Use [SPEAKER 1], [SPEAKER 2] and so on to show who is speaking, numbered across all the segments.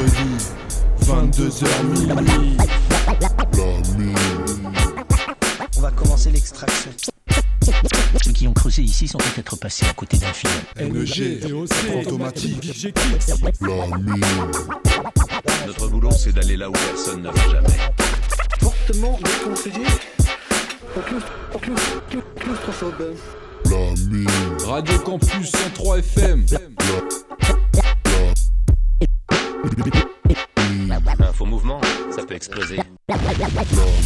[SPEAKER 1] mercredi, 22h minuit.
[SPEAKER 2] On va commencer l'extraction.
[SPEAKER 3] Ceux qui ont creusé ici sont peut-être passés à côté d'un film.
[SPEAKER 1] NG, automatique.
[SPEAKER 4] Notre boulot, c'est d'aller là où personne ne va jamais.
[SPEAKER 2] Fortement déconseillé. Close, claustrophobe.
[SPEAKER 1] Radio Campus 103 FM.
[SPEAKER 4] Un faux mouvement, ça peut exploser.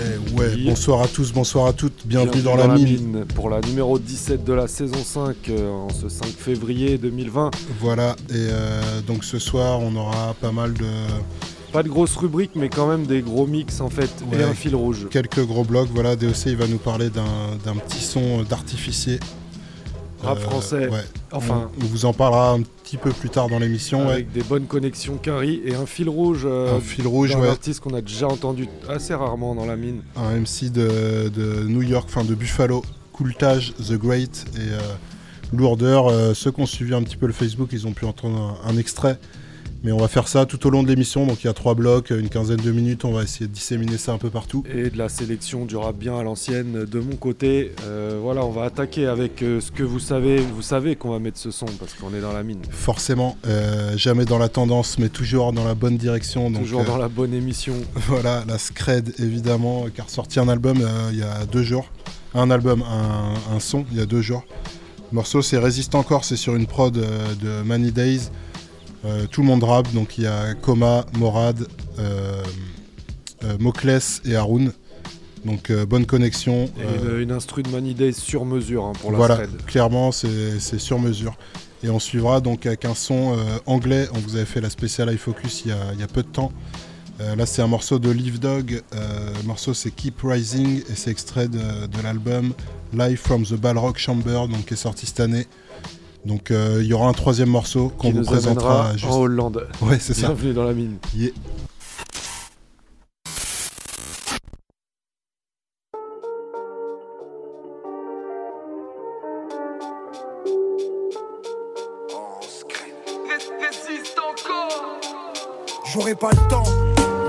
[SPEAKER 1] Eh ouais, bonsoir à tous, bonsoir à toutes, bienvenue, dans, la, mine.
[SPEAKER 5] pour la numéro 17 de la saison 5 euh, en ce 5 février 2020.
[SPEAKER 1] Voilà, et euh, donc ce soir on aura pas mal de.
[SPEAKER 5] Pas de grosses rubriques mais quand même des gros mix en fait et un fil rouge.
[SPEAKER 1] Quelques gros blocs, voilà, DOC il va nous parler d'un d'un petit son d'artificier.
[SPEAKER 5] Rap
[SPEAKER 1] Euh,
[SPEAKER 5] français.
[SPEAKER 1] Ouais,
[SPEAKER 5] Enfin,
[SPEAKER 1] on, on vous en parlera un petit peu plus tard dans l'émission, ouais.
[SPEAKER 5] avec des bonnes connexions carry et un fil rouge euh,
[SPEAKER 1] Un fil rouge, ouais.
[SPEAKER 5] artiste qu'on a déjà entendu assez rarement dans la mine.
[SPEAKER 1] un MC de, de New York, enfin de Buffalo, Coultage, The Great et euh, Lourdeur. Euh, ceux qui ont suivi un petit peu le Facebook, ils ont pu entendre un, un extrait. Mais on va faire ça tout au long de l'émission. Donc il y a trois blocs, une quinzaine de minutes. On va essayer de disséminer ça un peu partout.
[SPEAKER 5] Et de la sélection du rap bien à l'ancienne de mon côté. Euh, voilà, on va attaquer avec euh, ce que vous savez. Vous savez qu'on va mettre ce son parce qu'on est dans la mine.
[SPEAKER 1] Forcément, euh, jamais dans la tendance, mais toujours dans la bonne direction. Donc,
[SPEAKER 5] Toujours dans la bonne émission.
[SPEAKER 1] Voilà, la Scred évidemment, qui a ressorti un album il y a deux jours. Un album, un, un son il y a deux jours. Le morceau c'est Résiste encore, c'est sur une prod de Many Days. Euh, tout le monde rappe, donc il y a Koma, Morad, euh, euh, Mokles et Haroun. Donc bonne connexion.
[SPEAKER 5] Et une, une instru de Money sur mesure hein, pour la
[SPEAKER 1] voilà,
[SPEAKER 5] thread.
[SPEAKER 1] clairement c'est sur mesure. Et on suivra donc avec un son anglais. On vous avait fait la spéciale iFocus il y a, il y a peu de temps. Là c'est un morceau de Live Dog. Le morceau c'est Keep Rising et c'est extrait de, de l'album Live from the Balrock Chamber donc qui est sorti cette année. Donc euh, il y aura un troisième morceau qu'on vous présentera juste.
[SPEAKER 5] en Hollande.
[SPEAKER 1] Ouais c'est ça.
[SPEAKER 5] Bienvenue dans la mine.
[SPEAKER 1] Yeah.
[SPEAKER 6] J'aurais pas le temps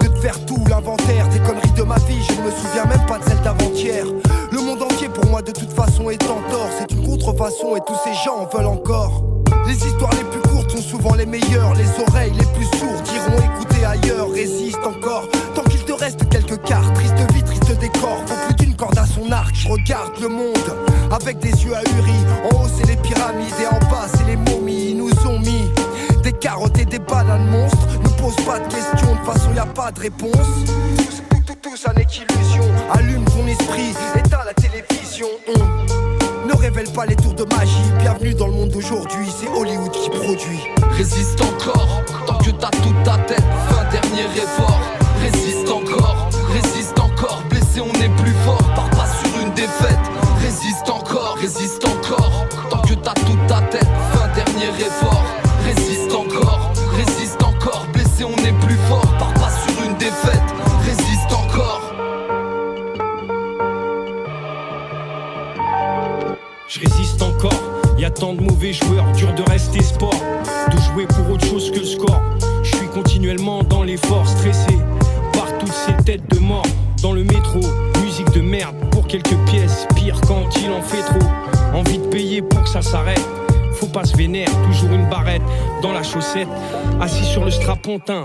[SPEAKER 6] de te faire tout l'inventaire des conneries de ma vie. Je ne me souviens même pas de celle d'avant-hier. Le monde entier pour moi de toute façon est en tort. C'est et tous ces gens en veulent encore. Les histoires les plus courtes sont souvent les meilleures. Les oreilles les plus sourdes diront écouter ailleurs. Résiste encore. Tant qu'il te reste quelques cartes. Triste vie, triste décor. Faut plus d'une corde à son arc. Je regarde le monde avec des yeux ahuris. En haut c'est les pyramides et en bas c'est les momies. Ils nous ont mis des carottes et des bananes monstres. Ne pose pas de questions, de façon y a pas de réponse. Tout, ça n'est qu'illusion. Allume ton esprit, éteins la télévision. Révèle pas les tours de magie. Bienvenue dans le monde d'aujourd'hui, c'est Hollywood qui produit.
[SPEAKER 7] Résiste encore, tant que t'as toute ta tête, fin dernier effort.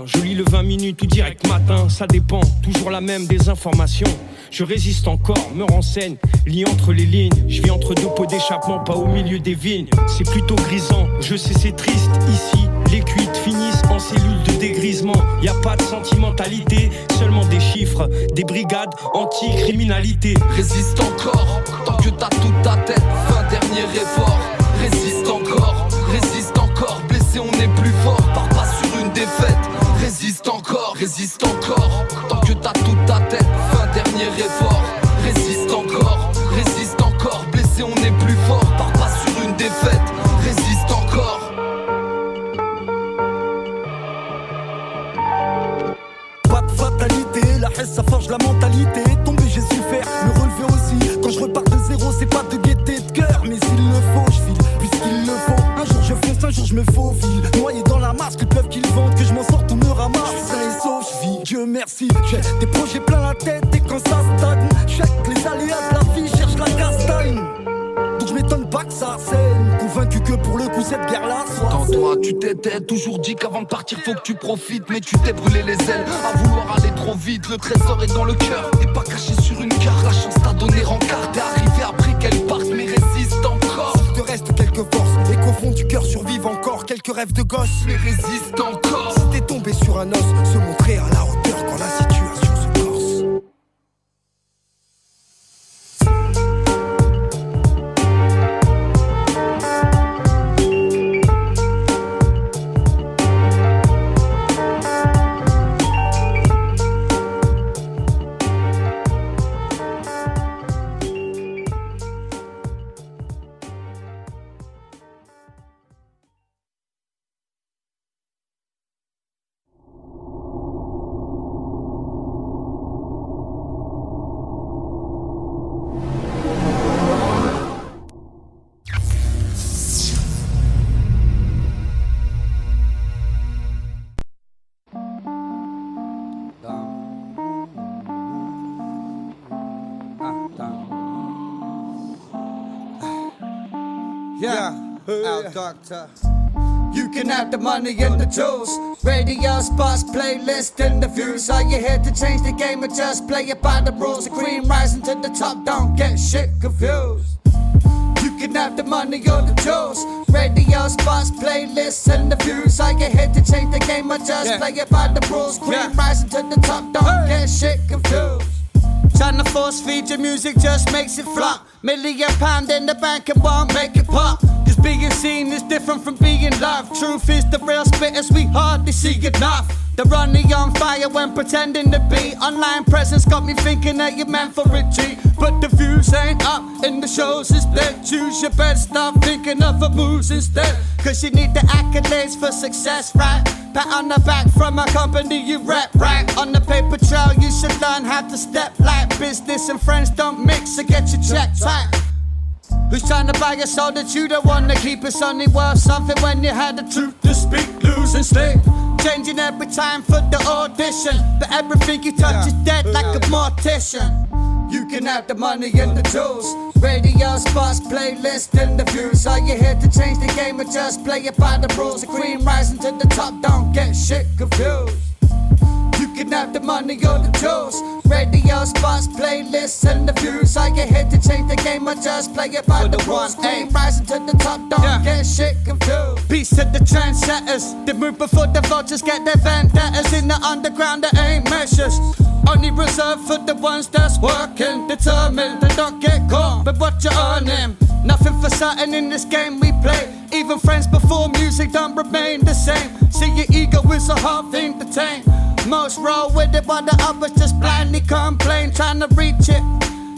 [SPEAKER 8] Je lis le 20 minutes ou direct matin, ça dépend. Toujours la même des informations. Je résiste encore, me renseigne, lis entre les lignes. Je vis entre deux pots d'échappement, pas au milieu des vignes. C'est plutôt grisant, je sais c'est triste. Ici, les cuites finissent en cellules de dégrisement. Y a pas de sentimentalité, seulement des chiffres, des brigades anti-criminalité.
[SPEAKER 7] Résiste encore, tant que t'as toute ta tête, fin dernier effort.
[SPEAKER 9] Merci. J'ai des projets plein la tête, et quand ça stagne, check les aléas de la vie, cherche la castagne. Donc je m'étonne pas que ça scène. Convaincu que pour le coup, cette guerre-là soit.
[SPEAKER 7] Dans toi, tu t'étais toujours dit qu'avant de partir, faut que tu profites. Mais tu t'es brûlé les ailes à vouloir aller trop vite. Le trésor est dans le cœur, et pas caché sur une carte. La chance t'a donné rencard, t'es arrivé après qu'elle parte, mais résiste encore.
[SPEAKER 9] Il te reste quelques forces, et qu'au fond du cœur survivent encore quelques rêves de gosse.
[SPEAKER 7] Mais résiste encore.
[SPEAKER 9] Si t'es tombé sur un os, se montrer
[SPEAKER 10] Doctor. You can have the money and the tools. Radio spots, playlist, and the views. Are you here to change the game or just play it by the rules? The cream rising to the top, don't get shit confused. You can have the money or the tools. Radio spots, playlists, and the views. Are you here to change the game or just
[SPEAKER 11] Yeah.
[SPEAKER 10] play it by the rules? Cream
[SPEAKER 11] Yeah.
[SPEAKER 10] rising to the top, don't get shit confused. Trying to force feed your music just makes it flop. Million pound in the bank and won't make it pop. Cause being seen is different from being loved. Truth is the real spitters, we hardly see enough. They're on fire when pretending to be. Online presence got me thinking that you're meant for a G. But the views ain't up and the shows is dead. Choose your best, stop thinking of a moves instead. Cause you need the accolades for success, right? Pat on the back from a company you rep, right? On the paper trail, you should learn how to step like business and friends don't mix, so get your check tight. Who's trying to buy your soul that you don't wanna keep? It's only worth something when you had the truth to speak, lose and sleep. Changing every time for the audition, but everything you touch is dead like a mortician. You can have the money and the tools. Radio spots, playlist, and the views. Are you here to change the game or just play it by the rules? The cream rising to the top, don't get shit confused. Can have the money or the tools. Radio spots, playlists, and the views. Are you hit to change the game I just play it by the rules? Aim rising to the top, don't get shit confused. Peace to the trendsetters. They move before the vultures get their vendettas. In the underground, there ain't measures. Only reserved for the ones that's working, determined to not get caught. But what you earning? Nothing for certain in this game we play. Even friends before music don't remain the same. See, your ego is a hard thing to tame. Most roll with it while the others just blindly complain, trying to reach it.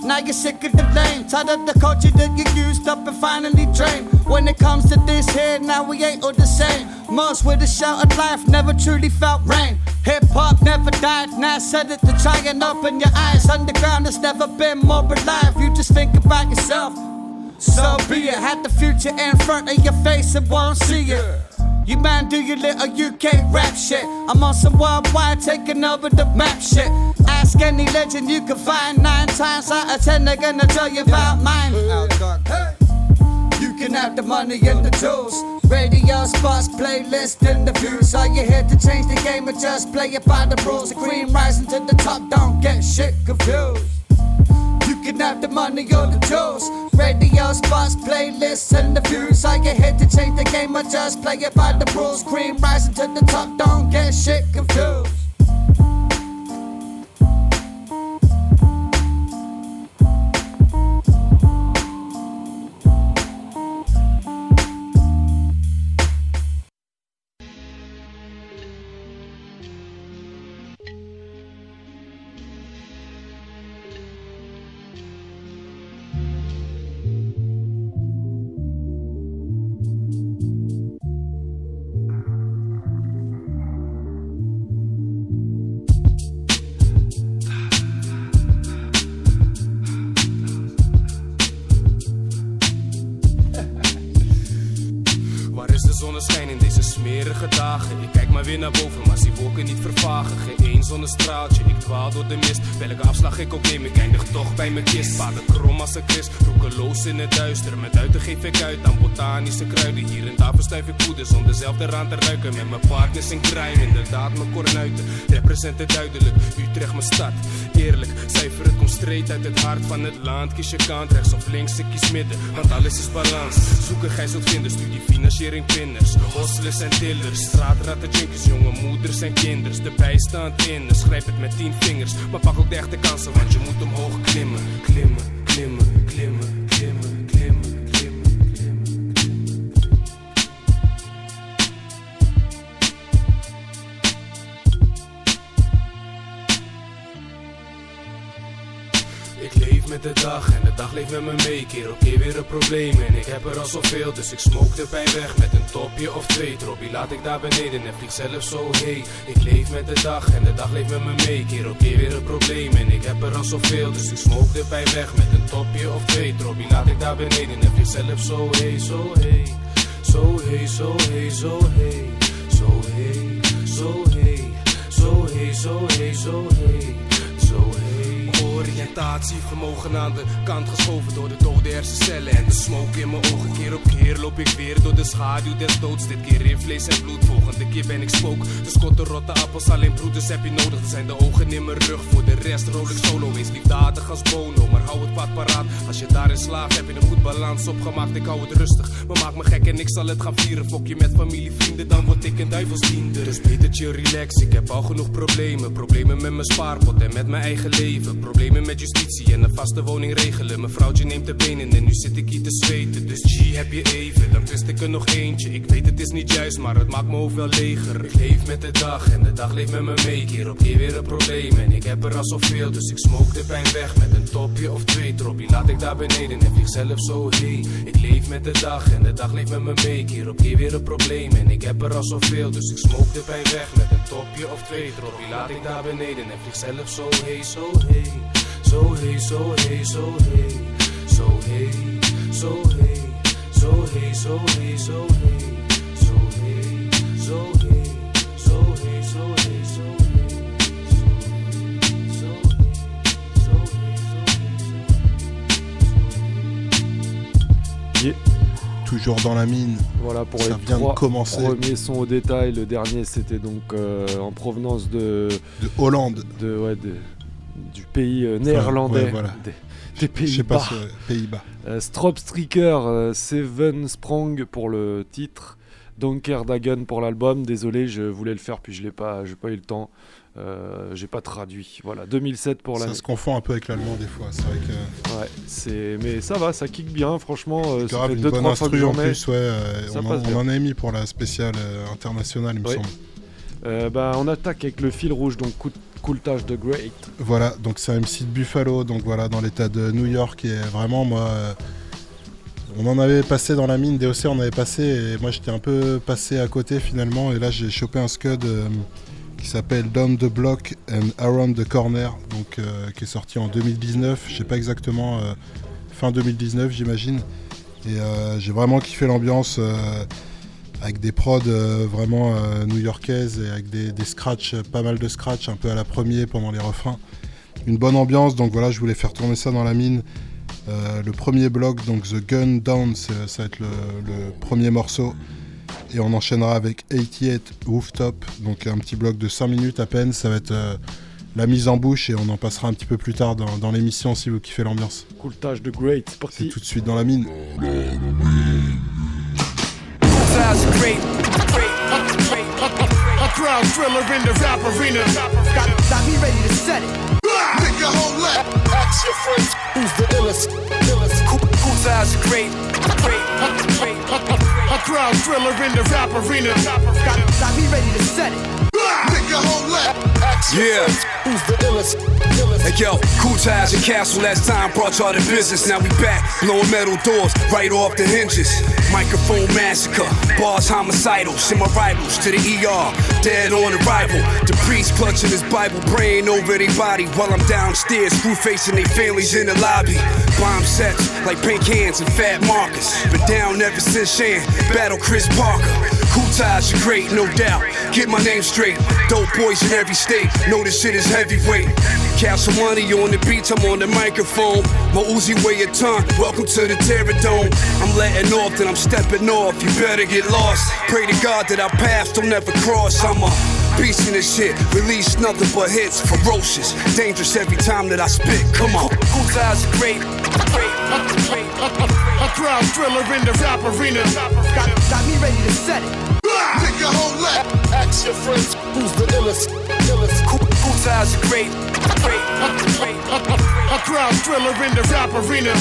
[SPEAKER 10] Now you're sick of the lane, tired of the culture that you used up and finally drained. When it comes to this here, now we ain't all the same. Most with a sheltered life never truly felt rain. Hip hop never died, now said it to try and open your eyes. Underground has never been more alive. You just think about yourself. So be it, had the future in front of your face and won't see it. You mind do your little UK rap shit. I'm on some worldwide taking over the map shit. Ask any legend you can find. Nine times out of ten, they're gonna tell you about mine. Oh, hey. You can have the money and the tools. Radio spots, playlist, and the views. Are you here to change the game or just play it by the rules? The cream rising to the top, don't get shit confused. Can have the money or the tools. Radio spots, playlists, and the views. I get hit to change the game I just play it by the rules? Cream rising to the top, don't get shit confused.
[SPEAKER 11] In het duister. Met uiten geef ik uit aan botanische kruiden. Hier en daar verstuif ik poeders om dezelfde raan te ruiken. Met mijn partners in crime, inderdaad mijn kornuiten. Representen duidelijk, Utrecht mijn stad. Eerlijk, cijfer het komt streed uit het hart van het land. Kies je kant, rechts of links, ik kies midden. Want alles is balans. Zoeken gij zult vinden, studie financiering pinners. Hostlers en dillers, straatratten junkies, jonge moeders en kinders. De bijstand in, schrijf het met tien vingers. Maar pak ook de echte kansen, want je moet omhoog. Klimmen, klimmen, klimmen, met de dag en de dag leeft met me mee. Keer op keer weer een probleem en ik heb er al zoveel. Dus ik smoke de pijn weg met een topje of twee. Troppie laat ik daar beneden en vlieg zelf zo heen. Ik leef met de dag en de dag leeft met me mee. Keer op keer weer een probleem en ik heb er al zoveel. Dus ik smoke de pijn weg met een topje of twee. Troppie laat ik daar beneden en vlieg zelf zo heen, zo heen. Zo heen, zo heen, zo heen. Zo heen, zo heen. Zo heen, zo heen, zo heen. Zo heen. Oriëntatie, vermogen aan de kant geschoven door de dode hersencellen en de smoke in mijn ogen. Keer op keer loop ik weer door de schaduw des doods. Dit keer in vlees en bloed, volgende keer ben ik spook. Dus kotten, rotte appels, alleen broeders heb je nodig. Dat zijn de ogen in mijn rug, voor de rest rol ik solo. Wees liefdadig als Bono, maar hou het pad paraat. Als je daarin slaagt, heb je een goed balans opgemaakt. Ik hou het rustig, maar maak me gek en ik zal het gaan vieren. Fok je met familie, vrienden, dan word ik een duivelsdiender. Dus betertje relax, ik heb al genoeg problemen. Problemen met mijn spaarpot en met mijn eigen leven. Problemen met en een vaste woning regelen. Mijn vrouwtje neemt de benen en nu zit ik hier te zweten. Dus G heb je even, dan twist ik er nog eentje. Ik weet het is niet juist, maar het maakt me hoofd wel leger. Ik leef met de dag en de dag leeft met me mee. Keer op keer weer een probleem en ik heb er al zoveel. Dus ik smoke de pijn weg met een topje of twee. Troppie laat ik daar beneden en vlieg zelf zo heen. Ik leef met de dag en de dag leeft met me mee. Keer op keer weer een probleem en ik heb er al zoveel. Dus ik smoke de pijn weg met een topje of twee. Troppie laat ik daar beneden en vlieg zelf zo heen, zo heen. Hey, hey, hey, hey, hey, hey, hey, hey, hey, hey, hey, hey,
[SPEAKER 5] Yeah.
[SPEAKER 1] Toujours dans la mine.
[SPEAKER 5] Voilà pour
[SPEAKER 1] Ça
[SPEAKER 5] les
[SPEAKER 1] vient de
[SPEAKER 5] trois
[SPEAKER 1] commencer.
[SPEAKER 5] premiers sons au détail. Le dernier, c'était donc euh, en provenance de,
[SPEAKER 1] De Hollande.
[SPEAKER 5] de, ouais, de- du pays euh, néerlandais,
[SPEAKER 1] ouais, voilà.
[SPEAKER 5] des, Pays-Bas.
[SPEAKER 1] Pays-Bas.
[SPEAKER 5] Euh, Striker, euh, Seven Sprang pour le titre, Donker Dagen pour l'album. Désolé, je voulais le faire puis je l'ai pas, pas eu le temps. Euh, j'ai pas traduit. Voilà, 2007 pour
[SPEAKER 1] Ça
[SPEAKER 5] l'année.
[SPEAKER 1] se confond un peu avec l'allemand des fois. C'est vrai que.
[SPEAKER 5] Ouais, c'est mais ça va, ça kick bien. Franchement, euh, ça
[SPEAKER 1] Grave,
[SPEAKER 5] fait
[SPEAKER 1] une
[SPEAKER 5] deux
[SPEAKER 1] bonne
[SPEAKER 5] trois fois que
[SPEAKER 1] en plus, ouais. euh,
[SPEAKER 5] Ça
[SPEAKER 1] on, en, on a mis pour la spéciale internationale, il me
[SPEAKER 5] Oui.
[SPEAKER 1] semble.
[SPEAKER 5] Bah, on attaque avec le fil rouge, donc coup-
[SPEAKER 1] Voilà, donc c'est un MC Buffalo, donc voilà, dans l'état de New York, et vraiment, moi, euh, on en avait passé dans la mine, DOC on avait passé, et moi j'étais un peu passé à côté finalement, et là j'ai chopé un scud euh, qui s'appelle Down the Block and Around the Corner, donc euh, qui est sorti en 2019, je sais pas exactement, fin 2019 j'imagine, et j'ai vraiment kiffé l'ambiance. Euh, avec des prods euh, vraiment euh, new-yorkaises et avec des, des scratchs, pas mal de scratchs un peu à la premier pendant les refrains. Une bonne ambiance, donc voilà, je voulais faire tourner ça dans la mine. Euh, le premier bloc, donc The Gun Down, c'est- ça va être le, le premier morceau. Et on enchaînera avec 88 Rooftop, donc un petit bloc de 5 minutes à peine. Ça va être euh, la mise en bouche et on en passera un petit peu plus tard dans, dans l'émission si vous kiffez l'ambiance.
[SPEAKER 5] Coultage de Great, c'est
[SPEAKER 1] C'est
[SPEAKER 5] parti.
[SPEAKER 1] tout de suite dans la mine.
[SPEAKER 12] Sounds great. great, great. A crowd thriller in the rap arena. Got, got me ready to set it. Nigga, hold up. Ask your friends who's the illest. illest. Cool, cool sounds great. Great, great. A crowd thriller in the rap arena. Got, got me ready to set it. Nigga, hold up.
[SPEAKER 13] Yeah.
[SPEAKER 12] who's the illest. illest.
[SPEAKER 13] Hey Yo, Kool Taj and castle last time brought y'all to business. Now we back, blowing metal doors right off the hinges. Microphone massacre, bars homicidal. Send my rivals to the ER, dead on arrival. The priest clutching his Bible, praying over their body while I'm downstairs, screw facing their families in the lobby. Bomb sets like pink hands and fat markers. Been down ever since Shan, battle Kris Parker. Kool Taj are great, no doubt. Get my name straight. Dope boys in every state. Know this shit is heavyweight. Castle money on the beats, I'm on the microphone. My Uzi weigh a ton. Welcome to the Terror Dome. I'm letting off, then I'm stepping off. You better get lost. Pray to God that our paths don't ever cross. I'm a beast in this shit. Release nothing but hits. Ferocious, dangerous every time that I spit. Come on. Kool Taj are. Great, great.
[SPEAKER 12] A crowd thriller in the rap arena. Got, got me ready to set it. Take your whole lap. Ask your friends who's the illest. illest.
[SPEAKER 13] Cool, Kool Taj are great. Great, great.
[SPEAKER 12] A crowd thriller in the rap arena.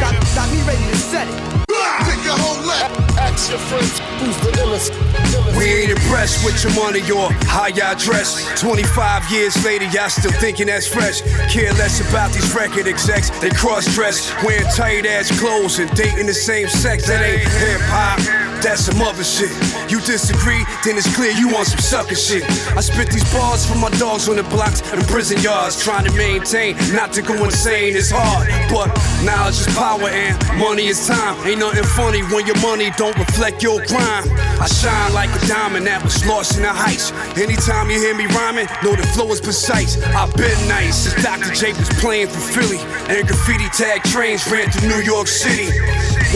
[SPEAKER 12] Got, got me ready to set it. Take your whole lap. Ask your friends who's the illest. illest.
[SPEAKER 13] We ain't impressed with your money or how y'all dress. 25 years later, y'all still thinking that's fresh. Care less about these record execs. They cross dress, wearing tight ass clothes and dating the same sex. That ain't hip hop. That's some other shit. You disagree, then it's clear you want some sucker shit. I spit these bars for my dogs on the blocks and prison yards, trying to maintain, not to go insane. It's hard, but knowledge is power and money is time. Ain't nothing funny when your money don't reflect your crime. I shine like a diamond that was lost in the heights. Anytime you hear me rhyming, know the flow is precise. I've been nice since Dr. J was playing for Philly, and graffiti tag trains ran through New York City.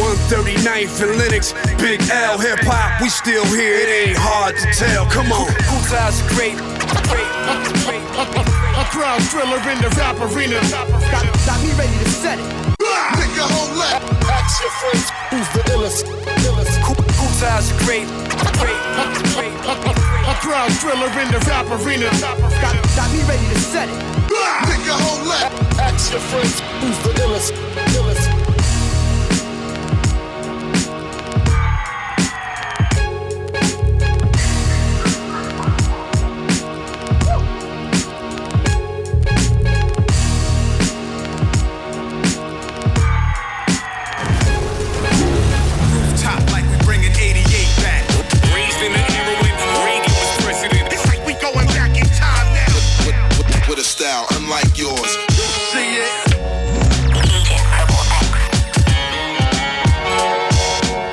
[SPEAKER 13] 139th and Lenox, Big L hip hop, we still here. It ain't hard to tell. Come on, great. Great, great.
[SPEAKER 12] A crowd thriller in the rap arena. Got, got me ready to set it. Your whole lap. Ask your friends who's the illest. illest.
[SPEAKER 13] Cool, Kool Taj are great. Great, great.
[SPEAKER 12] A crowd thriller in the rap arena. Got, got me ready to set it. Your whole lap. Ask your friends who's the illest. illest.
[SPEAKER 14] With, with a style unlike yours.
[SPEAKER 12] See it.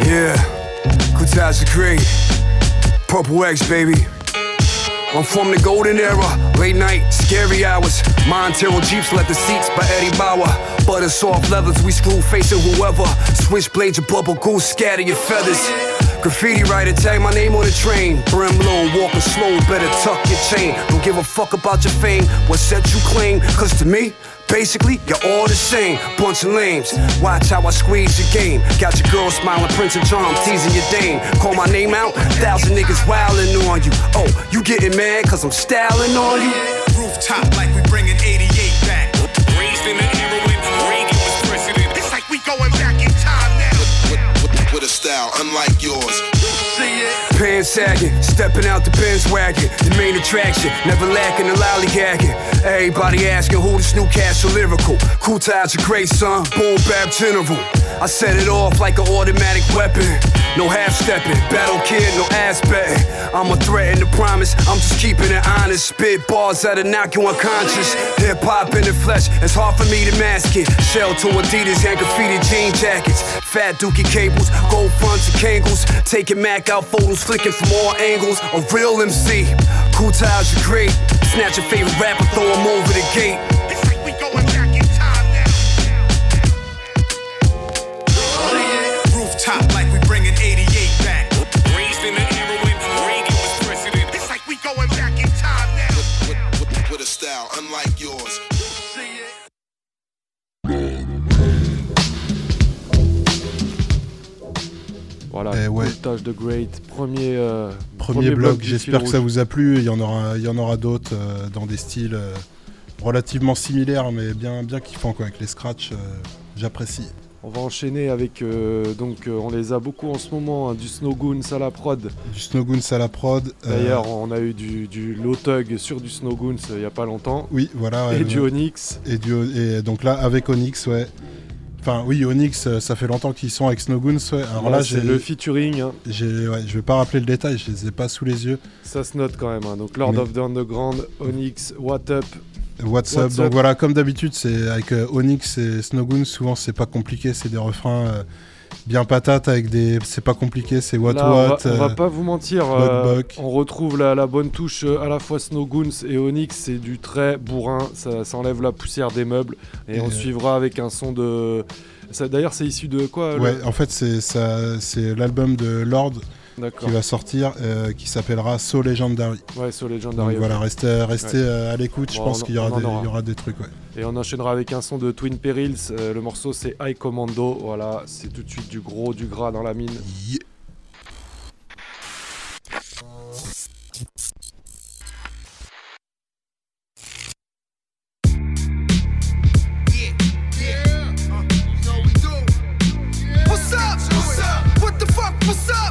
[SPEAKER 13] Yeah, good times are great. Purple X, baby. I'm from the golden era, late night, scary hours. Montero Jeeps let the seats by Eddie Bauer. Butter soft leathers, we screw facing whoever. Switchblades of bubble goose, scatter your feathers. Graffiti writer, tag my name on the train. Brim low, walking slow, better tuck your chain. Don't give a fuck about your fame, what set you claim. Cause to me, Basically, you're all the same, bunch of lames. Watch how I squeeze your game. Got your girl smiling, Prince and Charm, teasing your dame. Call my name out, thousand niggas wildin' on you. Oh, you getting mad cause I'm styling on you?
[SPEAKER 15] Rooftop like we bringing 88
[SPEAKER 14] with, with a style unlike yours.
[SPEAKER 12] See it.
[SPEAKER 13] Pants sagging, stepping out the Benz wagon. The main attraction, never lacking the lollygagging. Everybody asking who this new Castle lyrical. Kool Taj are great, son. Boom bap general. I set it off like an automatic weapon. No half stepping, battle kid, no ass betting. I'm a threat and a promise, I'm just keeping it honest. Spit bars that'll knock you unconscious. Hip hop in the flesh, it's hard for me to mask it. Shell to Adidas and graffiti jean jackets. Fat dookie cables, gold fronts and. Taking Mac out photos, flicking from all angles. A real MC. Kool Taj are great. Snatch your favorite rapper, throw him over the gate.
[SPEAKER 5] Voilà,
[SPEAKER 1] Eh ouais.
[SPEAKER 5] Voltage de Great, premier, euh,
[SPEAKER 1] Premier, j'espère que ça vous a plu. Il y en aura, il y en aura d'autres euh, dans des styles euh, relativement similaires, mais bien, bien kiffants quoi, avec les scratchs. euh, J'apprécie.
[SPEAKER 5] On va enchaîner avec. donc, on les a beaucoup en ce moment. hein, du Snowgoons à la prod.
[SPEAKER 1] Du Snowgoons à la prod.
[SPEAKER 5] D'ailleurs, on a eu du, du Low Tug sur du Snowgoons il n'y a pas longtemps.
[SPEAKER 1] Oui, voilà.
[SPEAKER 5] Et
[SPEAKER 1] ouais,
[SPEAKER 5] du. Onyx.
[SPEAKER 1] Et, du, et donc là, avec Onyx, ouais. Enfin, oui, Onyx, euh, ça fait longtemps qu'ils sont avec Snowgoons, ouais. Alors
[SPEAKER 5] Là,
[SPEAKER 1] là,
[SPEAKER 5] c'est le featuring. hein.
[SPEAKER 1] ouais, je vais pas rappeler le détail, je les ai pas sous les yeux.
[SPEAKER 5] Ça se note quand même. hein. Donc, Lord
[SPEAKER 1] Mais-
[SPEAKER 5] of the Underground, Onyx, What Up?
[SPEAKER 1] What's, up Donc voilà, comme d'habitude, c'est avec euh, Onyx et Snowgoons, souvent c'est pas compliqué, c'est des refrains euh, bien patates avec des. C'est pas compliqué, c'est what
[SPEAKER 5] Là, on
[SPEAKER 1] what.
[SPEAKER 5] va, on va
[SPEAKER 1] euh,
[SPEAKER 5] pas vous mentir, euh, on retrouve la, la bonne touche euh, à la fois Snowgoons et Onyx, c'est du très bourrin, ça, ça enlève la poussière des meubles et,
[SPEAKER 1] Et,
[SPEAKER 5] on
[SPEAKER 1] euh,
[SPEAKER 5] suivra avec un son de... D'ailleurs c'est issu de quoi le-
[SPEAKER 1] Ouais, en fait, c'est l'album de Lord. Qui va sortir, euh, qui s'appellera So Legendary.
[SPEAKER 5] Ouais, So Legendary,
[SPEAKER 1] Donc voilà, restez, restez
[SPEAKER 5] Ouais.
[SPEAKER 1] euh, à l'écoute. Je pense qu'il y y aura des trucs. Ouais.
[SPEAKER 5] Et on enchaînera avec un son de Twin Perils, euh, le morceau c'est High Commando, voilà, c'est tout de suite du gros, du gras dans la mine.
[SPEAKER 16] What's up? What's up? What the fuck? What's up? What's up?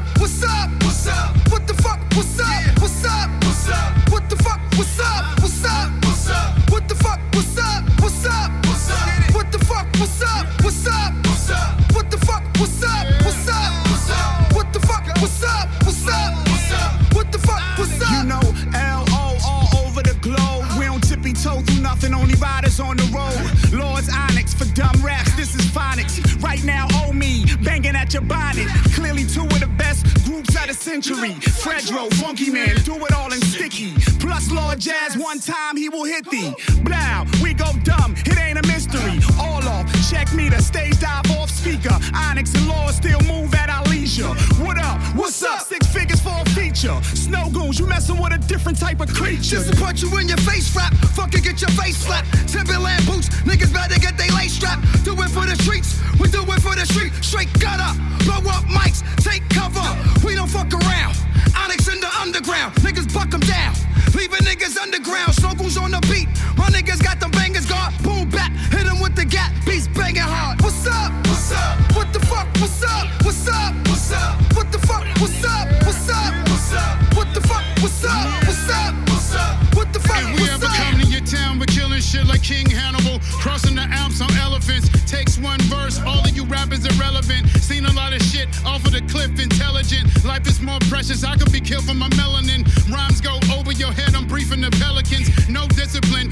[SPEAKER 17] Banging at your bonnet. Clearly two of the best groups out of the century. Fredro, Funky Man, do it all in sticky. Plus Lord Jazz, one time he will hit thee. Blow, we go dumb, it ain't a mystery. All off, check me the stage dive off speaker. Onyx and Law still move at our leisure. What up? What's up? Six figures for a feature. Snowgoons, you messing with a different type of creature.
[SPEAKER 16] Just to punch you in your face rap, fucking get your face slapped. Timberland boots, niggas better get they lace strap. Do it for the streets, we do it for the street. Straight gutter, blow up mics, take cover. We don't fuck around. Onyx in the underground, niggas buck 'em down. Leaving niggas underground, snorkels on the beat. My niggas got them bangers boom back, hit 'em with the gap, beats banging hard. What's up? What's up? What the fuck? What's up? What's up? What's up? What the fuck? What's up? What's up? What's up? What the fuck? What's up? What's up? What's up? What the fuck?
[SPEAKER 18] If we
[SPEAKER 16] What's
[SPEAKER 18] ever
[SPEAKER 16] up?
[SPEAKER 18] come to your town, we're killing shit like King Hannibal. Crossing the Alps on elephants. Takes one verse, all of you rappers irrelevant. Seen a lot of shit off of the cliff, intelligent. Life is more precious, I could be killed for my melanin. Rhymes go over your head, I'm briefing the pelicans. No discipline,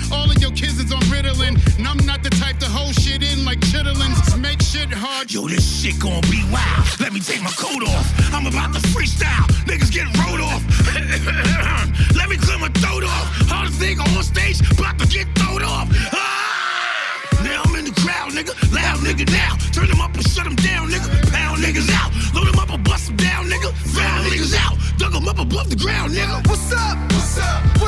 [SPEAKER 18] the type to hold shit in like chitlins. Make shit hard.
[SPEAKER 19] Yo, this shit gon' be wild. Let me take my coat off. I'm about to freestyle. Niggas get rolled off. Let me clear my throat off. Hardest thing on stage, about to get thrown off. Ah! Now I'm in the crowd, nigga. Loud nigga now. Turn them up and shut them down, nigga. Pound niggas out. Load them up and bust them down, nigga. Found niggas out. Dug them up above the ground, nigga.
[SPEAKER 16] What's up? What's up?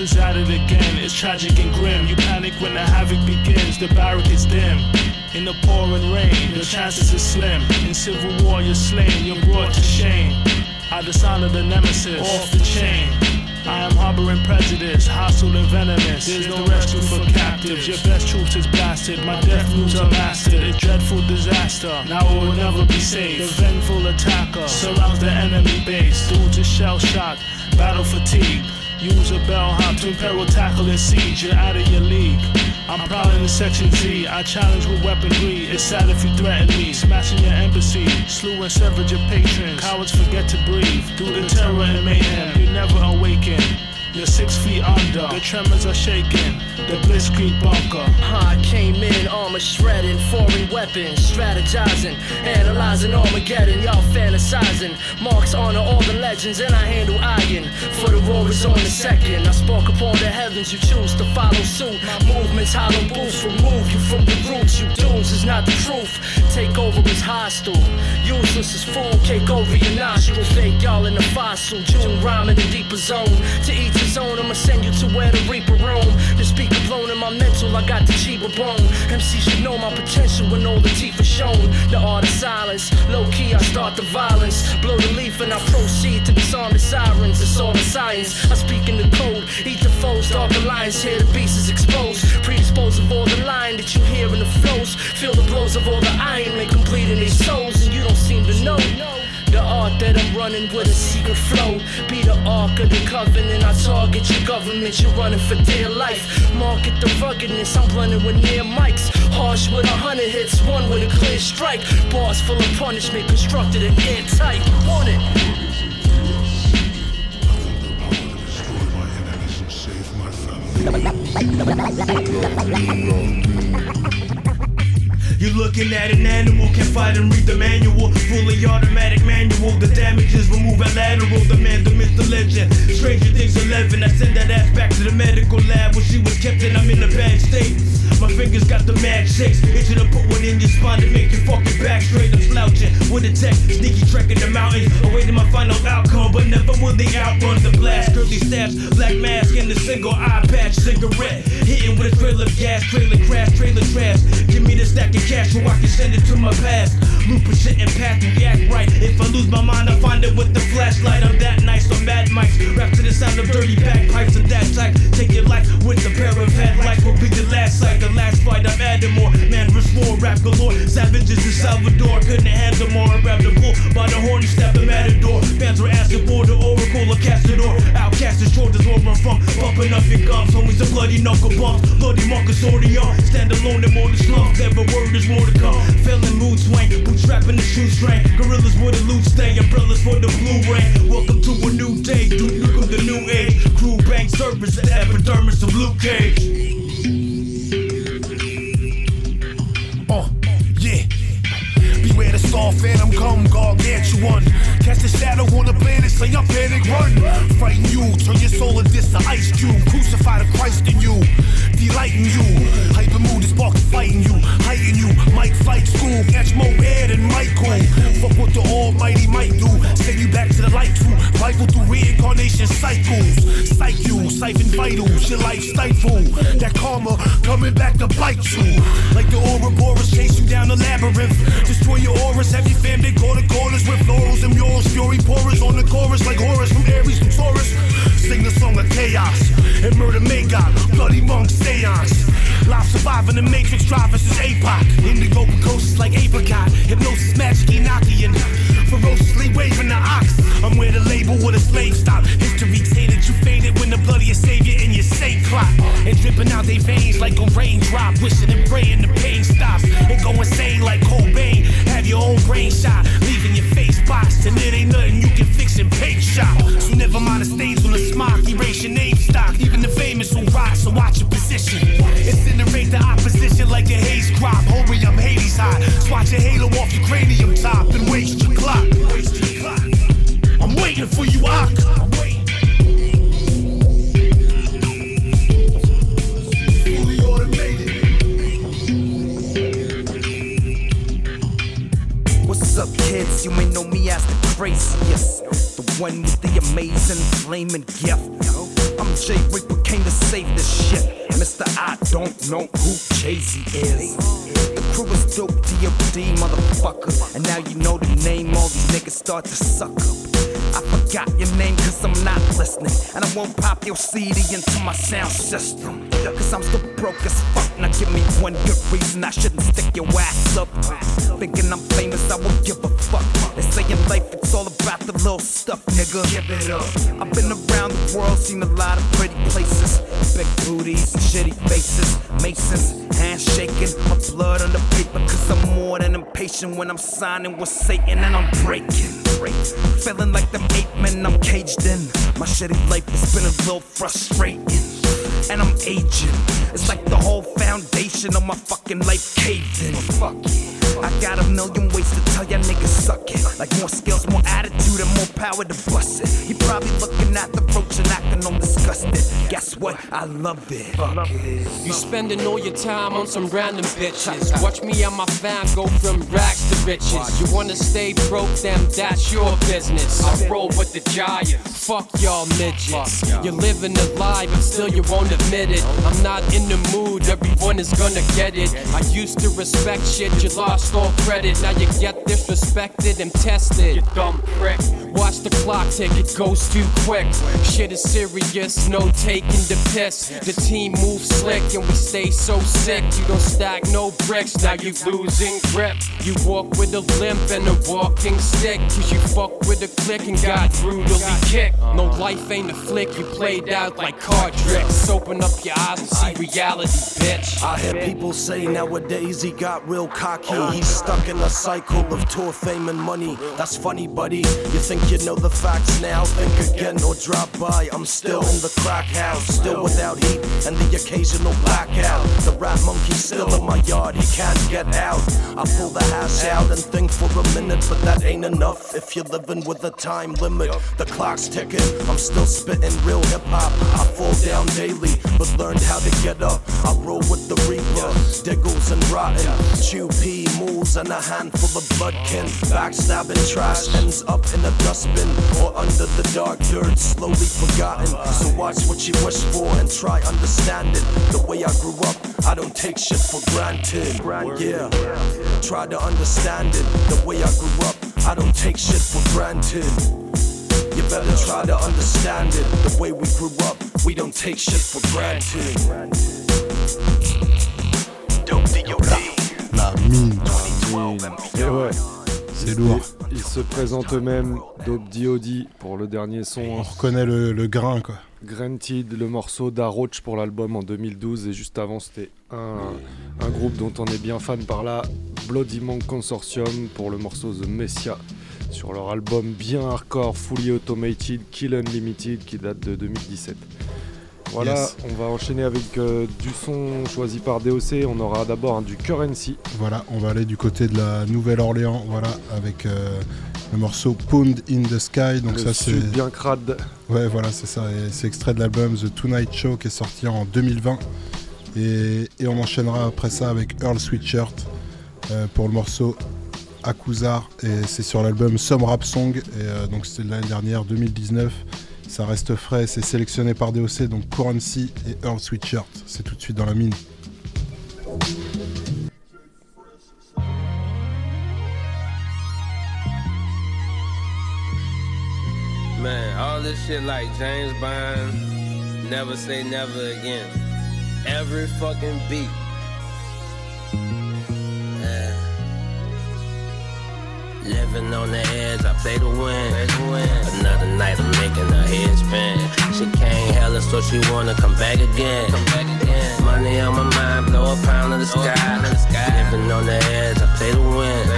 [SPEAKER 20] Is at it again, it's tragic and grim. You panic when the havoc begins, the barrack is dim.
[SPEAKER 16] in the pouring rain. Your chances are slim. In civil war, you're slain, you're brought to shame. I dishonor the nemesis, off the chain. I am harboring prejudice, hostile and venomous. There's no rescue for captives. Your best troops is blasted. My death moves are mastered. A dreadful disaster. Now it will never be safe. The vengeful attacker surrounds the enemy base. Dudes are shell shot, battle fatigue. Use a bellhop to imperil tackle and siege. You're out of your league. I'm prowling in Section Z. I challenge with weaponry. It's sad if you threaten me. Smashing your embassy. Slew and severed your patrons. Cowards forget to breathe. Through the terror and mayhem, you never awaken. You're six feet under. The tremors are shaking. The blitzkrieg bunker.
[SPEAKER 2] I came in armor shredding, foreign weapons, strategizing, analyzing Armageddon. Y'all fantasizing. Marks honor all the legends, and I handle iron. For the war is on the second. I spark upon the heavens, you choose to follow suit. Movements, hollow boosts, remove you from the roots. You dudes is not the truth. Take over is hostile. Useless as fool, cake over your nostrils. Fake y'all in the fossil. June rhyme in the deeper zone. To each own, I'ma send you to where the reaper roam. The speaker blown in my mental, I got the cheaper bone. MC should know my potential when all the teeth are shown. The art of silence, low key, I start the violence. Blow the leaf and I proceed to disarm the sirens. It's all the science. I speak in the code, eat the foes, dark alliance. Here the beast is exposed. Predispose of all the line that you hear in the flows. Feel the blows of all the iron, them bleed in their souls, and you don't seem to know. The art that I'm running with a secret flow. Be the ark of the covenant. I target your government. You're running for dear life. Market the ruggedness. I'm blending with near mics. Harsh with a hundred hits. One with a clear strike. Bars full of punishment. Constructed and airtight. Want it.
[SPEAKER 21] You're looking at an animal, can't fight and read the manual. Fully automatic manual, the damages remove at lateral. The man, the myth, the legend. Stranger Things 11, I send that ass back to the medical lab where she was kept and I'm in a bad state. My fingers got the mad shakes, itching to put one in your spine to make your fucking back straight. I'm slouching with a tech, sneaky trek in the mountains, awaiting my final outcome, but never will they outrun the blast. Curly stabs, black mask, and a single eye patch cigarette. Hitting with a trail of gas, trailer crash, trailer trash. Give me the stack of cash so I can send it to my past. Looping shit and path to react right. If I lose my mind, I find it with the flashlight. I'm that nice on mad mics. Rap to the sound of dirty bagpipes of that type. Take your life with a pair of headlights. Will be the last sight, the last fight. I'm adding more. Man, rich more rap galore. Savages in Salvador couldn't handle more. I grabbed the bull by the horn and stabbed the matador. Fans were asking for the oracle of Castador. Outcast the shoulders where I'm from. Bumping up your gums, homies, the bloody knuckle bumps. Bloody Marcus Orion. Stand alone in more the slums. Every word is more to come. Feeling mood swing, bootstrapping the shoestring. Gorillas with a loot stay, umbrellas for the blue rain. Welcome to a new day, dude. Look of the new age. Crew bank service, the epidermis of Luke Cage.
[SPEAKER 12] The star phantom come, gargantuan. Cast a shadow on the planet, say up panic, run. Frighten you, turn your soul into this to ice cube. Crucify the Christ in you, delighting you. Hyper mood is spark fighting you, heighten you. Mike flight school, catch more air than Michael. Fuck what the Almighty might do. Send you back to the light too. Rifle through reincarnation cycles. Psych you, siphon vitals, your life stifle. That karma coming back to bite you. Like the Ouroboros chase you down the labyrinth. Destroy your have your fam, they call the corners with florals and murals. Fury pourers on the chorus like Horus from Aries to Taurus. Sing the song of chaos and murder Magog, bloody monk seance. Live surviving the matrix drivers is APOC. Indigo ghosts like apricot. Hypnosis magic Enochian. Ferociously waving the ox. I'm where the label with a slave stop. History you faded when the bloodiest savior in your saint clock. And dripping out their veins like a raindrop. Wishing and praying the pain stops. And go insane like Cobain. Have your own brain shot. Leaving your face boxed. And it ain't nothing you can fix in paint shop. So never mind the stains on the smock. Erase your name stock. Even the famous will rot. So watch your position. Incinerate the opposition like a haze crop. Hurry, I'm Hades hot. Swatch your halo off your cranium top and waste your clock. I'm waiting for you, Ock.
[SPEAKER 22] What's up, kids? You may know me as the craziest, the one with the amazing flaming gift. I'm Jay with came to save this shit. Mr. I don't know who Jay-Z is. The crew is dope, D.O.D. motherfucker. And now you know the name, all these niggas start to suck up. I forgot your name cause I'm not listening. And I won't pop your CD into my sound system. Cause I'm still broke as fuck. Now give me one good reason I shouldn't stick your ass up. Thinking I'm famous, I won't give a fuck. They say in life it's all about the little stuff, nigga. Give it up. I've been around the world, seen a lot of pretty places. Big booties, and shitty faces, masons, handshaking. My blood on the paper, cause I'm more than impatient when I'm signing with Satan and I'm breaking. Feeling like them ape men I'm caged in. My shitty life has been a little frustrating. And I'm aging. It's like the whole foundation of my fucking life caved in. Fuck I got a million ways to tell ya niggas suck it. Like more skills, more attitude, and more power to bust it. You probably looking at the roach and acting all disgusted. Guess what? I love it.
[SPEAKER 23] You spending all your time on some random bitches. Watch me and my fam go from rags to riches. You wanna stay broke, then that's your business. I roll with the giants. Fuck y'all midgets. You're living a lie, but still you won't admit it. I'm not in the mood, everyone is gonna get it. I used to respect shit, you lost all credit. Now you get disrespected and tested. You dumb prick. Watch the clock tick, it goes too quick. Shit is serious, no taking the piss. The team moves slick and we stay so sick. You don't stack no bricks, now you losing grip. You walk with a limp and a walking stick. Cause you fuck with a click and got brutally kicked. No life ain't a flick, you played out like card tricks. Open up your eyes and see reality, bitch.
[SPEAKER 24] I hear people say nowadays he got real cocky. Uh. He's stuck in a cycle of tour fame and money. That's funny, buddy. You think you know the facts now? Think again or drop by. I'm still in the crack house, still without heat and the occasional blackout. The rat monkey still in my yard, he can't get out. I pull the hash out and think for a minute, but that ain't enough if you're living with a time limit. The clock's ticking, I'm still spitting real hip hop. I fall down daily, but learned how to get up. I roll with the reaper, diggles and rotten. Chew pea, moles, and a handful of bloodkin. Backstabbing trash ends up in a dustbin or under the dark dirt, slowly forgotten. So watch what you wish for and try understand it. The way I grew up, I don't take shit for granted. Yeah, try to understand it. The way I grew up, I don't take shit for granted. You better try to understand it. The way we grew up, we don't take shit for granted. Dope
[SPEAKER 1] La mine.
[SPEAKER 5] Et ouais.
[SPEAKER 1] C'est lourd.
[SPEAKER 5] Ils se présentent eux-mêmes, Dope D.O.D. pour le dernier son.
[SPEAKER 1] On reconnaît le, le grain, quoi.
[SPEAKER 5] Granted, le morceau d'Aroach pour l'album en 2012 et juste avant c'était un, un groupe dont on est bien fan par là, Bloody Monk Consortium pour le morceau The Messia sur leur album bien hardcore Fully Automated Kill Unlimited qui date de 2017. Voilà,
[SPEAKER 1] Yes.
[SPEAKER 5] on va enchaîner avec euh, du son choisi par DOC. On aura d'abord un du Currency.
[SPEAKER 1] Voilà, on va aller du côté de la Nouvelle-Orléans, voilà, avec euh, le morceau Pound in the Sky. Donc
[SPEAKER 5] Le
[SPEAKER 1] ça c'est
[SPEAKER 5] bien crade.
[SPEAKER 1] Ouais, voilà, c'est ça. C'est extrait de l'album The Tonight Show qui est sorti en 2020. Et, et on enchaînera après ça avec Earl Sweatshirt euh, pour le morceau Akuzar. Et c'est sur l'album Some Rap Song. Et donc c'était de l'année dernière, 2019. Ça reste frais, c'est sélectionné par DOC, donc Currency et Earl Sweatshirt. C'est tout de suite dans la mine.
[SPEAKER 25] Man, all this shit like James Bond, never say never again. Every fucking beat. Living on the edge, I play to win. Another night, I'm making her head spin. She can't hell it, so she wanna come back again. Money on my mind, blow a pound of the sky. Living on the edge, I play to win.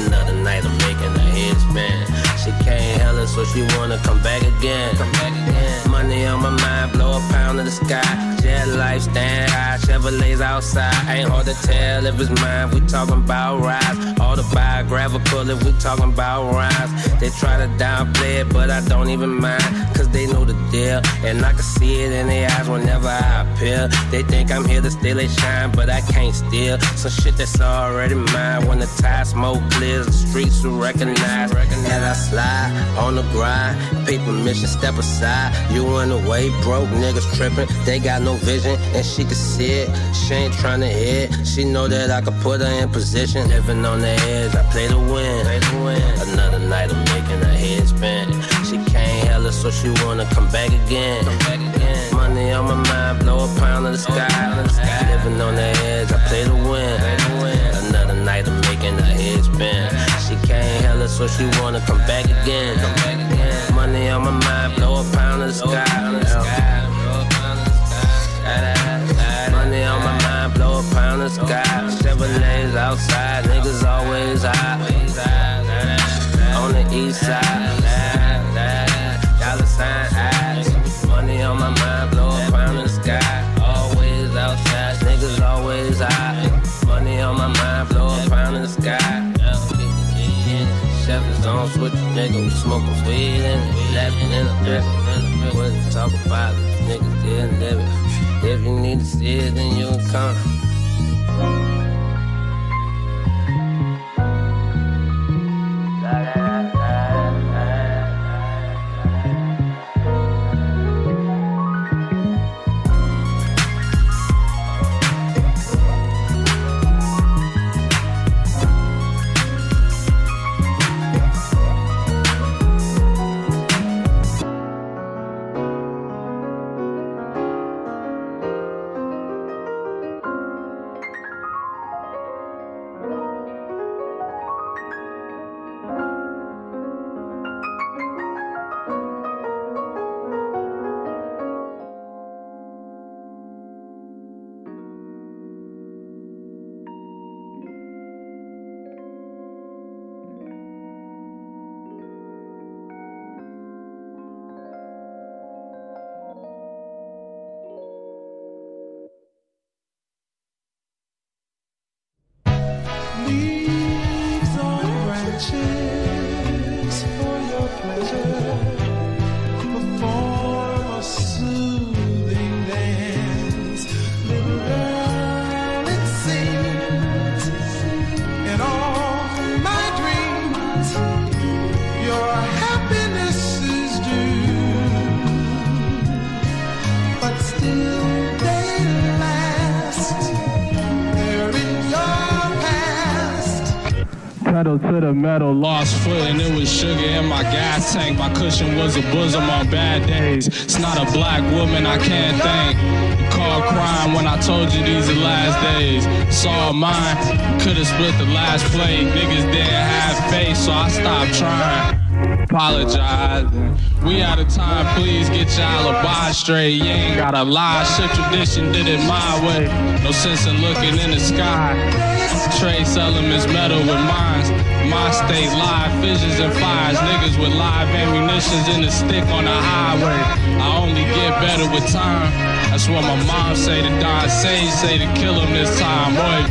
[SPEAKER 25] Another night, I'm making her head spin. She can't hell it, so she wanna come back again. Come back again. Money on my mind, blow a pound in the sky. Jet life, stand high, Chevrolets outside. Ain't hard to tell if it's mine. We talking about rides. All the autobiographical if we talking about rhymes. They try to downplay it, but I don't even mind, cause they know the deal. And I can see it in their eyes whenever I appear. They think I'm here to steal they shine, but I can't steal. Some shit that's already mine. When the tide smoke clears, the streets will recognize. As I slide on the grind. Paper mission, step aside. You in the way, broke niggas tripping. They got no vision, and she can see it. She ain't trying to hit. She know that I could put her in position. Living on the edge, I play to win. Another night, I'm making her head spin. She can't hell her, so she wanna come back again. Money on my mind, blow a pound of the sky. Living on the edge, I play to win. Another night, I'm making her head spin. She can't hell her, so she wanna come back again. Money on my mind, blow a pound of the sky. Money on my mind, blow a pound of the sky. Chevrolets outside, niggas always high. On the east side, dollar sign eyes. Money on my mind, Is on switch, nigga. We smoking weed and we laughing in the drip. Wouldn't talk about niggas didn't live it. If you need to see it, then you come.
[SPEAKER 26] Pedal to the metal, lost foot, and it was sugar in my gas tank. My cushion was a bosom on bad days. It's not a black woman, I can't thank. You called crime when I told you these are last days. Saw mine, could've split the last plate. Niggas didn't have faith, so I stopped trying. Apologize. We out of time, please get your alibi straight. You ain't gotta lie, shit tradition did it my way. No sense in looking in the sky. Trace elements metal with mines. My state live fissions and fires. Niggas with live ammunitions in the stick on the highway. I only get better with time. That's what my mom say to Don Sage say to kill him this time. Boy,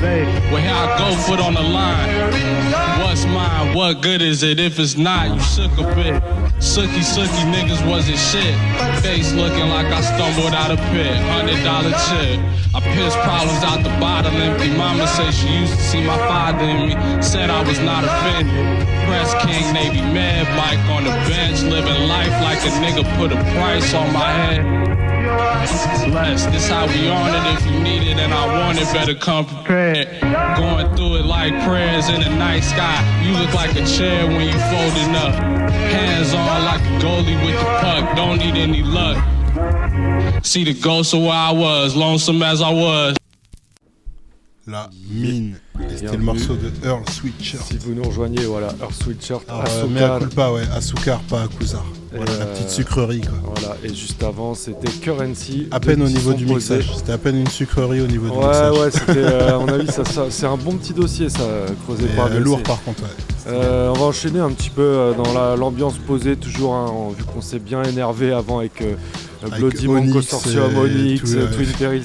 [SPEAKER 26] well here I go, foot on the line. What's mine? What good is it if it's not? You shook a bit. Sookie, sookie niggas wasn't shit. Face looking like I stumbled out a pit. Hundred dollar chip. I pissed problems out the bottle empty. Mama said she used to see my father in me. Said I was not offended. Press King Navy Mad Mike on the bench. Living life like a nigga put a price on my head. Blessed, this how we on it. If you need it and I want it, better come prepared. Going through it like prayers in the night sky. You look like a chair when you folding up. Hands on like a goalie with the puck. Don't need any luck. See the ghost of where I was, lonesome as I was.
[SPEAKER 1] La mine. C'était le morceau de Earl Sweatshirt.
[SPEAKER 5] Si vous nous rejoignez, voilà, Earth Sweatshirt,
[SPEAKER 1] euh, mais à culpa, ouais, à Soukar, pas à
[SPEAKER 5] Et,
[SPEAKER 1] Voilà, la
[SPEAKER 5] euh,
[SPEAKER 1] petite sucrerie, quoi.
[SPEAKER 5] Voilà, et juste avant, c'était Currency.
[SPEAKER 1] À peine au niveau du
[SPEAKER 5] posés.
[SPEAKER 1] mixage. C'était à peine une sucrerie au niveau du
[SPEAKER 5] Ouais,
[SPEAKER 1] mixage.
[SPEAKER 5] ouais, c'était, euh, à mon avis, ça, ça- c'est un bon petit dossier, ça, creusé
[SPEAKER 1] Mais,
[SPEAKER 5] par
[SPEAKER 1] euh, lourd, par contre, ouais.
[SPEAKER 5] Euh, on va enchaîner un petit peu euh, dans la- l'ambiance posée, toujours, hein, vu qu'on s'est bien énervé avant avec, euh, Bloody Monk Consortium,
[SPEAKER 1] et
[SPEAKER 5] Onyx, euh,
[SPEAKER 1] ouais.
[SPEAKER 5] Twin Perils.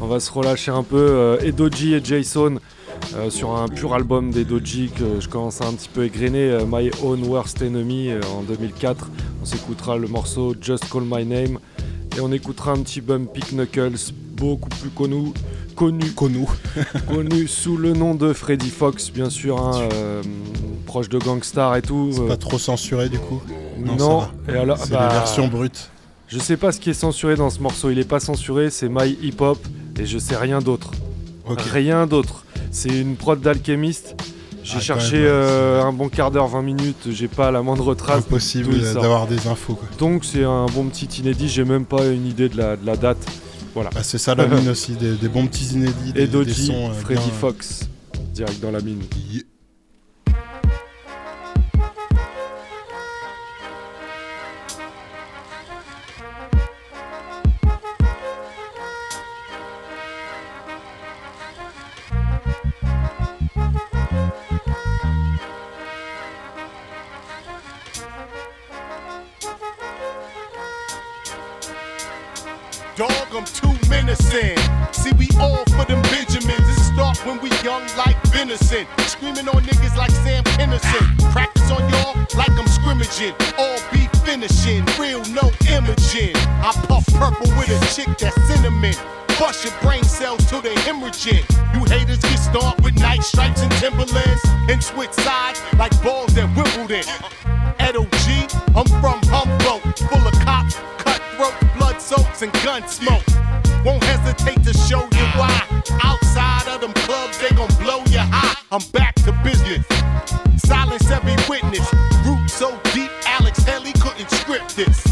[SPEAKER 5] On va se relâcher un peu. euh, et Doji et Jason. Euh, sur un pur album des Doji que je commence à un petit peu égrener, euh, My Own Worst Enemy euh, en 2004. On s'écoutera le morceau Just Call My Name et on écoutera un petit Bumpy Knuckles, beaucoup plus connu, connu,
[SPEAKER 1] connu,
[SPEAKER 5] connu sous le nom de Freddy Fox, bien sûr. hein, euh, proche de Gangstar et tout.
[SPEAKER 1] C'est pas trop censuré du coup?
[SPEAKER 5] Non, et alors,
[SPEAKER 1] C'est
[SPEAKER 5] bah,
[SPEAKER 1] les versions brutes.
[SPEAKER 5] Je sais pas ce qui est censuré dans ce morceau, il est pas censuré, c'est My Hip Hop et je sais rien d'autre. Rien d'autre. C'est une prod d'alchimiste. J'ai
[SPEAKER 1] Ah,
[SPEAKER 5] cherché
[SPEAKER 1] même,
[SPEAKER 5] euh, un bon quart d'heure, 20 minutes, j'ai pas la moindre trace.
[SPEAKER 1] Impossible d'avoir des infos quoi.
[SPEAKER 5] Donc c'est un bon petit inédit, j'ai même pas une idée de la, de la date. Voilà.
[SPEAKER 1] Bah, c'est ça la mine aussi, des, des bons petits inédits, des,
[SPEAKER 5] Et
[SPEAKER 1] des sons. euh,
[SPEAKER 5] Freddy
[SPEAKER 1] bien-
[SPEAKER 5] Fox, direct dans la mine.
[SPEAKER 12] I'm too menacing. See, we all for them Benjamins. It start when we young like venison. Screaming on niggas like Sam Kinison. Practice on y'all like I'm scrimmaging. All be finishing. Real, no imaging. I puff purple with a chick that's cinnamon. Bust your brain cells till they hemorrhaging. You haters get stomped with night stripes and Timberlands. And switch sides like balls that Wimbledon. Edo G, I'm from. Soaks, and gun smoke. Won't hesitate to show you why. Outside of them clubs, they gon' blow you high. I'm back to business. Silence every witness. Root so deep, Alex Haley couldn't script this.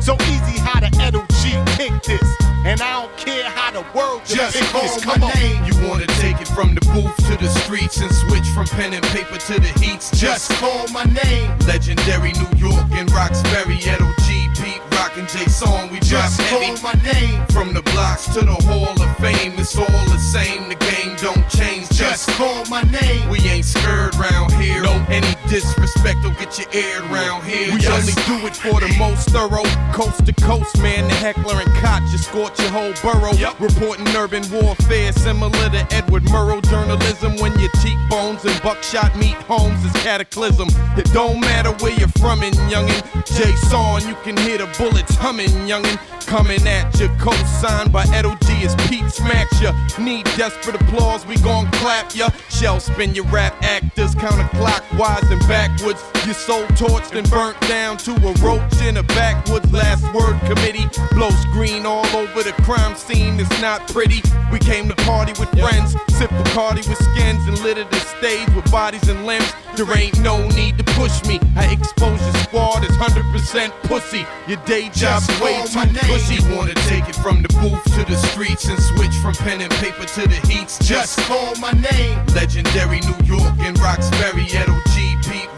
[SPEAKER 12] So easy how the Edo G kick this. And I don't care how the world
[SPEAKER 27] Just call
[SPEAKER 12] this.
[SPEAKER 27] my
[SPEAKER 12] on.
[SPEAKER 27] name. You wanna take it from the booth to the streets and switch from pen and paper to the heats.
[SPEAKER 12] Just call my name.
[SPEAKER 27] Legendary New York Heavy.
[SPEAKER 12] call my name.
[SPEAKER 27] From the blocks to the Hall of Fame, it's all the same. The game don't change.
[SPEAKER 12] Just call my name.
[SPEAKER 27] We ain't scared round disrespect will get you aired round here. We only do it for the most thorough. Coast to coast, man. The Heckler and Koch just scorch your whole borough. Reporting urban warfare, similar to Edward Murrow journalism. When your cheekbones and buckshot meet homes is cataclysm. It don't matter where you're from, in youngin'. Jason, you can hear the bullets humming, youngin'. Coming at you, co-signed by Edo G as Pete smacks ya. Need desperate applause, we gon' clap ya. Shell spin your rap actors counterclockwise and backwards. Your soul torched and burnt down to a roach in a backwoods. Last word committee blows green all over the crime scene. It's not pretty. We came to party with friends, sip Bacardi with skins and litter the stage with bodies and limbs. There ain't no need to push me. I expose your squad as 100% pussy. Your day job's
[SPEAKER 12] Just
[SPEAKER 27] way too pushy. Wanna take it from the booth to the streets and switch from pen and paper to the heats.
[SPEAKER 12] Just call my name.
[SPEAKER 27] Legendary New York and Roxbury, Edo G,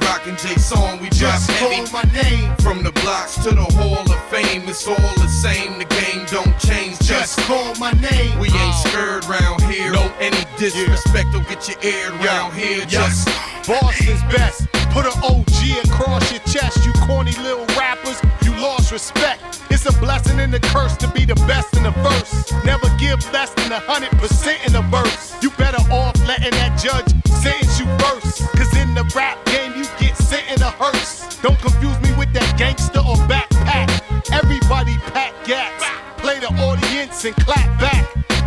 [SPEAKER 27] Pete Rock J Song. We
[SPEAKER 12] Just call my name.
[SPEAKER 27] From the blocks to the Hall of Fame, it's all the same. The game don't change.
[SPEAKER 12] Just call my name.
[SPEAKER 27] We ain't uh, scared round here. No, any disrespect will get you aired round here. Just
[SPEAKER 12] Boston's best. Put an OG across your chest, you corny little rappers. You lost respect. It's a blessing and a curse to be the best in the verse. Never give less than a hundred percent in a verse. You better off letting that judge sentence you first. Cause in the rap game, you get sent in a hearse. Don't confuse me with that gangster or backpack. Everybody pack gats. Play the audience and clap back.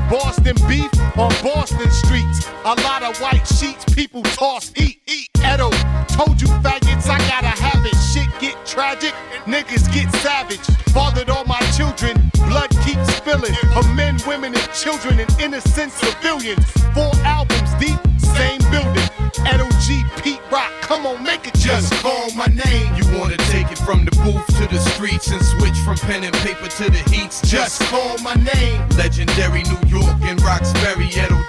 [SPEAKER 12] Boston beef on Boston streets. A lot of white sheets, people toss heat. Told you faggots, I gotta have it. Shit get tragic, niggas get savage. Fathered all my children, blood keeps spilling. Of men, women, and children, and innocent civilians. Four albums deep, same building. Edo G, Pete Rock, come on, make it just call my name.
[SPEAKER 27] You wanna take it from the booth to the streets and switch from pen and paper to the heats.
[SPEAKER 12] Just call my name.
[SPEAKER 27] Legendary New York and Roxbury, Edo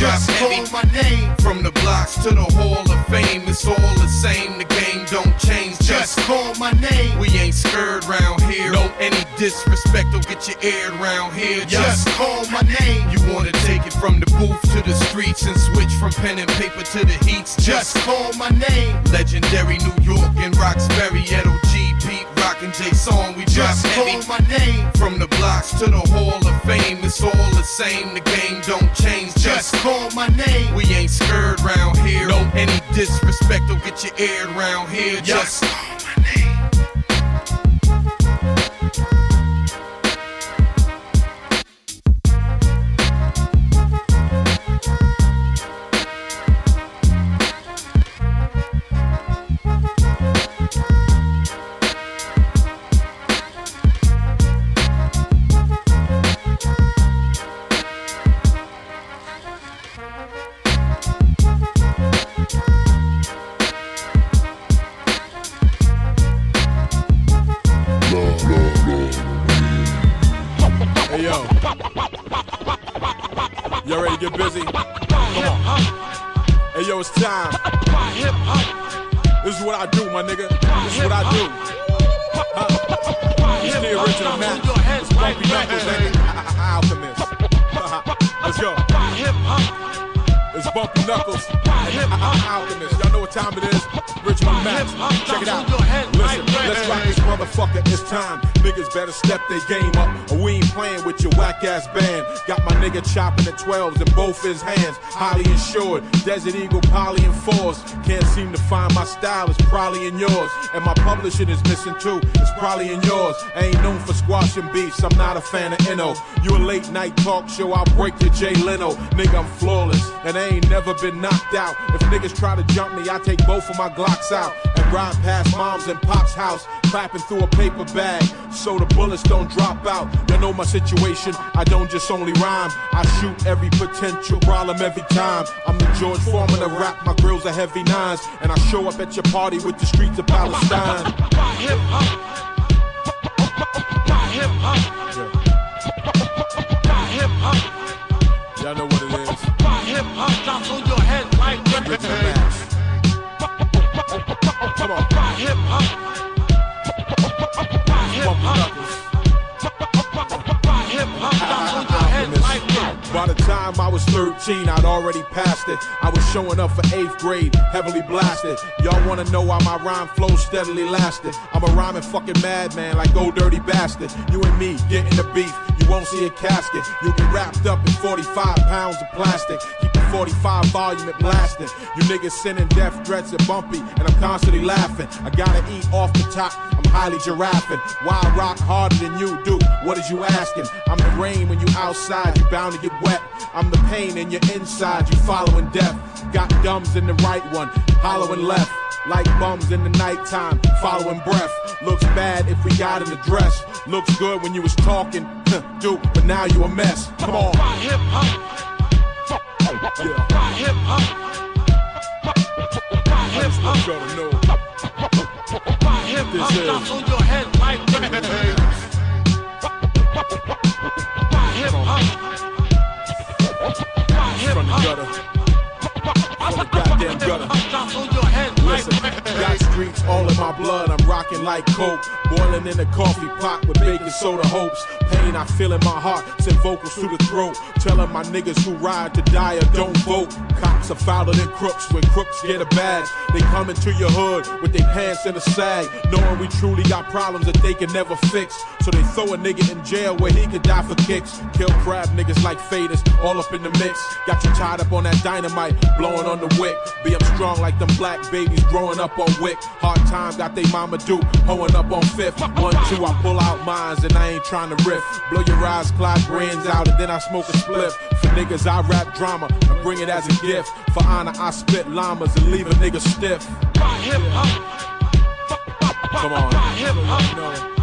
[SPEAKER 12] Just call my name.
[SPEAKER 27] From the blocks to the Hall of Fame, it's all the same. The game don't change.
[SPEAKER 12] Just call my name.
[SPEAKER 27] We ain't scared round here. No, any disrespect will get you aired round here.
[SPEAKER 12] Just call my name.
[SPEAKER 27] You wanna take it from the booth to the streets and switch from pen and paper to the heats.
[SPEAKER 12] Just call my name.
[SPEAKER 27] Legendary New York and Roxbury, Edo G, Pete Rock and J Song. We drop
[SPEAKER 12] Just
[SPEAKER 27] heavy.
[SPEAKER 12] call my name.
[SPEAKER 27] From the blocks to the Hall of Fame, it's all the same. The game don't change.
[SPEAKER 12] Just call my name.
[SPEAKER 27] We ain't scared round here. No, any disrespect will get you aired round here. Just
[SPEAKER 28] Come step game chopping at 12s in both his hands. Highly insured. Desert Eagle, poly and fours. Can't seem to find my style. It's probably in yours. And my publishing is missing too. It's probably in yours. I ain't known for squashing beats. I'm not a fan of Inno. You a late night talk show. I'll break your Jay Leno. Nigga, I'm flawless. And I ain't never been knocked out. If niggas try to jump me, I take both of my Glocks out. And ride past mom's and pop's house. Clapping through a paper bag. So the bullets don't drop out. You know my situation. I don't just only rhyme. Shoot every potential problem every time. I'm the George Foreman of rap. My grills are heavy nines. And I show up at your party with the streets of Palestine. Y'all know what it is.
[SPEAKER 29] Hip hop drops on your head like
[SPEAKER 28] Max. Come on.
[SPEAKER 29] Hip hop.
[SPEAKER 28] Bumpy Knuckles. By the time I was 13, I'd already passed it. I was showing up for eighth grade, heavily blasted. Y'all wanna know why my rhyme flow steadily lasted? I'm a rhyming fucking madman, like Old Dirty Bastard. You and me getting the beef, you won't see a casket. You'll be wrapped up in 45 pounds of plastic. Keep the 45 volume it blasting. You niggas sending death threats at Bumpy, and I'm constantly laughing. I gotta eat off the top, highly giraffing. Why I rock harder than you do? What is you asking? I'm the rain when you outside, you bound to get wet. I'm the pain in your inside, you following death. Got dumbs in the right one, hollowing left. Like bums in the nighttime, following breath. Looks bad if we got an address. Looks good when you was talking, dude, but now you a mess. Come on.
[SPEAKER 29] Hip hop.
[SPEAKER 28] Yeah.
[SPEAKER 29] Hip hop.
[SPEAKER 28] I just want y'all to know.
[SPEAKER 29] Hip
[SPEAKER 28] This
[SPEAKER 29] drops on your head like
[SPEAKER 28] From the gutter. From the goddamn gutter. Listen, got streets all in my blood. I'm rocking like coke, boiling in a coffee pot with baking soda hopes. Pain I feel in my heart, send vocals to the throat. Telling my niggas who ride to die or don't vote. Cops are fouler than crooks when crooks get a badge. They come into your hood with their pants in a sag, knowing we truly got problems that they can never fix. So they throw a nigga in jail where he could die for kicks. Kill crab niggas like faders, all up in the mix. Got you tied up on that dynamite, blowing on the wick. Be up strong like them black babies growing up on wick. Hard time got they mama do, hoeing up on fifth. One, two, I pull out mines and I ain't trying to riff. Blow your eyes, clock brains out, and then I smoke a spliff. For niggas, I rap drama and bring it as a gift. For honor, I spit llamas and leave a nigga stiff.
[SPEAKER 29] Hip hop.
[SPEAKER 28] Come on.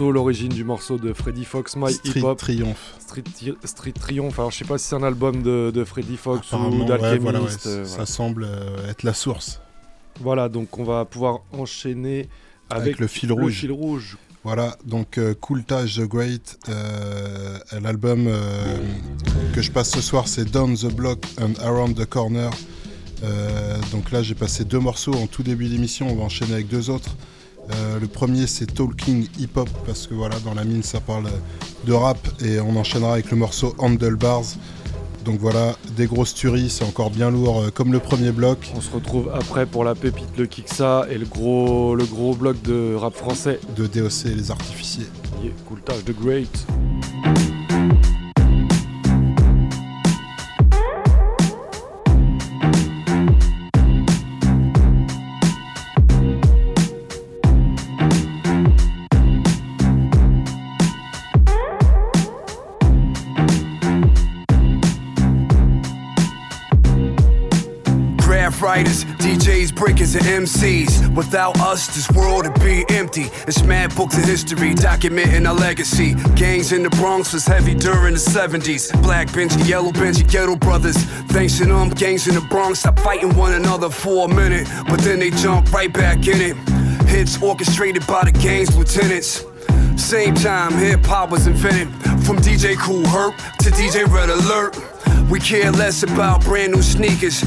[SPEAKER 5] Morceau, l'origine du morceau de Freddy Fox, My
[SPEAKER 1] Street
[SPEAKER 5] Hip Hop.
[SPEAKER 1] Triomphe.
[SPEAKER 5] Street, Street Triomphe. Alors, je sais pas si c'est un album de, de Freddy Fox ou
[SPEAKER 1] ouais,
[SPEAKER 5] d'Alchemist.
[SPEAKER 1] voilà, ouais,
[SPEAKER 5] euh,
[SPEAKER 1] ça semble euh, être la source.
[SPEAKER 5] Voilà, donc on va pouvoir enchaîner avec,
[SPEAKER 1] Avec le fil rouge.
[SPEAKER 5] fil rouge.
[SPEAKER 1] Voilà, donc euh, Cool Taj The Great, euh, l'album euh, que je passe ce soir c'est Down the Block and Around the Corner. Donc là j'ai passé deux morceaux en tout début d'émission, on va enchaîner avec deux autres. Euh, le premier c'est Talking Hip Hop parce que voilà dans la mine ça parle de rap et on enchaînera avec le morceau Handlebars. Donc voilà, des grosses tueries, c'est encore bien lourd euh, comme le premier bloc.
[SPEAKER 5] On se retrouve après pour la pépite, le Kiksa et le gros, le gros bloc de rap français.
[SPEAKER 1] De DOC et les artificiers.
[SPEAKER 5] Yeah, cool tâche de Great.
[SPEAKER 13] Writers, DJs, breakers, and MCs. Without us, this world would be empty. It's mad books of history documenting our legacy. Gangs in the Bronx was heavy during the 70s. Black Benji, Yellow Benji, Ghetto Brothers. Thanks to them, um, gangs in the Bronx stopped fighting one another for a minute, but then they jump right back in it. Hits orchestrated by the gang's lieutenants. Same time hip hop was invented. From DJ Kool Herc to DJ Red Alert. We care less about brand new sneakers.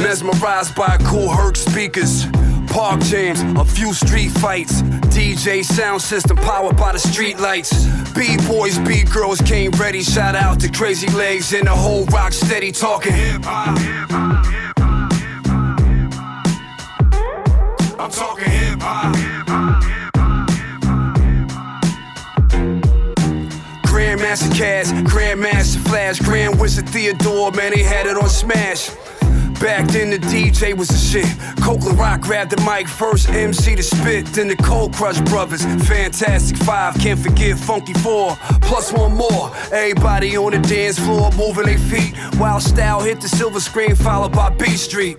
[SPEAKER 13] Mesmerized by Kool Herc speakers. Park jams, a few street fights. DJ sound system powered by the street lights. B boys, B girls came ready. Shout out to Crazy Legs and the whole rock steady talking. Hip hop, hip hop, hip hop, hip hop. I'm talking hip hop, hip hop, hip Grandmaster Caz, Grandmaster Flash, Grand Wizard Theodore, man, they had it on Smash. Back then the DJ was the shit. Coke Rock grabbed the mic first, MC to spit, then the Cold Crush Brothers. Fantastic Five, can't forget Funky Four. Plus one more. Everybody on the dance floor moving their feet. Wild style hit the silver screen, followed by Beat Street.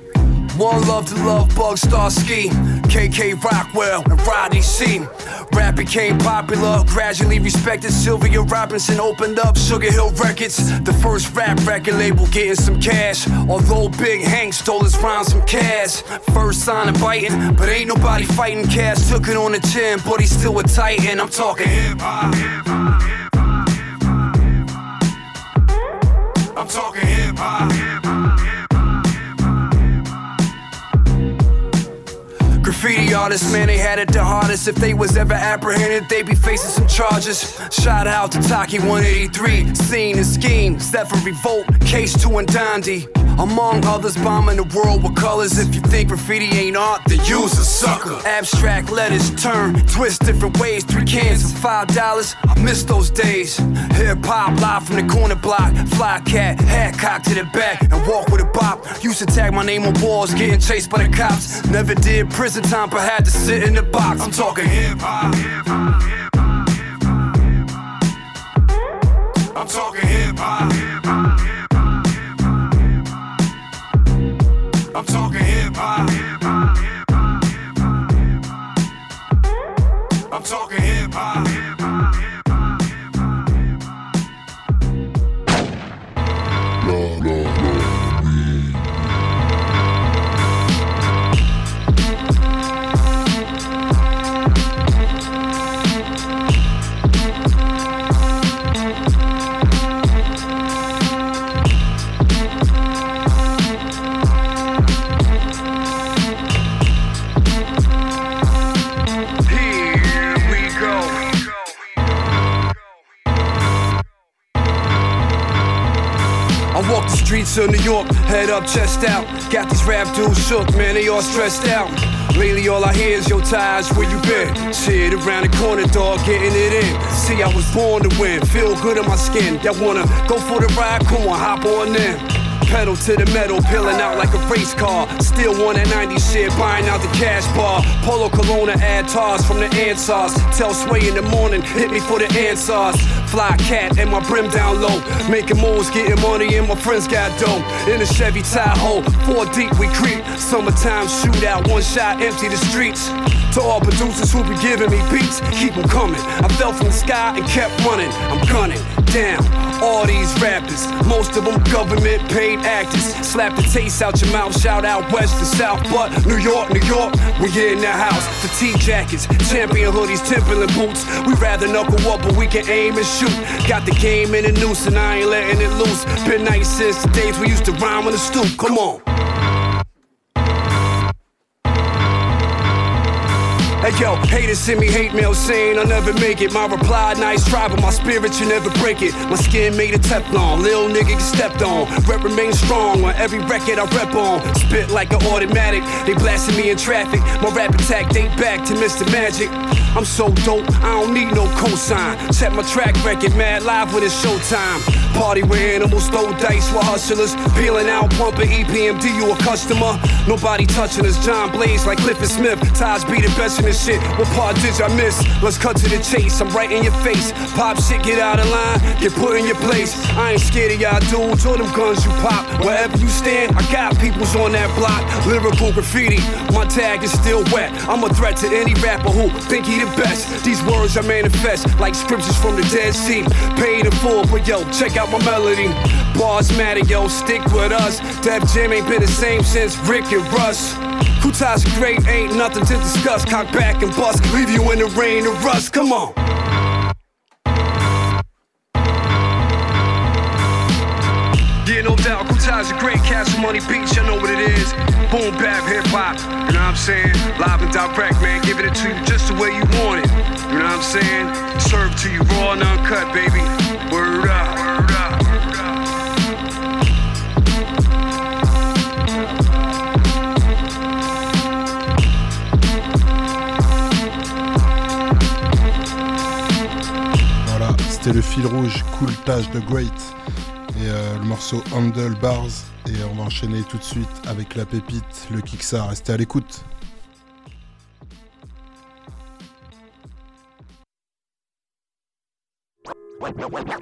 [SPEAKER 13] One love to Lovebug Starski, KK Rockwell, and Rodney C. Rap became popular, gradually respected. Sylvia Robinson opened up Sugar Hill Records, the first rap record label getting some cash. Although Big Hank stole his rhymes from Caz. First sign of biting, but ain't nobody fighting Caz. Took it on the chin, but he's still a titan. I'm talking hip hop. I'm talking hip hop, Graffiti artists, man, they had it the hardest. If they was ever apprehended, they'd be facing some charges. Shout out to Taki 183, Seen and Skeme, Step for Revolt, Case 2 and Dondi. Among others, bombing the world with colors. If you think graffiti ain't art, then you's a sucker. Abstract letters turn, twist different ways. Three cans for five dollars. I miss those days. Hip hop live from the corner block. Fly cat, hat cocked to the back, and walk with a bop. Used to tag my name on walls, getting chased by the cops. Never did prison time, but had to sit in the box. I'm talking hip hop, hip hop. I'm talking hip hop, of New York, head up, chest out. Got these rap dudes shook, man, they all stressed out. Lately, all I hear is your ties, where you been? Shit around the corner, dog, getting it in. See, I was born to win, feel good in my skin. Y'all wanna go for the ride? Come on, hop on in. Pedal to the metal, peeling out like a race car. Still one at 90 shit, buying out the cash bar. Polo Corona ad tars from the Ansars. Tell Sway in the morning, hit me for the answers. Fly cat and my brim down low. Making moves, getting money, and my friends got dough. In a Chevy Tahoe, four deep we creep. Summertime shootout, one shot, empty the streets. To all producers who be giving me beats, keep keep 'em coming. I fell from the sky and kept running. I'm gunning down all these rappers. Most of them government paid actors. Slap the taste out your mouth, shout out west to south. But New York, New York, we in the house. Fatigue jackets, champion hoodies, Timberland boots. We rather knuckle up, but we can aim and shoot. Got the game in a noose, and I ain't letting it loose. Been nice since the days we used to rhyme on the stoop. Come on. Hey yo, haters send me hate mail saying I'll never make it. My reply, nice try, but my spirit you never break it. My skin made of Teflon, lil nigga get stepped on. Rep remain strong on every record I rep on. Spit like an automatic, they blasting me in traffic. My rap attack date back to Mr. Magic. I'm so dope, I don't need no cosign. Check my track record, mad live when it's showtime. Party with animals, throw dice with hustlers. Peeling out, pumping EPMD, you a customer. Nobody touching us. John Blaze like Clifford Smith. Ties be the best in this shit. What part did I miss? Let's cut to the chase. I'm right in your face. Pop shit, get out of line, get put in your place. I ain't scared of y'all dudes or them guns you pop. Wherever you stand, I got peoples on that block. Lyrical graffiti, my tag is still wet. I'm a threat to any rapper who think he the best. These words I manifest like scriptures from the Dead Sea. Paid in full, but yo, check out my melody. Bars matter, yo, stick with us. Def Jam ain't been the same since Rick and Russ. Kutas great, ain't nothing to discuss. Cock back and bust, leave you in the rain and rust. Come on. Yeah, no doubt, Kutas a great Castle Money Beach, I know what it is. Boom, bap, hip hop, you know what I'm saying? Live and direct, man, giving it to you just the way you want it. You know what I'm saying? Served to you raw and uncut, baby. Word up,
[SPEAKER 1] c'était le fil rouge Cool Tage de Great et euh, le morceau Handle Bars. Et on va enchaîner tout de suite avec la pépite, le Kiksa. Restez à l'écoute.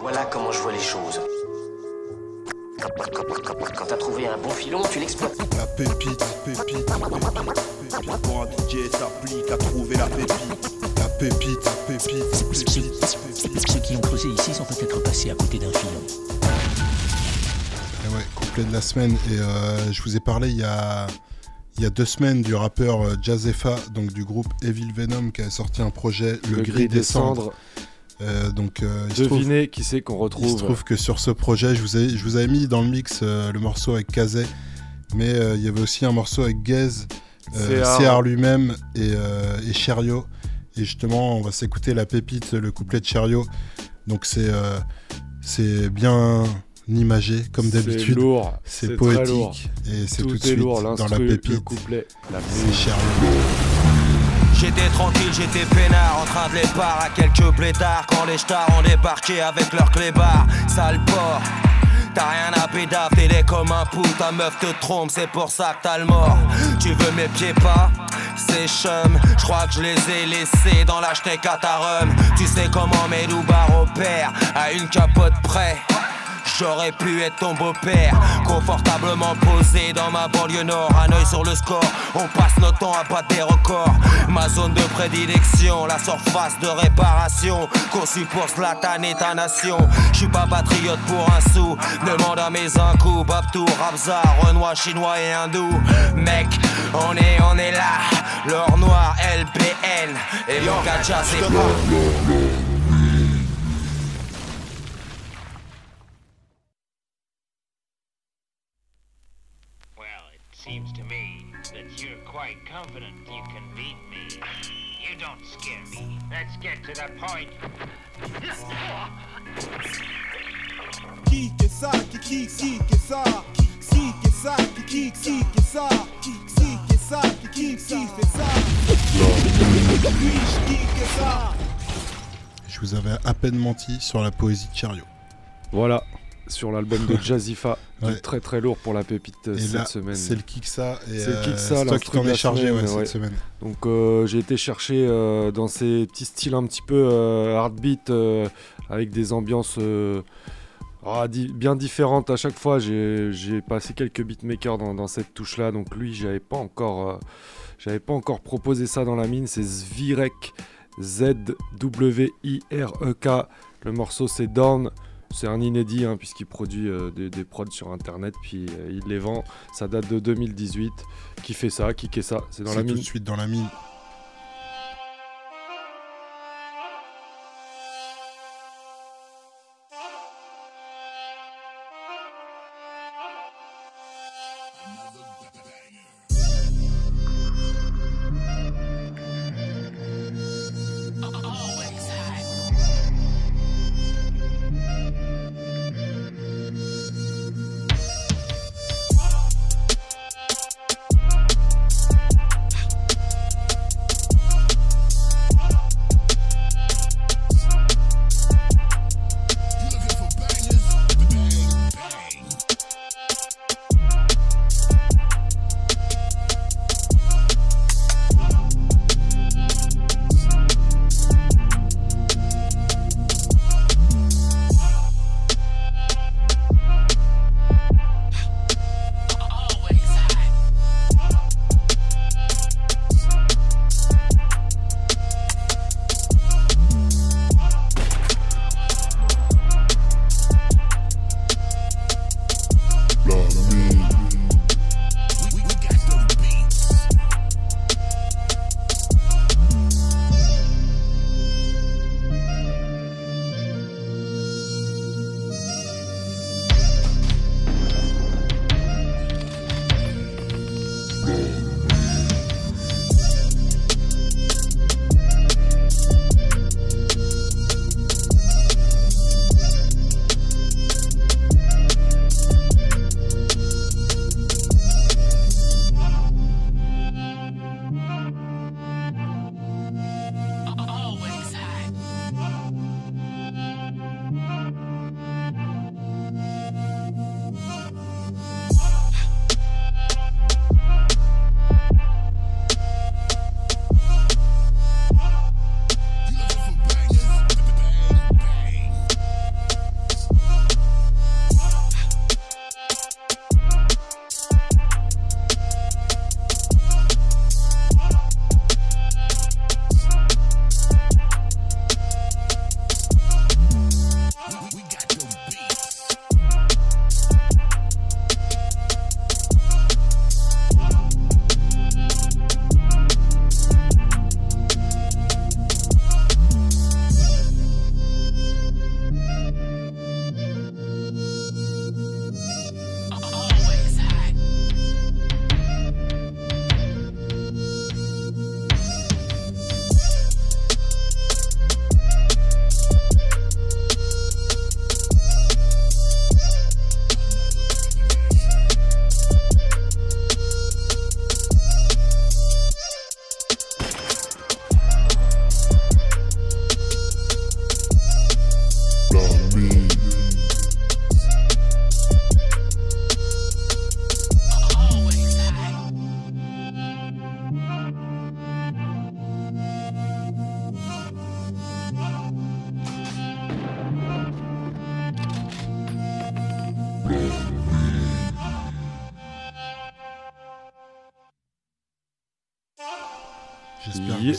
[SPEAKER 30] Voilà comment je vois les choses. Quand t'as trouvé un bon filon, tu l'exploites.
[SPEAKER 1] La pépite, pépite, pépite, pépite.
[SPEAKER 31] Pour un DJ s'applique à trouver la pépite.
[SPEAKER 1] Pépite, pépite, pépite,
[SPEAKER 32] Ceux qui ont creusé ici sont peut-être passés à côté d'un filon.
[SPEAKER 1] Et ouais, complet de la semaine. Et euh, je vous ai parlé il y a, il y a deux semaines du rappeur euh, Jazefa, donc du groupe Evil Venom, qui a sorti un projet, Le, Gris des Cendres. Euh, donc, euh, il se trouve-
[SPEAKER 5] Devinez qui c'est qu'on
[SPEAKER 1] Il se
[SPEAKER 5] retrouve.
[SPEAKER 1] trouve que sur ce projet, je vous, ai, je vous avais mis dans le mix euh, le morceau avec Kazé, mais euh, il y avait aussi un morceau avec Gaze, euh,
[SPEAKER 5] CR.
[SPEAKER 1] Lui-même et, euh, et Cherio. Et justement, on va s'écouter la pépite, le couplet de Cherio. Donc c'est euh, c'est bien imagé, comme
[SPEAKER 5] C'est
[SPEAKER 1] d'habitude.
[SPEAKER 5] lourd,
[SPEAKER 1] C'est
[SPEAKER 5] c'est très lourd.
[SPEAKER 1] poétique. Et c'est
[SPEAKER 5] Tout
[SPEAKER 1] tout de suite
[SPEAKER 5] lourd,
[SPEAKER 1] dans la
[SPEAKER 5] l'instru, le
[SPEAKER 1] pépite.
[SPEAKER 5] couplet, la
[SPEAKER 1] C'est Cherio.
[SPEAKER 33] J'étais tranquille, j'étais peinard, en train de les barres à quelques blédards Quand les stars ont débarqué avec leurs clébards Sale porc, t'as rien à pédave, t'es comme un pou Ta meuf te trompe, c'est pour ça que t'as le mort. Tu veux mes pieds pas? C'est chum, je crois que je les ai laissés dans l'acheté Catarum Tu sais comment mes loupards opèrent, à une capote près J'aurais pu être ton beau-père, confortablement posé dans ma banlieue nord, un œil sur le score. On passe notre temps à battre des records. Ma zone de prédilection, la surface de réparation, conçue pour Zlatan et ta nation. Je suis pas patriote pour un sou, demande à mes incous, Babtou, Rabza, Renoir, chinois et hindou. Mec, on est, on est là, l'or noir, LBN, et mon gacha c'est
[SPEAKER 34] seems to me that you're quite confident you can beat me. You don't scare me. Let's get to the point.
[SPEAKER 1] Je vous avais à peine menti sur la poésie de Chariot.
[SPEAKER 5] Voilà sur l'album de
[SPEAKER 1] Ouais.
[SPEAKER 5] est très très lourd pour la pépite euh,
[SPEAKER 1] Et
[SPEAKER 5] cette
[SPEAKER 1] là,
[SPEAKER 5] semaine.
[SPEAKER 1] c'est le Kiksa, et,
[SPEAKER 5] C'est le
[SPEAKER 1] euh, toi qui t'en es chargé,
[SPEAKER 5] semaine,
[SPEAKER 1] ouais, cette semaine.
[SPEAKER 5] Donc euh, j'ai été chercher euh, dans ces petits styles un petit peu hard beat, euh, avec des ambiances ah, di- bien différentes à chaque fois. J'ai passé quelques beatmakers dans, dans cette touche-là, donc lui j'avais pas encore, j'avais pas encore proposé ça dans la mine. C'est Zvirek, Z-W-I-R-E-K. E Le morceau c'est Down. C'est un inédit hein, puisqu'il produit euh, des, des prods sur internet puis euh, il les vend. Ça date de 2018. Qui fait ça? Qui fait ça? C'est dans la
[SPEAKER 1] C'est tout
[SPEAKER 5] mine.
[SPEAKER 1] de suite dans la mine.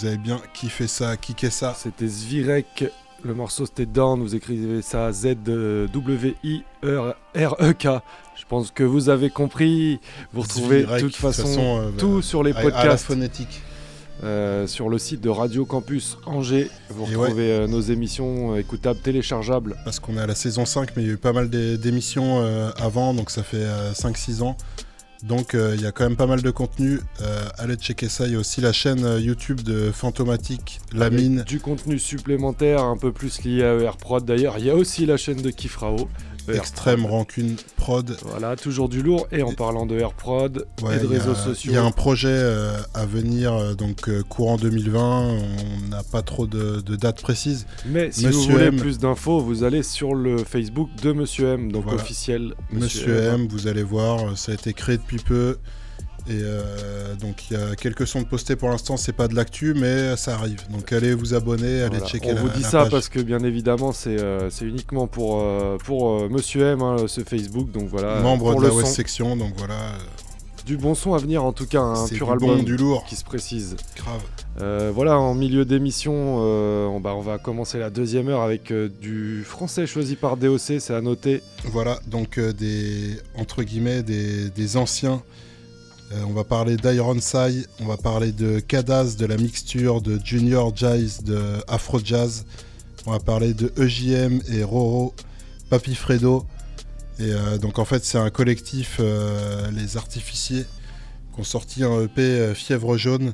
[SPEAKER 1] Vous avez bien kiffé ça, kické ça.
[SPEAKER 5] C'était Zvirek, le morceau c'était Down, vous écrivez ça Z-W-I-R-E-K. Je pense que vous avez compris. Vous retrouvez de toute façon,
[SPEAKER 1] euh,
[SPEAKER 5] tout sur les
[SPEAKER 1] à- à la
[SPEAKER 5] podcasts.
[SPEAKER 1] phonétique.
[SPEAKER 5] Euh, sur le site de Radio Campus Angers, vous
[SPEAKER 1] Et
[SPEAKER 5] retrouvez euh, nos émissions écoutables, téléchargeables.
[SPEAKER 1] Parce qu'on est à la saison 5, mais il y a eu pas mal d'é- d'émissions avant, donc ça fait 5-6 ans. Donc euh, il y a quand même pas mal de contenu. Euh, allez checker ça. Il y a aussi la chaîne euh, YouTube de Fantomatique, La Mine.
[SPEAKER 5] Du contenu supplémentaire, un peu plus lié à ER Prod. D'ailleurs, il y a aussi la chaîne de Kifrao.
[SPEAKER 1] Extrême. Rancune Prod.
[SPEAKER 5] Voilà, toujours du lourd. Et en parlant de ER Prod
[SPEAKER 1] Ouais,
[SPEAKER 5] et de
[SPEAKER 1] a-
[SPEAKER 5] réseaux sociaux.
[SPEAKER 1] Il y a un projet euh, à venir, euh, donc euh, courant 2020. On n'a pas trop de, de dates précises.
[SPEAKER 5] Mais si
[SPEAKER 1] Monsieur
[SPEAKER 5] vous voulez
[SPEAKER 1] M,
[SPEAKER 5] plus d'infos, vous allez sur le Facebook de Monsieur M, donc
[SPEAKER 1] Voilà.
[SPEAKER 5] officiel.
[SPEAKER 1] Monsieur M, vous allez voir, ça a été créé depuis peu. Et euh, donc il y a quelques sons de postés pour l'instant, c'est pas de l'actu, mais ça arrive. Donc allez vous abonner, allez
[SPEAKER 5] Voilà.
[SPEAKER 1] checker
[SPEAKER 5] On
[SPEAKER 1] la
[SPEAKER 5] vous dit
[SPEAKER 1] la
[SPEAKER 5] ça
[SPEAKER 1] page.
[SPEAKER 5] parce que bien évidemment c'est euh, uniquement pour, euh, pour Monsieur M, hein, ce Facebook. Donc voilà.
[SPEAKER 1] Membre de la West. Section, donc voilà.
[SPEAKER 5] Du bon son à venir en tout cas, un pur
[SPEAKER 1] du
[SPEAKER 5] album
[SPEAKER 1] bon, du lourd.
[SPEAKER 5] qui se précise.
[SPEAKER 1] Grave.
[SPEAKER 5] Voilà, en milieu d'émission, on, bah, on va commencer la deuxième heure avec du français choisi par DOC, c'est à noter.
[SPEAKER 1] Voilà, donc des entre guillemets des, des anciens. Euh, on va parler d'Ironside, on va parler de Kadaz, de la mixture de Junior Jazz, de Afro Jazz. On va parler de EJM et Roro, Papi Fredo. Et euh, donc en fait c'est un collectif, euh, les artificiers, qui ont sorti un EP Fièvre Jaune,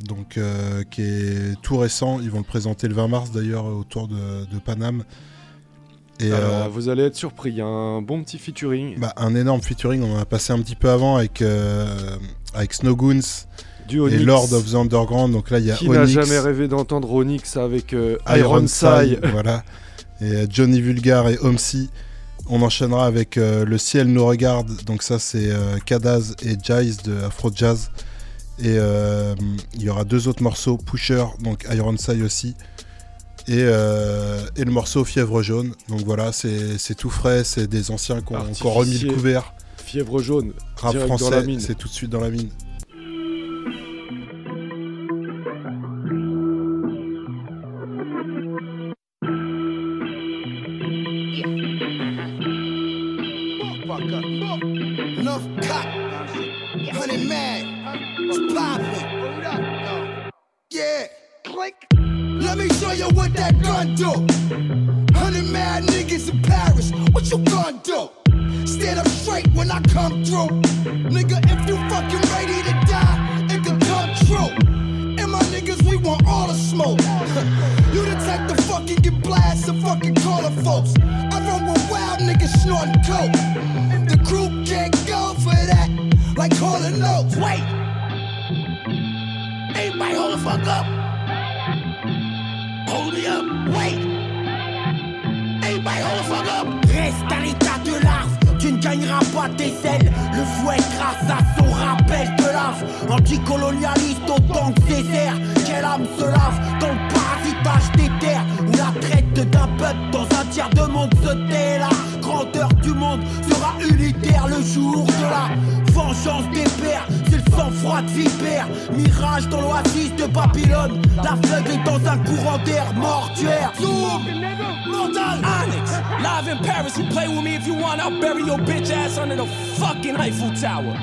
[SPEAKER 1] donc qui est tout récent. Ils vont le présenter le 20 mars d'ailleurs autour de, de Paname. Et,
[SPEAKER 5] Alors,
[SPEAKER 1] euh,
[SPEAKER 5] vous allez être surpris, il y a un bon petit featuring.
[SPEAKER 1] bah, un énorme featuring, on en a passé un petit peu avant avec, euh, avec Snowgoons
[SPEAKER 5] Du
[SPEAKER 1] et. Lord of the Underground. Donc là, il y a
[SPEAKER 5] Qui n'a jamais rêvé d'entendre Onyx avec euh,
[SPEAKER 1] Ironside,
[SPEAKER 5] Ironside
[SPEAKER 1] voilà, et euh, Johnny Vulgar et Homsi. On enchaînera avec euh, Le ciel nous regarde. Donc ça, c'est euh, Kadaz et Jazz de Afro Jazz. Et euh, il y aura deux autres morceaux, Pusher, donc Ironside aussi. Et, euh, et le morceau Fièvre jaune. Donc voilà, c'est tout frais, c'est des anciens qui ont encore remis le couvert.
[SPEAKER 5] Fièvre jaune,
[SPEAKER 1] Rap français,
[SPEAKER 5] mine.
[SPEAKER 1] c'est tout de suite dans la mine.
[SPEAKER 35] Enough cop. Honey mad. It's poppin'. Yeah. Let me show you what that gun do. Hundred mad niggas in Paris. What you gon' do? Stand up straight when I come through. Nigga, if you fucking ready to die, it can come true. And my niggas, we want all the smoke. you the type to fucking get blasted, fucking calling folks. I run with wild niggas snorting coke. The crew can't go for that, like calling notes. Wait, everybody hold the fuck up.
[SPEAKER 9] Reste à l'état de larve, tu ne gagneras pas tes ailes. Le fouet grâce à son rappel de lave. Anticolonialiste autant que Césaire. Quelle âme se lave dans le parasitage des terres. Où la traite d'un peuple dans un tiers de monde se tait. La grandeur du monde sera unitaire le jour de la vengeance des pères. C'est le sang-froid de vipère. Mirage dans l'oasis de Babylone. L'aveugle est dans un courant d'air mortuaire. Zoom!
[SPEAKER 21] Onyx, live in Paris. You play with me if you want. I'll bury your bitch ass under the fucking Eiffel Tower.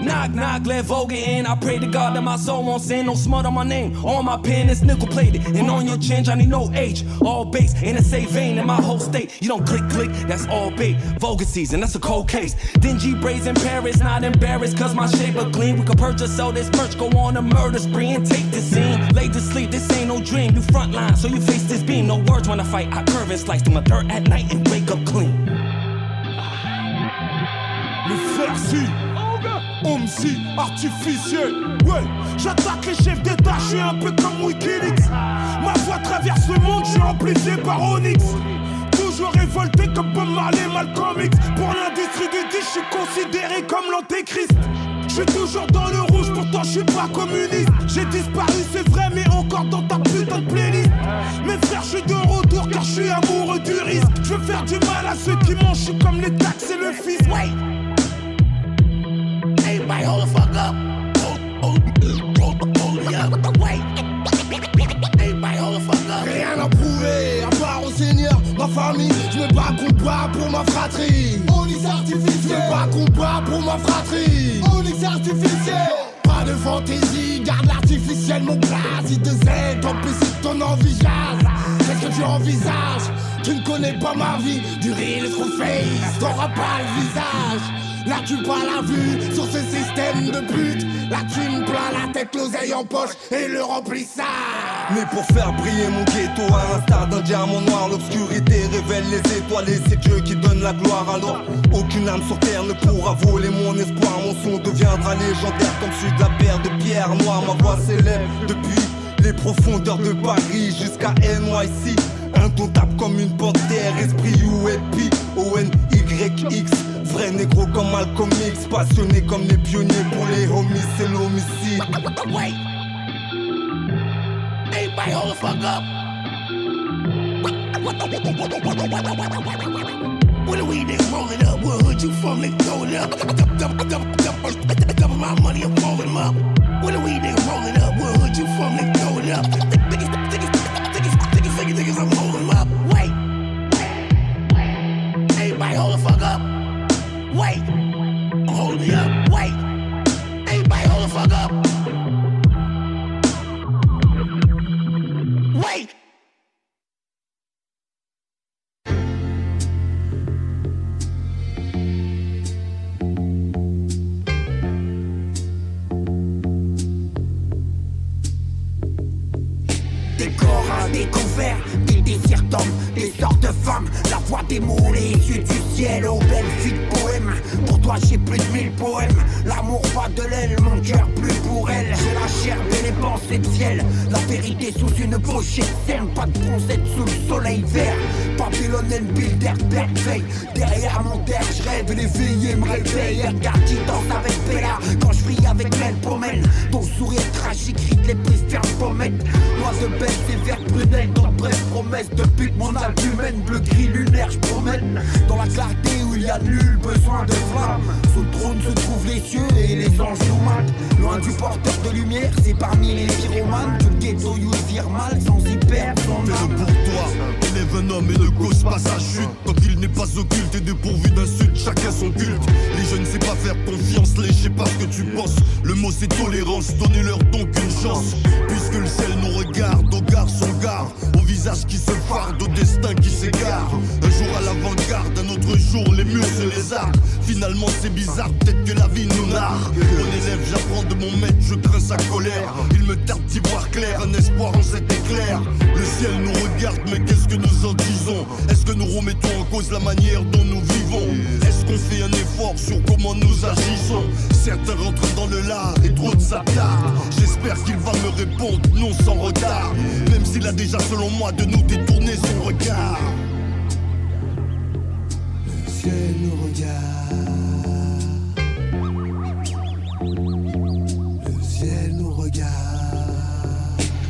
[SPEAKER 21] Knock, knock, let Vogue in. I pray to God that my soul won't sin. No smut on my name. On my pen is nickel plated. And on your chin, I need no H. All base in the same vein in my whole state. You don't click, click, that's all bait. Vogue season, that's a cold case. Dingy braids in Paris, not embarrassed, cause my shape a clean. We could purchase all this merch, go on a murder spree and take the scene. Laid to sleep, this ain't no dream. You front line, so you face this beam. No words when I fight. I curve and slice through my dirt at night and wake up clean.
[SPEAKER 34] Le Fersi, Omsi, artificiel. Ouais, j'attaque les chefs d'État, je suis un peu comme Wikileaks. Ma voix traverse le monde, je suis amplifié par Onyx. Toujours révolté comme Bob Marley, Malcolm X. Pour l'industrie du disque, je suis considéré comme l'antéchrist. Je suis toujours dans le rouge, pourtant je suis pas communiste. J'ai disparu, c'est vrai, mais encore dans ta putain de playlist. Mes frères, je suis de retour car je suis amoureux du risque. Je veux faire du mal à ceux qui mangent, je suis comme les taxes et le fils. Wait!
[SPEAKER 35] Rien à
[SPEAKER 9] prouver, à part au Seigneur, ma famille. Je me bats combat pour ma fratrie. On est artificiel. Je me bats combat pour ma fratrie. On est artificiel. Pas de fantaisie, garde l'artificiel mon plat Si deux ailes, tant pis ton envie Qu'est-ce que tu envisages? Tu ne connais pas ma vie, du real trop face, t'auras pas le visage. Là tu pas la vue sur ce système de pute. Là tu me plein la tête, l'oseille en poche et le remplissage.
[SPEAKER 24] Mais pour faire briller mon ghetto à l'instar d'un diamant noir L'obscurité révèle les étoiles et c'est Dieu qui donne la gloire Alors aucune âme sur terre ne pourra voler mon espoir. Mon son deviendra légendaire comme celui de la paire de pierre noire Ma voix s'élève depuis les profondeurs de Paris jusqu'à NYC Indomptable comme une panthère, esprit UAP, O-N-Y-X Vrai négro comme Malcolm X, passionné comme les pionniers pour les homies, c'est l'homicide.
[SPEAKER 9] Wait. Everybody hold fuck up. When the weed niggas rolling up, what hood you from? They throw it up. Double, my money, I'm rolling up. When the weed niggas rolling up, what hood you from? Up. Niggas, niggas, niggas, niggas, niggas, I'm up. Wait. Everybody hold the fuck up. Wait. Hold me up. Wait. Everybody hold the fuck up. Wait. Des corps découvert, des sortes de femmes, la voix des mots, les du ciel, aux belles filles de poèmes. Pour toi j'ai plus de mille poèmes, l'amour va de l'aile, mon cœur plus pour elle. J'ai la chair et les pensées de ciel, la vérité sous une pochette saine, pas de bronzette sous le soleil vert. Babylone and Bilderberg veille, derrière mon terre, je rêve l'éveillé me réveille. Regarde qui danse avec Bella, quand je brille avec Mel Pommel. Ton sourire tragique, rite les prises ferme pommette. Moi de belle, c'est vert prunelle, dans bref promesse de pute, mon albumène, bleu gris lunaire, je promène. Dans la clarté où il y a nul besoin de flamme. Sous le trône se trouvent les cieux et les anges matent. Loin du porteur de lumière, c'est parmi les pyromanes. Du ghetto, you vire mal sans y perdre son âme.
[SPEAKER 36] pour toi, élève un homme et ne cause pas sa chute Tant qu'il n'est pas occulte et dépourvu d'insultes, chacun son culte Les jeunes ne savent pas faire confiance, les je sais pas ce que tu penses Le mot c'est tolérance, donnez-leur donc une chance Puisque le ciel nous regarde, aux garçons gare Au visage qui se farde, au destin qui s'égare. Un jour à l'avant-garde, un autre jour les murs et les arbres Finalement c'est bizarre, peut-être que la vie nous narre. Bon élève, j'apprends de mon maître, je crains sa colère. Il me tarde d'y voir clair, un espoir en cet éclair. Le ciel nous regarde, mais qu'est-ce que nous en disons? Est-ce que nous remettons en cause la manière dont nous vivons? Est-ce qu'on fait un effort sur comment nous agissons? Certains rentrent dans le lard et trop de s'attardent J'espère qu'il va me répondre non sans retard. Même s'il a déjà selon moi de nous détourné son regard
[SPEAKER 9] ciel nous regarde. Le ciel nous regarde.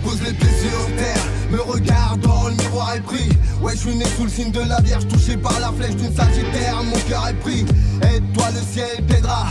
[SPEAKER 9] Pose les pieds sur terre, me regarde dans le miroir est pris. Ouais, je suis né sous le signe de la Vierge, touché par la flèche d'une sagittaire, mon cœur est pris. Aide-toi, le ciel t'aidera.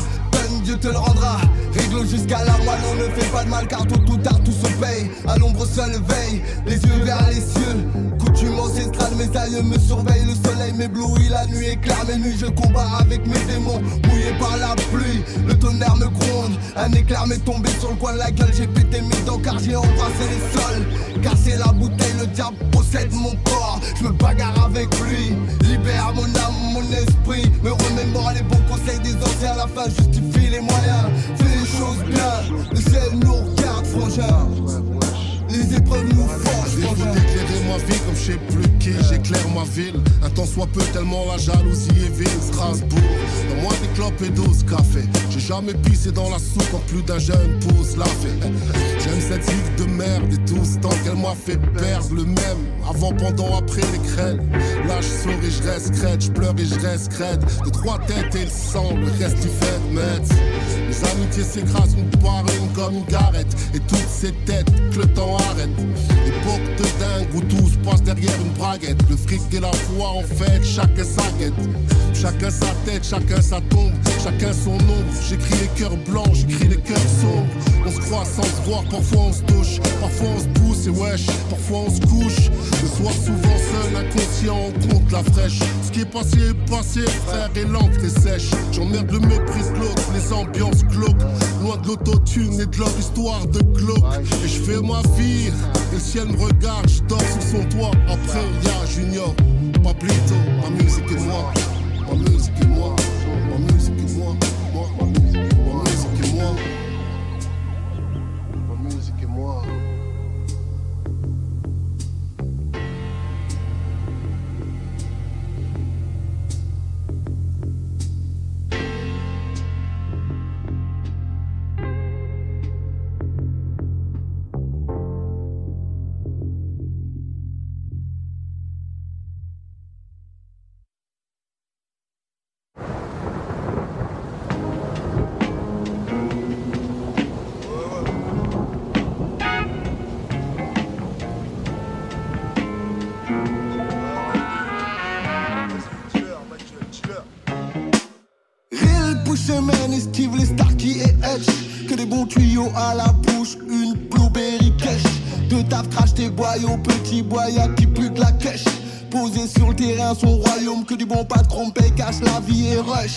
[SPEAKER 9] Dieu te le rendra. Réglo jusqu'à la moelle, on ne fait pas de mal car tôt ou tard tout se paye. À l'ombre seul veille, les yeux vers les cieux. Coutume ancestrale, mes aïeux me surveillent. Le soleil m'éblouit, la nuit éclaire mes nuits. Je combats avec mes démons, mouillé par la pluie. Le tonnerre me gronde, un éclair m'est tombé sur le coin de la gueule. J'ai pété mes dents car j'ai embrassé les sols. Cassé la bouteille, le diable possède mon corps. Je me bagarre avec lui, libère mon âme, mon esprit. Me remémore les bons conseils des anciens. La fin justifie les moyens. Fais les choses bien, le ciel nous regarde, frangin. Les épreuves nous forgent, frangin.
[SPEAKER 36] ma vie comme je sais plus J'éclaire ma ville, un temps soit peu tellement la jalousie est vile. Strasbourg, dans moi des clopes et 12 cafés J'ai jamais pissé dans la soupe quand plus d'un jeune pousse la fait J'aime cette vie de merde et tout ce temps qu'elle m'a fait perdre le même. Avant, pendant, après les crêles Là je et je reste crête, je pleure et je reste crête. De trois têtes et le sang, le reste du fait Le
[SPEAKER 37] Les amitiés s'écrasent, on parle comme une garette. Et toutes ces têtes que le temps arrête. Époque de dingue où tout se passe derrière une Le fric et la foi, en fait, chacun sa quête. Chacun sa tête, chacun sa tombe, chacun son ombre. J'écris les cœurs blancs, j'écris les cœurs sombres. On se croit sans se voir, parfois on se touche, parfois on se pousse et wesh, parfois on se couche. Le soir souvent seul, inconscient, on compte la fraîche. Ce qui est passé est passé, frère, et l'encre est sèche. J'emmerde le mépris de l'autre, les ambiances glauques. Loin de l'autotune et de leur histoire de glauque. Et je fais ma vie, et le ciel me regarde, je dors sur son toit. Après, Yeah, Junior, Pablito,
[SPEAKER 35] my music is one, my music boya qui pue de la cash Posé sur le terrain son royaume Que du bon patron paye cache la vie et rush.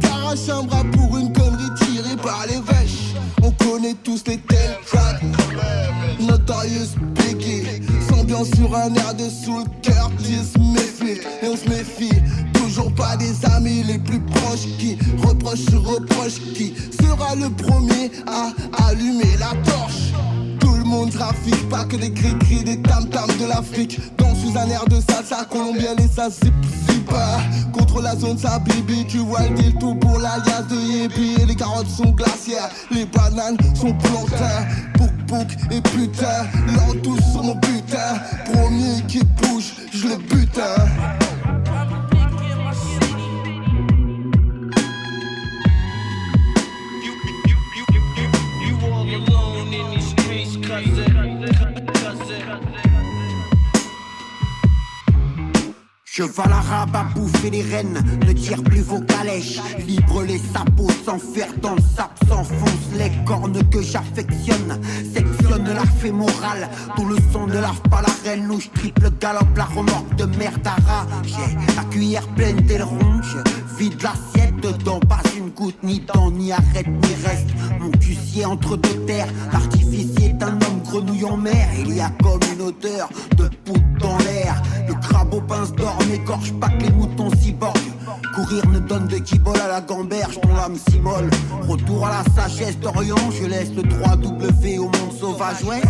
[SPEAKER 35] Carache un bras pour une connerie tirée par les vaches. On connaît tous les tels tracks Notorious Biggie S'ambiance sur un air de soul Curtis méfie Et on se méfie Toujours pas des amis les plus proches qui reprochent sur reproche Qui sera le premier à allumer la torche monde trafique, pas que des cris-cris, des tam-tams de l'Afrique. Danse sous un air de salsa colombienne et ça zip zip. Contre la zone ça bibi, tu vois le tout pour l'alias de Yébi les carottes sont glaciaires, les bananes sont plantains. Pouk pouk et putain, l'an tous sur mon butin. Premier qui bouge, je le butin
[SPEAKER 9] Cheval arabe à bouffer les rênes, ne tire plus vos calèches. Libre les sabots sans faire dans le sap, s'enfonce les cornes que j'affectionne. La fémorale, dont le sang ne lave pas la reine. Où je triple galope la remorque de merde à. J'ai la cuillère pleine d'ailerons, je vide l'assiette dedans, pas une goutte, ni dent, ni arrête, ni reste. Mon cussier entre deux terres, l'artificier est un homme grenouille en mer. Il y a comme une odeur de poudre dans l'air. Le crabe aux pinces d'or n'égorge pas que les moutons cyborgs. Courir ne donne de kibole à la gamberge dont l'âme s'immole. Retour à la sagesse d'Orient, je laisse le 3W au monde sauvage, ouais.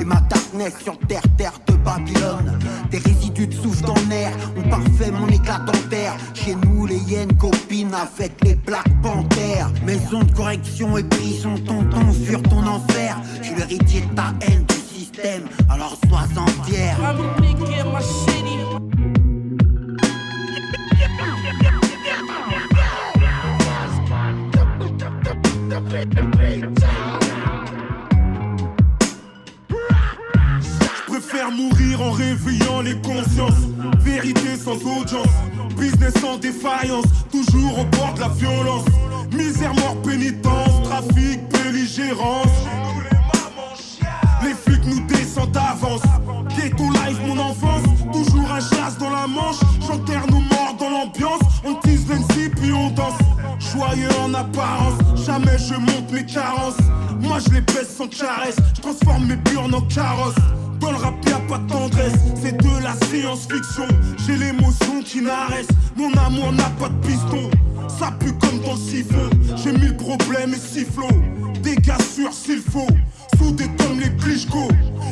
[SPEAKER 9] Et ma darkness sur terre, terre de Babylone. Des résidus de souffle dans l'air, on parfait mon éclat dentaire. Chez nous, les hyènes copines avec les Black Panthères. Maison de correction et prison, tonton, furent ton enfer. Je suis l'héritier de ta haine du système, alors sois-en fier.
[SPEAKER 34] Je préfère mourir en réveillant les consciences. Vérité sans audience, business en défaillance, toujours au bord de la violence. Misère, mort, pénitence, trafic, belligérance. Les flics nous descendent d'avance. Ghetto life, mon enfance, toujours un chasse dans la manche. J'enterre nos morts dans l'ambiance, on tease l'NC puis on danse. Joyeux en apparence, jamais je monte mes carences. Moi je les baisse sans caresse, je transforme mes burnes en carrosses. Dans le rap y'a pas de tendresse, c'est de la science-fiction. J'ai l'émotion qui n'arrête, mon amour n'a pas de piston. Ça pue comme dans le siphon, j'ai mille problèmes et sifflots. Dégâts sûrs s'il faut, soudés comme les Klitschko.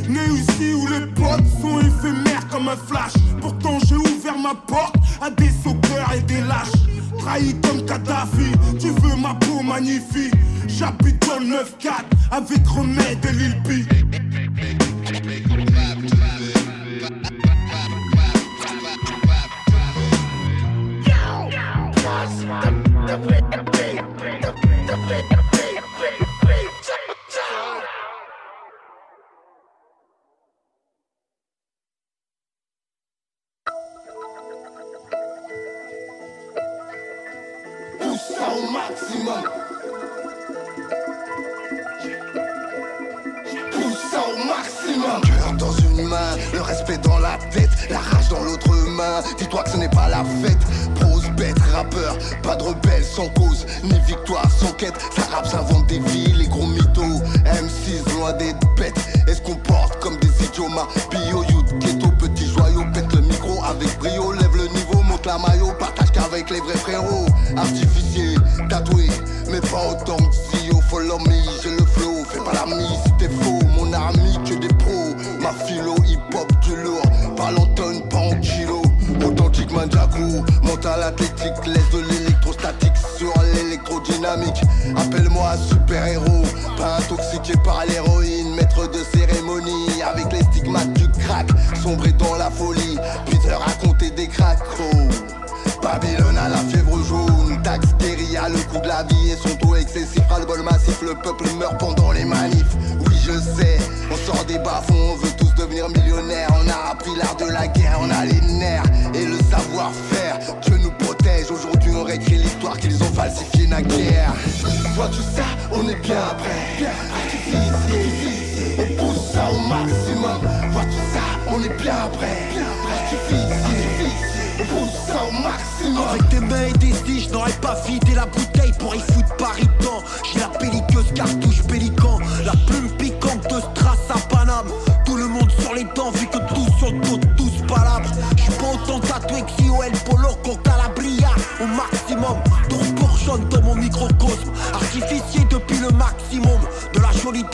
[SPEAKER 34] Né ici où les potes sont éphémères comme un flash. Pourtant j'ai ouvert ma porte à des sauveurs et des lâches. Trahi comme Kadhafi, tu veux ma peau magnifique. J'habite dans le 9-4 avec remède et Lil P.
[SPEAKER 35] Dis-toi que ce n'est pas la fête. Prose, bête, rappeur, pas de rebelle sans cause, ni victoire sans quête. Ça rappe, ça invente des vies, les gros mythos. M6 loin d'être bêtes, est-ce qu'on porte comme des idiomas Bio, youth, ghetto, petit joyau, pète le micro avec brio, lève le niveau, monte la maillot, partage qu'avec les vrais frérots. Artificier, tatoué, mais pas autant que manjaku, mental athlétique, laisse de l'électrostatique sur l'électrodynamique, appelle-moi super-héros, pas intoxiqué par l'héroïne, maître de cérémonie, avec les stigmates du crack, sombré dans la folie, puis te raconter des cracks. Babylone à la fièvre jaune, taxe guérilla, le coût de la vie et son taux excessif, ras-le-bol massif, le peuple meurt pendant les manifs. Oui, je sais, on sort des bas-fonds, on veut tous devenir millionnaires. On a appris l'art de la guerre, on a les nerfs et le savoir-faire. On l'histoire qu'ils ont falsifiée naguère. Vois tout ça, on est bien prêt. Artificier, on pousse ça au maximum. Vois tout ça, on est bien on pousse ça au maximum.
[SPEAKER 9] Avec des mains et des scies, je n'aurais pas vidé la bouteille pour y foutre Paris temps. J'ai la pelliqueuse cartouche pélican, la plume piquante de Strass à Paname. Tout le monde sur les dents, vu que tous dos, tous palabres. J'suis pas autant tatoué que COL Polo contre la bria au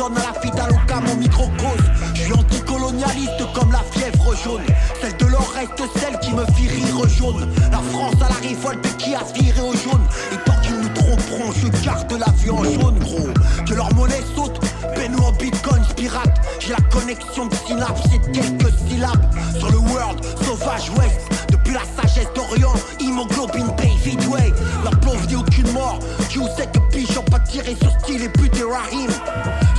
[SPEAKER 9] à microcosme. J'suis anticolonialiste comme la fièvre jaune. Celle de l'or reste celle qui me fit rire jaune. La France à la révolte qui a viré au jaune. Et tant qu'ils nous tromperont, je garde la vie en jaune, gros. Que leur monnaie saute, paie-nous en bitcoin, pirate. J'ai la connexion de synapse et quelques syllabes. Sur le world, sauvage west. La sagesse d'Orient, hémoglobine David Way. La pauvre dit aucune mort. Dieu sait que pigeon pas tiré sur style et buté Rahim.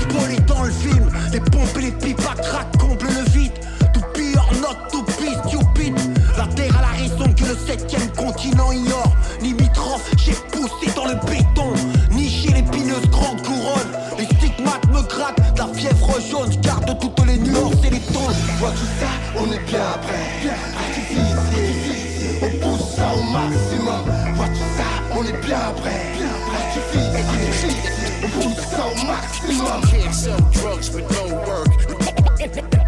[SPEAKER 9] Spoilé dans le film, les pompes et les pipes à comblent le vide. Tout pire, not to be stupid. La terre a la raison que le septième continent ignore. Limitrophe, j'ai poussé dans le béton. Niché l'épineuse grande couronne. Les stigmates me grattent, la fièvre jaune. Garde toutes les nuances et les tons.
[SPEAKER 35] Vois tout ça, on est bien. Artificier, on pousse ça au maximum.
[SPEAKER 38] Can't sell drugs work.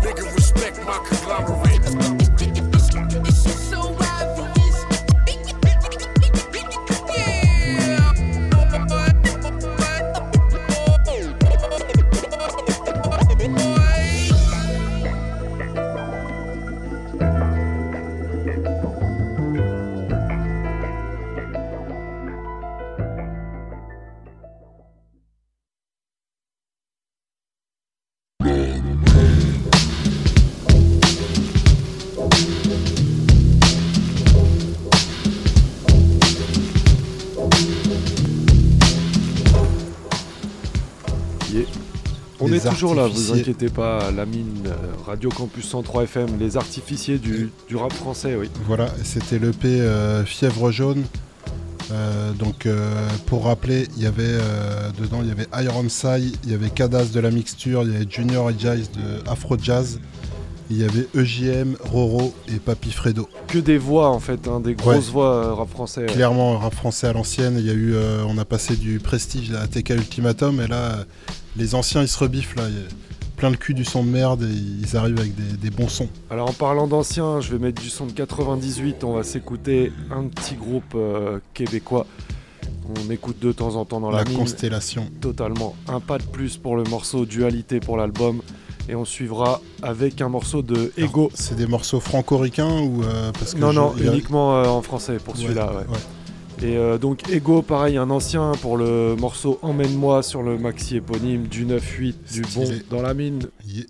[SPEAKER 38] Nigga, respect my conglomerate.
[SPEAKER 5] Toujours là, vous inquiétez pas, la mine euh, Radio Campus 103 FM, les artificiers du, du rap français, oui.
[SPEAKER 1] Voilà, c'était l'EP euh, Fièvre jaune. Euh, donc euh, pour rappeler, il y avait dedans il y avait Iron Sai, il y avait Kadas de la mixture, il y avait Junior et Jice de Afro Jazz, il y avait EJM, Roro et Papy Fredo.
[SPEAKER 5] Que des voix en fait, hein, des grosses
[SPEAKER 1] Ouais.
[SPEAKER 5] voix euh, rap français. ouais.
[SPEAKER 1] Clairement rap français à l'ancienne, il y a eu euh, on a passé du prestige à TK Ultimatum et là euh, les anciens ils se rebiffent là, il y a plein le cul du son de merde et ils arrivent avec des, des bons sons.
[SPEAKER 5] Alors en parlant d'anciens, je vais mettre du son de 98, on va s'écouter un petit groupe euh, québécois. On écoute de temps en temps dans la,
[SPEAKER 1] La
[SPEAKER 5] mine.
[SPEAKER 1] Constellation.
[SPEAKER 5] Totalement. Un pas de plus pour le morceau, dualité pour l'album. Et on suivra avec un morceau de Ego.
[SPEAKER 1] C'est des morceaux franco-ricains ou euh, parce que
[SPEAKER 5] Non,
[SPEAKER 1] je-
[SPEAKER 5] non,
[SPEAKER 1] a-
[SPEAKER 5] uniquement euh, en français pour
[SPEAKER 1] Ouais,
[SPEAKER 5] celui-là. ouais.
[SPEAKER 1] ouais.
[SPEAKER 5] Et euh, donc Ego, pareil, un ancien pour le morceau Emmène-moi sur le maxi éponyme du 9-8 du bon dans la mine.
[SPEAKER 1] Yeah.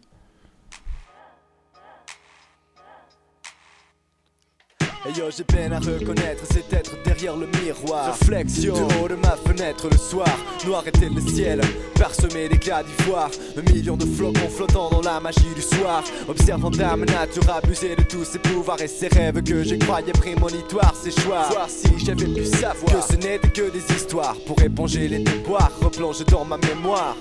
[SPEAKER 39] Et yo, j'ai peine à reconnaître cet être derrière le miroir. Réflexion du haut de ma fenêtre le soir. Noir était le ciel, parsemé d'éclats d'ivoire. Un million de flocons flottant dans la magie du soir. Observant dame nature abuser de tous ses pouvoirs et ses rêves que je croyais prémonitoires. Ses choix. Voir si j'avais pu savoir que ce n'était que des histoires. Pour éponger les déboires, replonge dans ma mémoire.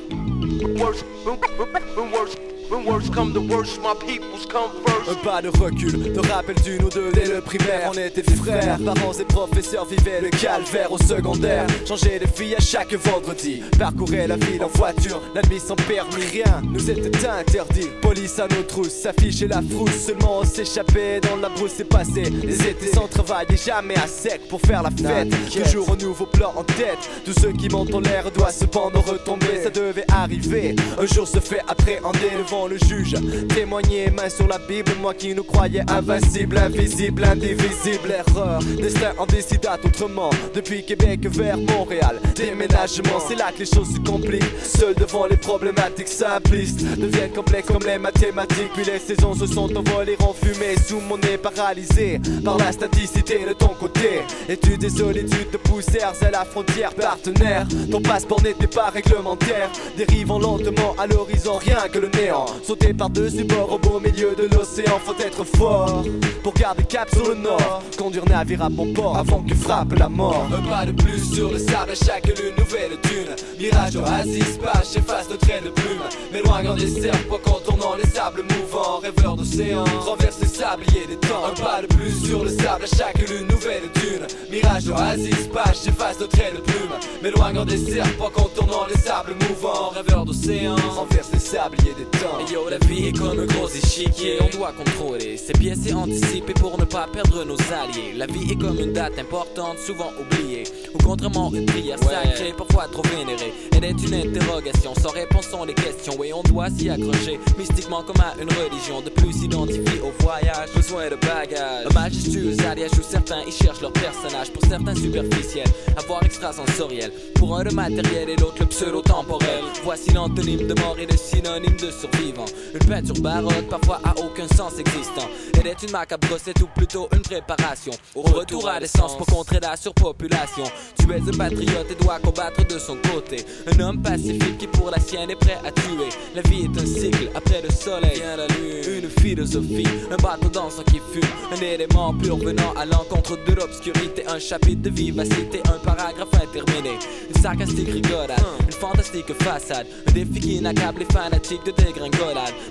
[SPEAKER 39] When worst come to worst, my peoples come first.
[SPEAKER 24] Un pas de recul, te rappelles-tu nous deux dès le primaire. On était frères, parents et professeurs vivaient le calvaire au secondaire. Changer de filles à chaque vendredi Parcourir la ville en voiture, la nuit sans permis Rien nous était interdit. Police à nos trousses, s'afficher la frousse Seulement on s'échappait dans la brousse. C'est passé Les étés sans travail et jamais à sec pour faire la fête. Toujours un nouveau plan en tête Tous ceux qui montent en l'air doivent cependant retomber. Ça devait arriver, un jour se fait appréhender le juge. Témoigner main sur la Bible Moi qui nous croyais invincible, invisible, indivisible. Erreur, destin en décida autrement. Depuis Québec vers Montréal Déménagement, c'est là que les choses se compliquent. Seuls devant les problématiques simplistes Deviennent complexes comme les mathématiques. Puis les saisons se sont envolées en fumée Sous mon nez paralysé par la statisticité de ton côté. Études et solitude te poussèrent à la frontière partenaire. Ton passeport n'était pas réglementaire. Dérivant lentement à l'horizon, rien que le néant Sauter par-dessus bord au beau milieu de l'océan Faut être fort pour garder cap sur le nord. Conduire navire à bon port avant que frappe la mort. Un pas de plus sur le sable à chaque lune nouvelle dune. Mirage, oasis, page, j'efface de trait de plume. M'éloignant des serpents, contournant les sables mouvants Rêveur d'océan, renverse les sabliers des temps. Un pas de plus sur le sable à chaque lune nouvelle dune. Mirage, oasis, page, j'efface de trait de plume. M'éloignant des serpents, contournant les sables mouvants Rêveur d'océan, renverse les sabliers des temps
[SPEAKER 40] Et yo, la vie est comme un gros échiquier, on doit contrôler ses pièces et anticiper pour ne pas perdre nos alliés. La vie est comme une date importante, souvent oubliée. Ou contrairement une prière sacrée, parfois trop vénérée. Elle est une interrogation, sans réponse sont les questions. Et on doit s'y accrocher, mystiquement comme à une religion. De plus s'identifier au voyage, besoin de bagages. Un majestueux alliage où certains y cherchent leur personnage. Pour certains superficiels, avoir extrasensoriel. Pour un le matériel et l'autre le pseudo-temporel. Voici l'antonyme de mort et le synonyme de Une peinture baroque, parfois à aucun sens existant. Elle est une macabre recette ou plutôt une préparation. Au retour à l'essence pour contrer la surpopulation. Tu es un patriote et dois combattre de son côté. Un homme pacifique qui pour la sienne est prêt à tuer. La vie est un cycle, après le soleil vient la lune. Une philosophie, un bateau dansant qui fume. Un élément pur venant à l'encontre de l'obscurité. Un chapitre de vivacité, un paragraphe interminé. Une sarcastique rigolade, une fantastique façade. Un défi qui n'accable les fanatiques de dégringolade.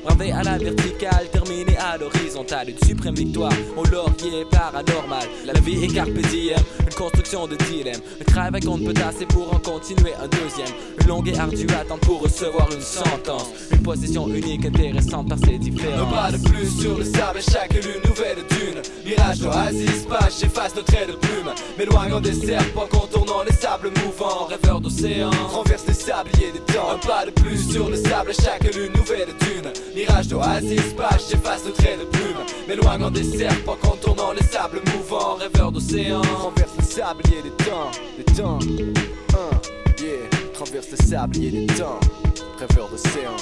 [SPEAKER 40] Bravé à la verticale, terminé à l'horizontale. Une suprême victoire au laurier paranormal. La vie est carpe une construction de dilemme. Un travail qu'on ne peut tasser pour en continuer un deuxième. Une longue et ardue attente pour recevoir une sentence. Une possession unique, intéressante par ses différences.
[SPEAKER 24] Un pas de plus sur le sable, chaque lune nouvelle dune. Mirage d'oasis, page, j'efface nos traits de plume. M'éloignant des serpents, contournant les sables mouvants. Rêveur d'océan, renverse les sabliers des temps. Un pas de plus sur le sable, chaque lune nouvelle Mirage d'oasis, page, j'efface nos traits de plume. M'éloignant des serpents, contournant les sables mouvants. Rêveur d'océan, renverse les sabliers des temps. Des temps, un, yeah. Traverse les sabliers des temps. Rêveur d'océan.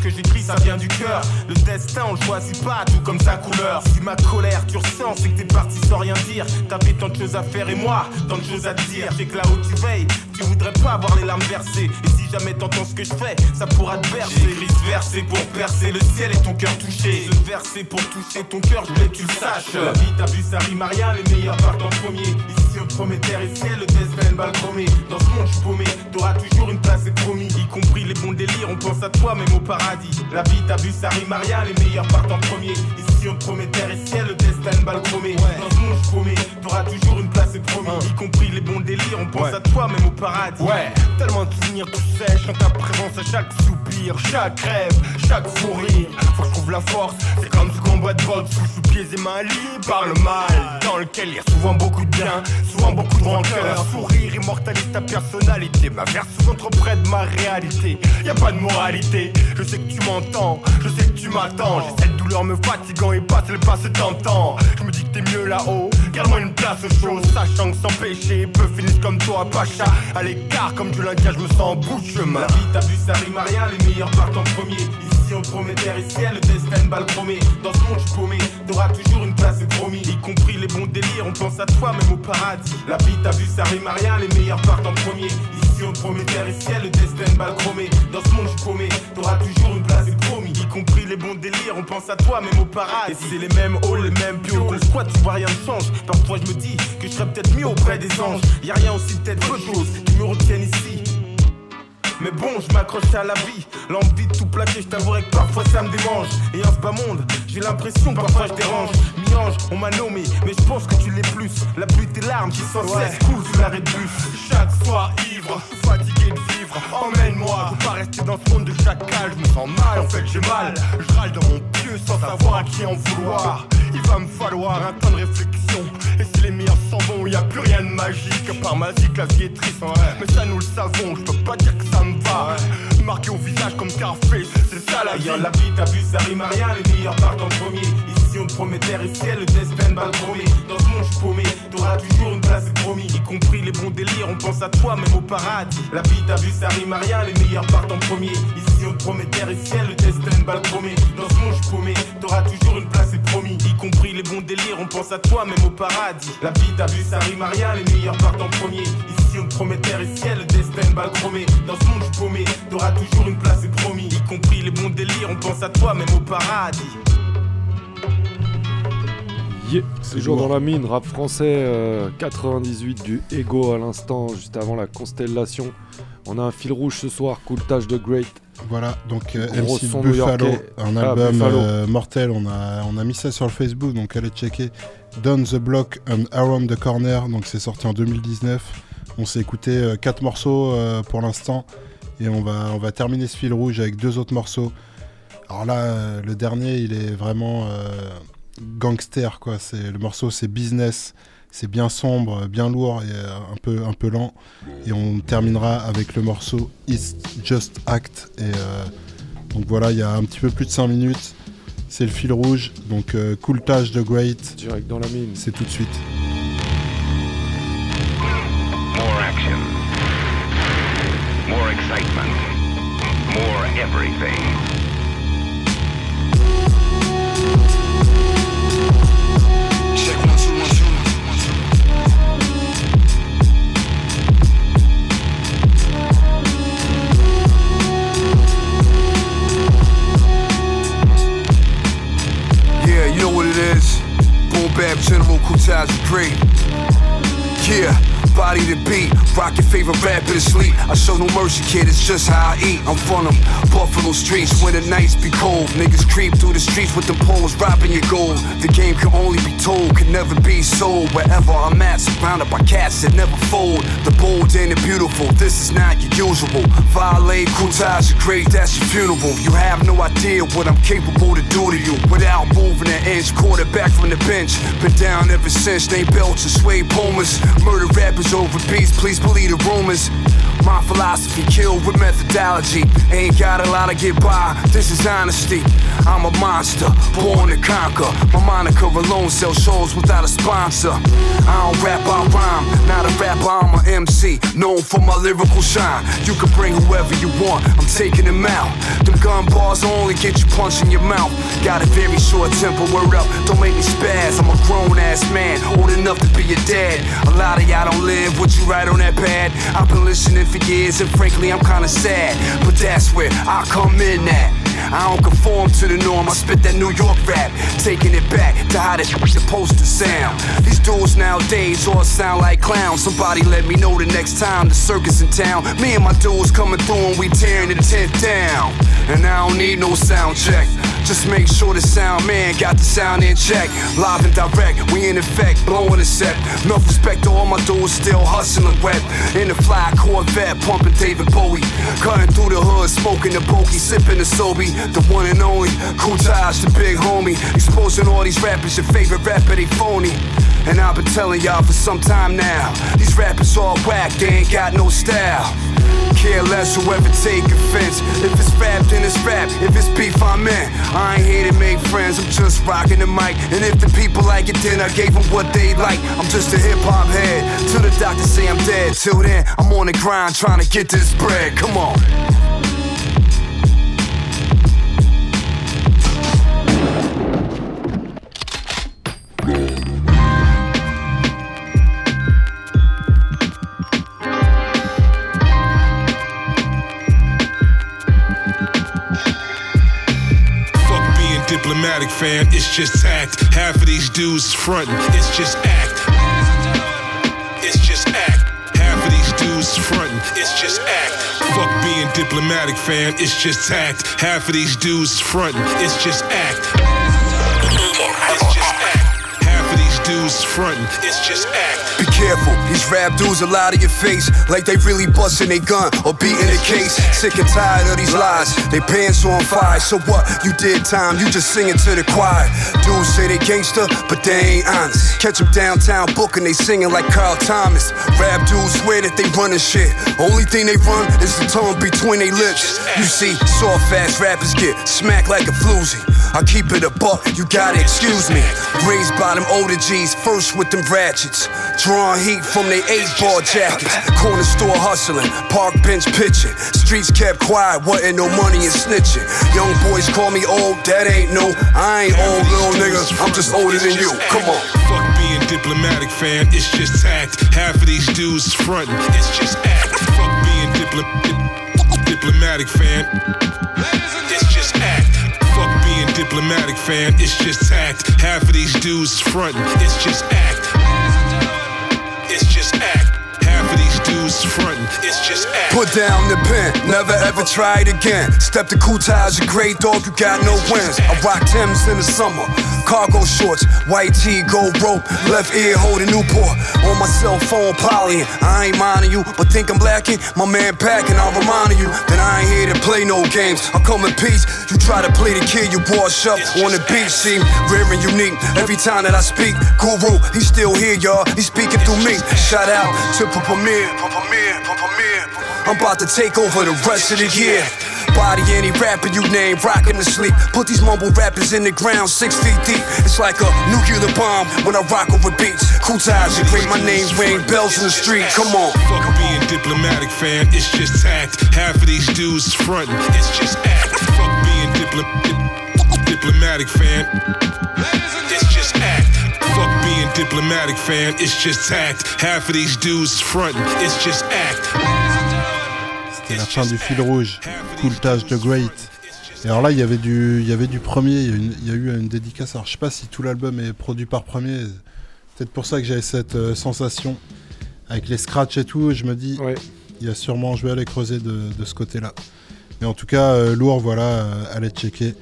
[SPEAKER 41] Ce que j'écris ça vient du cœur. Le destin, on le choisit pas, tout comme sa couleur. Si ma colère tu ressens, c'est que t'es parti sans rien dire. T'avais tant de choses à faire et moi, tant de choses à dire. C'est que là où tu veilles, tu voudrais pas avoir les larmes versées. Et si jamais t'entends ce que je fais, ça pourra te bercer. J'ai écrit ce verset pour percer le ciel et ton cœur touché. Ce verset pour toucher ton cœur, je voulais que tu le saches. La vie, t'as vu, ça rime à rien, les meilleurs partent en premier. Ici on promet terre et ciel, le destin balle chromée. Dans ce monde je paumé, t'auras toujours une place, c'est promis. Y compris les bons délires, on pense à toi même au paradis. La vie, vu, ça rime à rien, les meilleurs partent en premier. Ici promet terre et ciel, le destin balle chromée. Dans ce monde je promets, t'auras toujours une place, c'est promis. Y compris les bons délires, on pense à toi même au paradis.
[SPEAKER 42] Ouais, tellement de souvenirs tout sèches en ta présence à chaque chaque rêve, chaque fou rire. Faut que je trouve la force, c'est comme ce combat de vote sous pieds et mains liés par le mal. Dans lequel il y a souvent beaucoup de bien, souvent beaucoup de rancœur. Sourire immortalise ta personnalité, ma verse souvent trop près de ma réalité. Y a pas de moralité, je sais que tu m'entends, je sais que tu m'attends. J'ai cette douleur me fatiguant et passe le passé tentant. Je me dis que t'es mieux là-haut, garde-moi une place aux choses, sachant que sans péché, peu finissent comme toi, Pacha. À l'écart, comme du langage, je me sens en bout de chemin.
[SPEAKER 41] La vie, t'as vu, ça rime à rien, les meilleurs partent en premier. Ici on promet terre et ciel, le destin balle chromée. Dans ce monde je paumé, t'auras toujours une place, promis. Y compris les bons délires, on pense à toi même au paradis. La vie, t'as vu, ça rime à rien, les meilleurs partent en premier. Ici on promet terre et ciel, le destin balle chromée. Dans ce monde je paumé, t'auras toujours une place, promis. Y compris les bons délires, on pense à toi même au paradis. Et c'est les mêmes halls, les mêmes pions. Le squat, tu vois, rien ne change. Parfois je me dis que je serais peut-être mieux auprès des anges. Y a rien aussi peut-être peu de choses qui me retiennent ici. Mais bon, je m'accroche à la vie. L'envie de tout plaquer, je t'avouerai que parfois ça me démange. Et en ce bas monde, j'ai l'impression que parfois je dérange. Mi-ange, on m'a nommé, mais je pense que tu l'es plus. La pluie tes larmes qui sans cesse coulent sous l'arrêt de bus.
[SPEAKER 42] Mal. Je râle dans mon pieu sans savoir à qui en vouloir. Il va me falloir un temps de réflexion. Et si les meilleurs s'en vont, y a plus rien de magique. À part magique, la vie est triste. Mais ça nous le savons, je peux pas dire que ça me va. Marqué au visage comme Carface, c'est ça la vie.
[SPEAKER 41] La vie, t'as vu, ça rime à rien, les meilleurs partent en premier. Ici on te promet terre et ciel, le destin balle chromée. Dans ce monde je paumé, t'auras toujours une place, promis. Y compris les bons délires, on pense à toi même au paradis. La vie, t'as vu, ça rime à rien, les meilleurs partent en premier. Ici te promet et ciel, le destin balle chromée. Dans ce monde je paumé, t'auras toujours une place, c'est promis. Y compris les bons délires, on pense à toi même au paradis. La vie, vu, ça rime à rien, les meilleurs partent en premier. Ici on promet terre et ciel, le destin balle chromée. Dans ce monde je paumé, t'auras toujours une place, c'est promis. Y compris les bons délires, on pense à toi même au paradis.
[SPEAKER 5] Yeah. Toujours dans la mine, rap français euh, 98 du Ego à l'instant, juste avant la constellation. On a un fil rouge ce soir, Cool Touch de Great.
[SPEAKER 1] Voilà, donc euh, MC Buffalo, un
[SPEAKER 5] Ah,
[SPEAKER 1] album
[SPEAKER 5] Buffalo.
[SPEAKER 1] euh, mortel. On a, on a mis ça sur le Facebook, donc allez checker. Down the Block and Around the Corner, donc c'est sorti en 2019. On s'est écouté euh, quatre morceaux euh, pour l'instant et on va, on va terminer ce fil rouge avec deux autres morceaux. Alors là, euh, le dernier, il est vraiment euh, gangster, quoi. C'est le morceau, c'est business. C'est bien sombre, bien lourd et euh, un peu, un peu lent. Et on terminera avec le morceau It's Just Act. Et euh, donc voilà, il y a un petit peu plus de 5 minutes. C'est le fil rouge. Donc euh, Cool Touch de Great.
[SPEAKER 5] Direct dans la mine.
[SPEAKER 1] C'est tout de suite.
[SPEAKER 43] More action. More excitement. More everything.
[SPEAKER 13] It is. Boom bap general Kool Taj great. Yeah, body to beat, rock your favorite rapper to sleep. I show no mercy, kid, it's just how I eat. I'm from them Buffalo streets when the nights be cold. Niggas creep through the streets with the poles, robbing your gold. The game can only be told, can never be sold. Wherever I'm at, surrounded by cats that never fold. The bold and the beautiful, this is not your usual. Violate, Kool Taj great, that's your funeral. You have no idea what I'm capable to do to you without moving an inch. Quarterback from the bench, been down ever since. They belts and sway pumas. Murder rappers over beats, please believe the rumors. My philosophy killed with methodology. Ain't got a lot to get by, this is honesty. I'm a monster, born to conquer. My moniker alone sells shows without a sponsor. I don't rap, I rhyme. Not a rapper, I'm a MC. Known for my lyrical shine. You can bring whoever you want, I'm taking them out. Them gun bars only get you punched in your mouth. Got a very short temper, word up, don't make me spaz. I'm a grown ass man, old enough to be your dad. A lot of y'all don't live what you write on that pad. I've been listening for years, and frankly, I'm kinda sad. But that's where I come in at. I don't conform to the norm, I spit that New York rap, taking it back to how this supposed to sound. These dudes nowadays all sound like clowns. Somebody let me know the next time the circus in town. Me and my dudes coming through and we tearing the tent down. And I don't need no sound check. Just make sure the sound man got the sound in check. Live and direct, we in effect, blowing the set. No respect to all my dudes still hustling wet. In the fly Corvette, pumping David Bowie. Cutting through the hood, smoking the bokey, sipping the Sobe. The one and only, Kool Taj, the big homie. Exposing all these rappers, your favorite rapper, they phony. And I've been telling y'all for some time now. These rappers all whack, they ain't got no style. Care less whoever take offense. If it's rap, then it's rap. If it's beef, I'm in. I ain't here to make friends, I'm just rocking the mic. And if the people like it, then I gave them what they like. I'm just a hip hop head. Till the doctor say I'm dead. Till then, I'm on the grind trying to get this bread. Come on.
[SPEAKER 44] Diplomatic, fam. It's just tact. Half of these dudes frontin'. It's just act. It's just act. Half of these dudes frontin'. It's just act. Fuck being diplomatic, fam. It's just tact. Half of these dudes frontin'. It's just act. It's just act. Half of these dudes frontin'. It's just act.
[SPEAKER 13] Careful, these rap dudes will lie to your face like they really busting their gun or beating the case. Sick and tired of these lies, they pants on fire. So what? You did time, you just singing to the choir. Dudes say they gangster, but they ain't honest. Catch them downtown booking, they singing like Carl Thomas. Rap dudes swear that they running shit. Only thing they run is the tongue between their lips. You see, soft ass rappers get smacked like a floozy. I keep it a buck, you gotta excuse me. Raised by them older G's, first with them ratchets. Drawing heat from they eight ball jackets. Corner store hustling, park bench pitching. Streets kept quiet, wasn't no money and snitching. Young boys call me old, that ain't no. I ain't old, little nigga, I'm just older than you. Come on.
[SPEAKER 44] Fuck being diplomatic, fam. It's just tact. Half of these dudes frontin'. It's just act. Fuck being diplo- diplomatic, fam. Diplomatic, fam. It's just tact. Half of these dudes frontin'. It's just act. It's just act. Half of these dudes frontin'. It's just act.
[SPEAKER 13] Put down the pen, never ever try it again. Step to Kool Taj, a great dog, you got no wins. I rock Timbs in the summer, cargo shorts, white tee, gold rope, left ear holding Newport. On my cell phone, polying. I ain't minding you, but think I'm blacking. My man packing, I'm reminding you that I ain't here to play no games. I come in peace, you try to play the kid, you wash up on the beach. See, rare and unique. Every time that I speak, Guru, he's still here, y'all. He's speaking through me. Shout out to Premier, Premier. I'm about to take over the rest of the year. Body any rapper you name, rockin' to sleep. Put these mumble rappers in the ground six feet deep. It's like a nuclear bomb when I rock over beats. Cool ties, you break my name, ring bells in the street. Come on.
[SPEAKER 44] Fuck being diplomatic, fam. It's just tact. Half of these dudes frontin'. It's just act. Fuck being diplo- diplomatic, fam. It's just act. Fuck being diplomatic, fam. It's just tact. Half of these dudes frontin'. It's just act.
[SPEAKER 1] C'était la fin du fil rouge. Cool Taj the Great. Et alors là, il y avait du, il y avait du premier. Il y, a eu une dédicace. Alors je sais pas si tout l'album est produit par premier. Peut-être pour ça que j'avais cette euh, sensation avec les scratchs et tout. Je me dis, il y a sûrement, je vais aller creuser de, de ce côté-là. Mais en tout cas, euh, lourd. Voilà, euh, allez checker.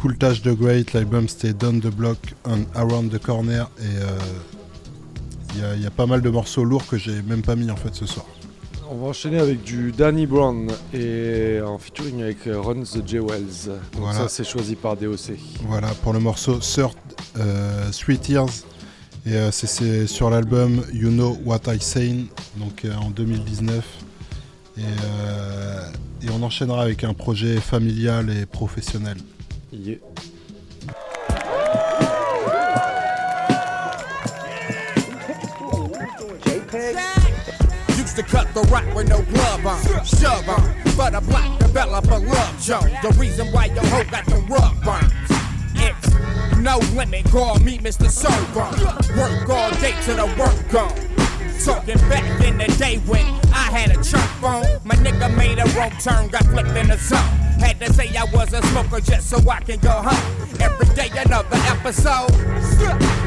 [SPEAKER 1] Cool Taj the Great. L'album c'était Down the Block and Around the Corner. Et euh, il y, y a pas mal de morceaux lourds que j'ai même pas mis en fait ce soir.
[SPEAKER 5] On va enchaîner avec du Danny Brown et en featuring avec Runs the J. Wells. Donc
[SPEAKER 1] Voilà.
[SPEAKER 5] ça c'est choisi par DOC.
[SPEAKER 1] Voilà, pour le morceau Third, euh, Three Tears. Et euh, c'est- sur l'album You Know What I Say, donc euh, en 2019. Et, euh, et on enchaînera avec un projet familial et professionnel.
[SPEAKER 5] Yeah.
[SPEAKER 45] To cut the rock with no glove on, shove on. But a black develop a love joke. The reason why your hoe got the rug burns. It's no limit, call me Mr. Sober. Work all day to the work gone. Talking back in the day when I had a chunk phone. My nigga nigga made a wrong turn, got flipped in the zone. Had to say I was a smoker just so I can go home. Every day another episode.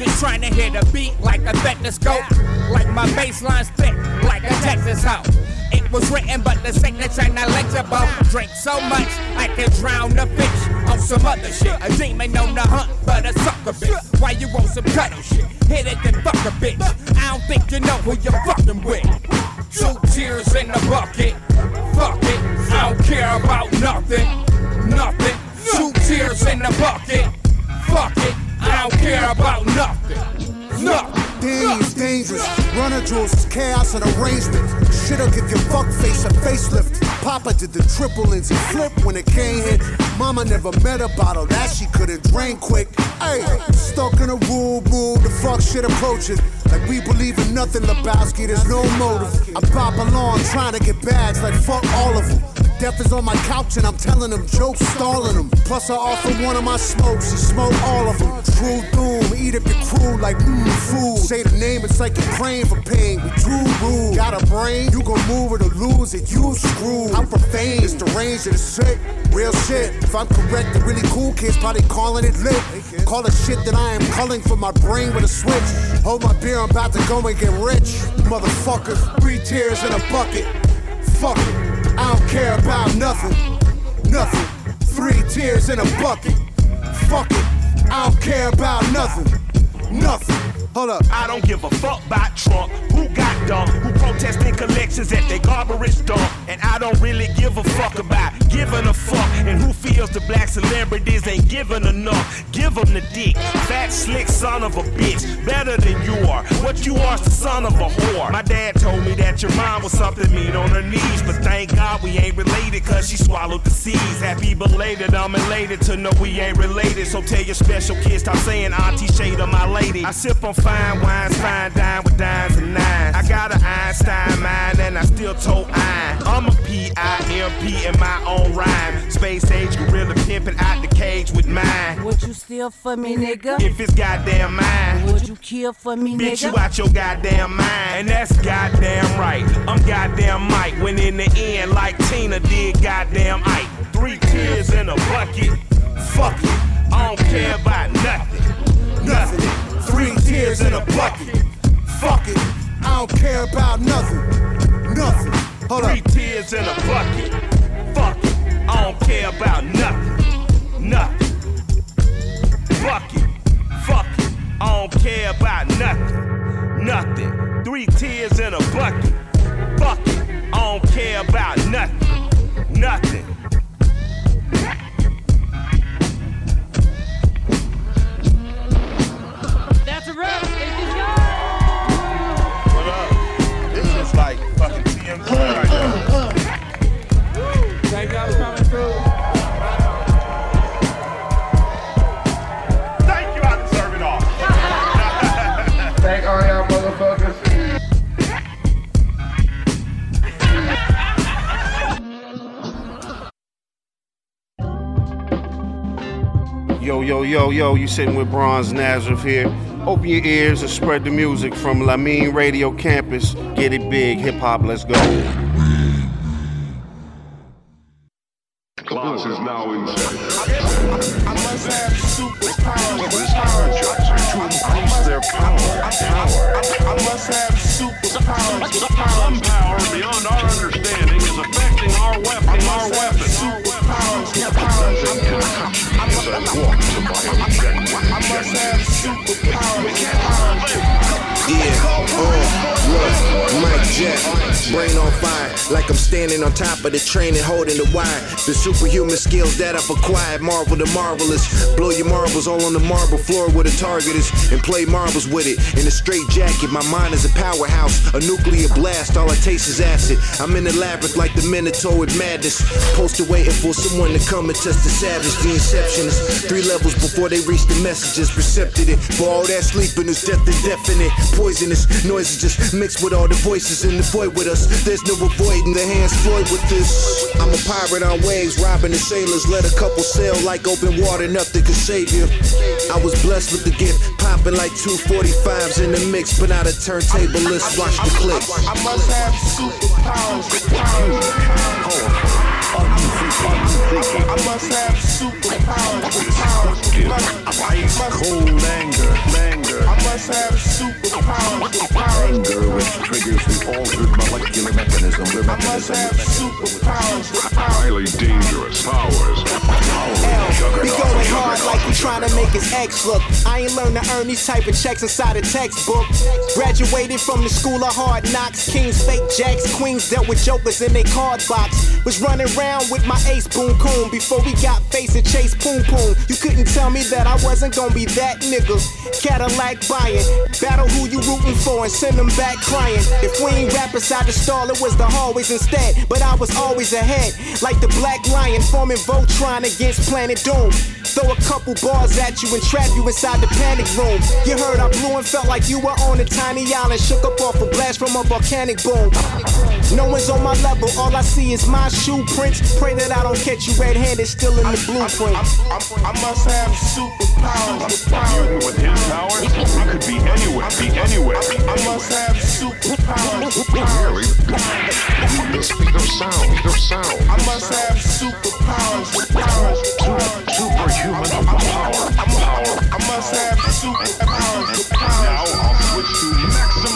[SPEAKER 45] Just trying to hit a beat like a stethoscope. Like my bassline's thick, like a Texas hoe. It was written, but the signature legible. Drink so much, I can drown a fish on some other shit. A demon on the hunt, but a sucker bitch. Why you want some cuddle shit? Hit it then fuck a bitch. I don't think you know who you're fucking with. Two tears in the bucket. Fuck it, I don't care about nothing. Nothing. Two tears in the bucket. Fuck it, don't care about nothing. Nothing.
[SPEAKER 12] Is dangerous. Runner drills is chaos and arrangement. Shit'll give your fuck face a facelift. Papa did the triple Lindsay flip when it came hit. Mama never met a bottle that she couldn't drain quick. Hey, stuck in a rule, move, the fuck shit approaching. Like we believe in nothing, Lebowski, there's no motive. I pop along trying to get bags, like fuck all of them. Death is on my couch and I'm telling them jokes, stalling them. Plus I offer one of my smokes, he smoke all of them. True doom, eat up your crew like mmm food. Say the name, it's like you're praying for pain. We too rude. Got a brain, you gon' move it or lose it. You screwed. I'm profane, it's the range of the sick. Real shit. If I'm correct, the really cool kids probably calling it lit. Call it shit that I am culling for my brain with a switch. Hold my beer, I'm about to go and get rich. Motherfucker, three tears in a bucket. Fuck it. I don't care about nothing. Nothing. Three tears in a bucket. Fuck it. I don't care about nothing. Nothing. Hold up.
[SPEAKER 27] I don't give a fuck about Trump. Who got dumb? Who protesting collections at their garbage dump? And I don't really give a fuck about giving a fuck. And who feels the black celebrities ain't giving enough? Give them the dick. Fat, slick son of a bitch. Better than you are. What you are is the son of a whore. My dad told me that your mom was something mean on her knees. But thank God we ain't related cause she swallowed the seeds. Happy belated, I'm elated to know we ain't related. So tell your special kids, stop saying Auntie Shade of my lady. I sip on fine wines, fine dine with dimes and nines. I got an Einstein mind and I still tote iron. I'm a P-I-M-P in my own rhyme. Space age gorilla pimping out the cage with mine.
[SPEAKER 10] Would you steal for me, nigga?
[SPEAKER 27] If it's goddamn mine.
[SPEAKER 10] Would you kill for me, nigga?
[SPEAKER 27] Bitch, you out your goddamn mind. And that's goddamn right. I'm goddamn Mike. When in the end, like Tina did goddamn Ike. Three tears in a bucket. Fuck it. I don't care about nothing. Nothing.
[SPEAKER 12] Three tears in a bucket. Fuck it. I don't care about nothing. Nothing. Hold
[SPEAKER 27] Three
[SPEAKER 12] up.
[SPEAKER 27] tears in a bucket. Fuck it. I don't care about nothing. Nothing. Fuck it. Fuck it. I don't care about nothing. Nothing. Three tears in a bucket. Fuck it. I don't care about nothing. Nothing.
[SPEAKER 10] That's a wrap.
[SPEAKER 27] What up? This is like fucking TMZ right now.
[SPEAKER 10] Thank y'all for coming through.
[SPEAKER 27] Thank you, I deserve it all.
[SPEAKER 46] Thank all y'all motherfuckers.
[SPEAKER 47] Yo, yo, yo, yo, you sitting with Bronze Nazareth here. Open your ears and spread the music from La Mine Radio Campus. Get it big, hip hop, let's go.
[SPEAKER 48] Jet, brain on fire, like I'm standing on top of the train and holding the wire. The superhuman skills that I've acquired, marvel the marvelous. Blow your marbles all on the marble floor where the target is, and play marbles with it. In a straight jacket, my mind is a powerhouse, a nuclear blast, all I taste is acid. I'm in the labyrinth like the Minotaur with madness. Posted waiting for someone to come and test the savage. The inception is three levels before they reach the messages. Recepted it. For all that sleeping is death indefinite. Poisonous noises just mixed with all the voices in the void with us. There's no hands Floyd with this. I'm a pirate on waves, robbing the sailors. Let a couple sail like open water, nothing could save you. I was blessed with the gift.
[SPEAKER 49] popping like 245s in the mix, but not a turntablist. Watch the clip.
[SPEAKER 50] I must have superpowers. I must have superpowers.
[SPEAKER 47] Ice cold anger, anger,
[SPEAKER 50] I must have superpowers.
[SPEAKER 47] anger which triggers the altered molecular mechanism. The
[SPEAKER 50] I must have superpowers.
[SPEAKER 47] Highly dangerous powers.
[SPEAKER 51] We going hard like we trying to make his ex look. I ain't learned to earn these type of checks inside a textbook. Graduated from the school of hard knocks. Kings, fake jacks, queens dealt with jokers in their card box. Was running around with my ace boom before we got face and chase poom poom. You couldn't tell me that I wasn't gonna be that nigga. Cadillac buying, battle who you rooting for and send them back crying. If we ain't rap inside the stall, it was the hallways instead. But I was always ahead, like the black lion forming Voltron against Planet Doom. Throw a couple bars at you and trap you inside the panic room. You heard I blew and felt like you were on a tiny island, shook up off a blast from a volcanic boom. No one's on my level, all I see is my shoe prints. Pray that I don't catch you red-handed, still in the blueprint.
[SPEAKER 50] I must have superpowers.
[SPEAKER 47] Mutant with his powers, he could be anywhere, be anywhere.
[SPEAKER 50] I must have superpowers.
[SPEAKER 47] Really? The speed of sound, of sound.
[SPEAKER 50] I must have superpowers.
[SPEAKER 47] Superhuman power, power.
[SPEAKER 50] I must have superpowers.
[SPEAKER 47] Now I'll switch to maximum power.
[SPEAKER 48] The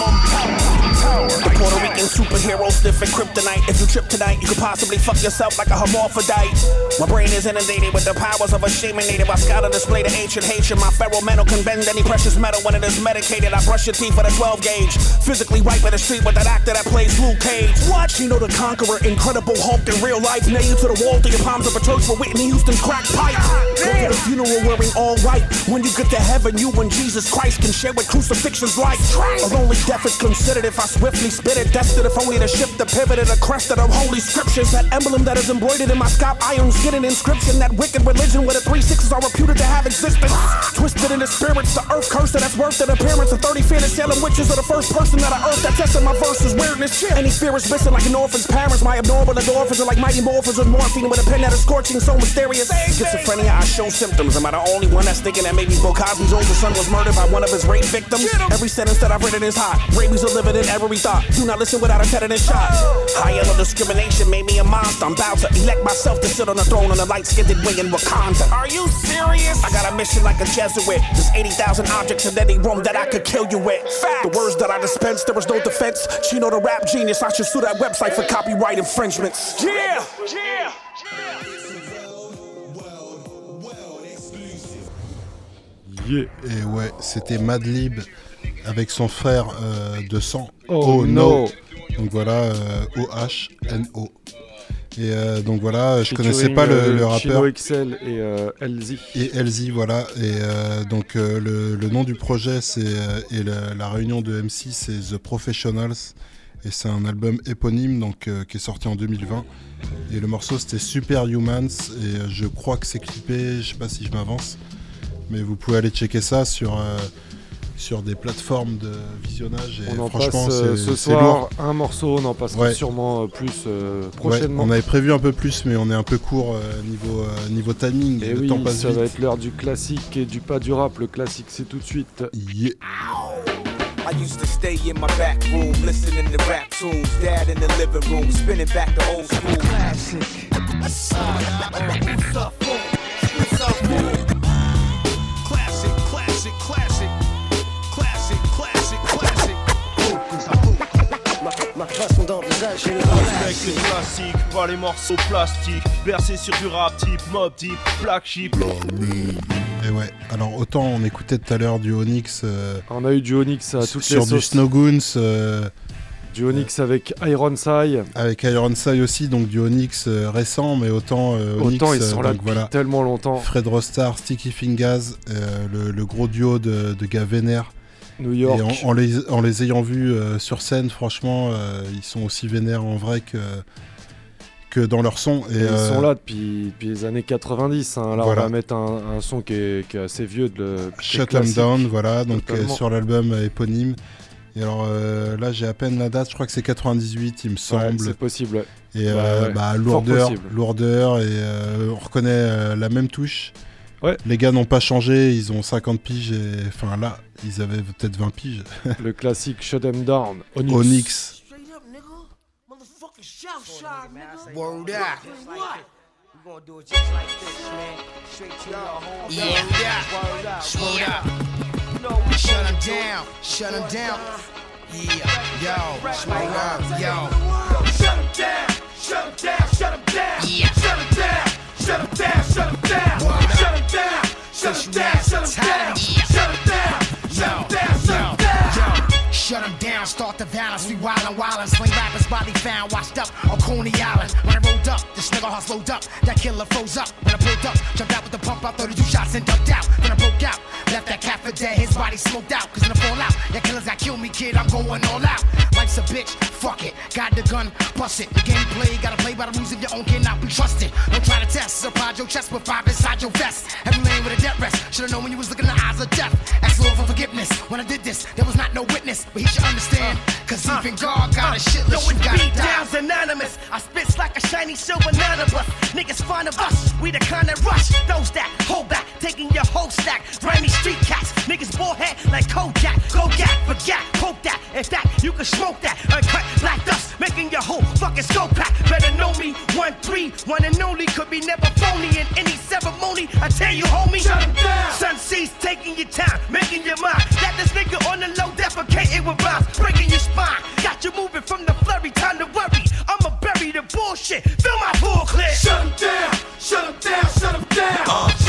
[SPEAKER 48] Puerto Rican superhero sniffing kryptonite. If you trip tonight, you could possibly fuck yourself like a hermaphrodite. My brain is inundated with the powers of a shaman native. I scout and display the ancient hatred. My feral mental can bend any precious metal when it is medicated. I brush your teeth with a 12 gauge. Physically wipe in the street with that actor that plays Luke Cage. Watch, you know the conqueror, incredible Hulk in real life. Nail you to the wall through your palms of a church with Whitney Houston's crack pipe. Go to the funeral wearing all white. When you get to heaven, you and Jesus Christ can share what crucifixion's like. A lonely death is considered if I swiftly spit it. Destined if only to shift the pivot of the crest of the holy scriptures. That emblem that is embroidered in my scalp iron skin an inscription. That wicked religion where the three sixes are reputed to have existence. Twisted in the spirits, the earth curse that's worth an appearance of 30 fearless Salem witches are the first person that I earth that tested my verses. Weirdness shit. Any fear is missing like an orphan's parents. My abnormal endorphins are like mighty morphins with morphine with a pen that is scorching so mysterious. Schizophrenia, I show symptoms. Am I the only one that's thinking that maybe Bill Cosby's older son was murdered by one of his rape victims? Every sentence that I've written is hot. Rabies are living in every thought. Do not listen without a tetanus shot. High yellow discrimination made me a monster. I'm about to elect myself to sit on the throne on a light skinned wing in Wakanda. Are you serious? I got a mission like a Jesuit. There's 80,000 objects in any room that I could kill you with. The words that I dispense, there was no defense. Chino the rap genius, I should sue that website for copyright infringements. Yeah! Yeah!
[SPEAKER 5] Yeah.
[SPEAKER 1] Et ouais, c'était Madlib avec son frère euh, de sang.
[SPEAKER 5] Oh, oh no.
[SPEAKER 1] Donc voilà, euh, O-H-N-O. Et euh, donc voilà, je connaissais pas le,
[SPEAKER 5] euh,
[SPEAKER 1] le rappeur.
[SPEAKER 5] Chino XL et euh, LZ.
[SPEAKER 1] Et LZ, voilà. Et euh, donc euh, le, le nom du projet c'est euh, et la, la réunion de MC c'est The Professionals. Et c'est un album éponyme donc, euh, qui est sorti en 2020. Et le morceau c'était Super Humans. Et euh, je crois que c'est clippé, je sais pas si je m'avance. Mais vous pouvez aller checker ça sur, euh, sur des plateformes de visionnage. Et
[SPEAKER 5] On en
[SPEAKER 1] franchement,
[SPEAKER 5] passe euh,
[SPEAKER 1] c'est
[SPEAKER 5] ce soir
[SPEAKER 1] lourd.
[SPEAKER 5] un morceau, on en passera
[SPEAKER 1] Ouais.
[SPEAKER 5] sûrement euh, plus euh,
[SPEAKER 1] Ouais,
[SPEAKER 5] prochainement.
[SPEAKER 1] on avait prévu un peu plus, mais on est un peu court euh, niveau, euh, niveau timing.
[SPEAKER 5] Et
[SPEAKER 1] le
[SPEAKER 5] oui,
[SPEAKER 1] temps passe
[SPEAKER 5] ça
[SPEAKER 1] vite.
[SPEAKER 5] va être l'heure du classique et du pas du rap. Le classique, c'est tout de suite.
[SPEAKER 1] Yeah.
[SPEAKER 27] I used to stay in my back room, listening to rap tunes. Dad in the living room, spinning back the old school. Classic.
[SPEAKER 52] Classic,
[SPEAKER 53] Ma façon d'envisager le
[SPEAKER 54] Respecte les classiques, pas les morceaux plastiques. Bercé sur du rap type, mob type, black sheep.
[SPEAKER 1] Et ouais, alors autant on écoutait tout à l'heure du Onyx. euh,
[SPEAKER 5] On a eu du Onyx à toutes
[SPEAKER 1] sur
[SPEAKER 5] les
[SPEAKER 1] du
[SPEAKER 5] sauces.
[SPEAKER 1] Snowgoons. euh,
[SPEAKER 5] Du Onyx avec Ironside.
[SPEAKER 1] avec Ironside aussi, donc du Onyx euh, récent, mais autant euh, Onyx.
[SPEAKER 5] Autant ils
[SPEAKER 1] euh,
[SPEAKER 5] sont là
[SPEAKER 1] donc
[SPEAKER 5] depuis
[SPEAKER 1] voilà.
[SPEAKER 5] tellement longtemps.
[SPEAKER 1] Fred Rostar, Sticky Fingers, euh, le, le gros duo de, de gars vénères.
[SPEAKER 5] New York.
[SPEAKER 1] Et en, en les, en les ayant vus euh, sur scène, franchement, euh, ils sont aussi vénères en vrai que, que dans leur son. Et,
[SPEAKER 5] Ils
[SPEAKER 1] euh,
[SPEAKER 5] sont là depuis, depuis les années 90. hein. Là,
[SPEAKER 1] Voilà.
[SPEAKER 5] on va mettre un, un son qui est, qui est assez vieux. De
[SPEAKER 1] Shut Them. Down, voilà, donc euh, sur l'album euh, éponyme. Et alors euh, là, j'ai à peine la date, je crois que c'est 98, il me semble.
[SPEAKER 5] c'est possible.
[SPEAKER 1] Et
[SPEAKER 5] Ouais,
[SPEAKER 1] euh,
[SPEAKER 5] ouais.
[SPEAKER 1] bah, lourdeur,
[SPEAKER 5] possible.
[SPEAKER 1] lourdeur, et euh, on reconnaît euh, la même touche. Les gars n'ont pas changé, ils ont 50 piges et. Enfin là, ils avaient peut-être 20 piges.
[SPEAKER 5] le classique Shut Them Down, Onyx.
[SPEAKER 27] Yo.
[SPEAKER 22] Shut down, shut. Shut down, shut down, shut down. Shut 'em down, shut 'em down, shut 'em down. Shut 'em down, shut 'em down, shut 'em down. Shut 'em down,
[SPEAKER 27] start the violence. We wildin' wildin', sling rappers body found, washed up on Coney Island. When I rolled up, this nigga heart slowed up. That killer froze up. When I pulled up, jumped out with the pump out, 32 shots and ducked out. Then I broke out, left that cat for dead, his body smoked out. Cause in the fallout, that killers that kill me, kid, I'm going all out. Life's a bitch, fuck it. Got the gun, bust it. The game play, gotta play by the rules of your own, cannot be trusted. Don't try to test, surprise your chest with five inside your vest. Every Should've known when you was looking in the eyes of death. Ask Lord for forgiveness. When I did this, there was not no witness, but he should understand. Uh, Cause uh, even God got a shit
[SPEAKER 21] Yo, it's beat
[SPEAKER 27] die.
[SPEAKER 21] downs anonymous. I spits like a shiny silver bus. Niggas fond of us. We the kind that rush. Those that hold back, taking your whole stack. Grimy street cats. Niggas bullhead like Kojak. Kojak, forget, poke that. If that, you can smoke that. Uncut black dust, making your whole fucking scope pack. Better know me. One three, one and only. Could be never phony in any ceremony. I tell you, homie.
[SPEAKER 22] Shut 'em down.
[SPEAKER 21] Sonsee taking your time, making your mind. Got this nigga on the low, defecating with rhymes, breaking your spine. Got you moving from the flurry, time to worry. I'ma bury the bullshit, fill my pool
[SPEAKER 22] Shut Shut 'em down, shut 'em down, shut 'em down. Shut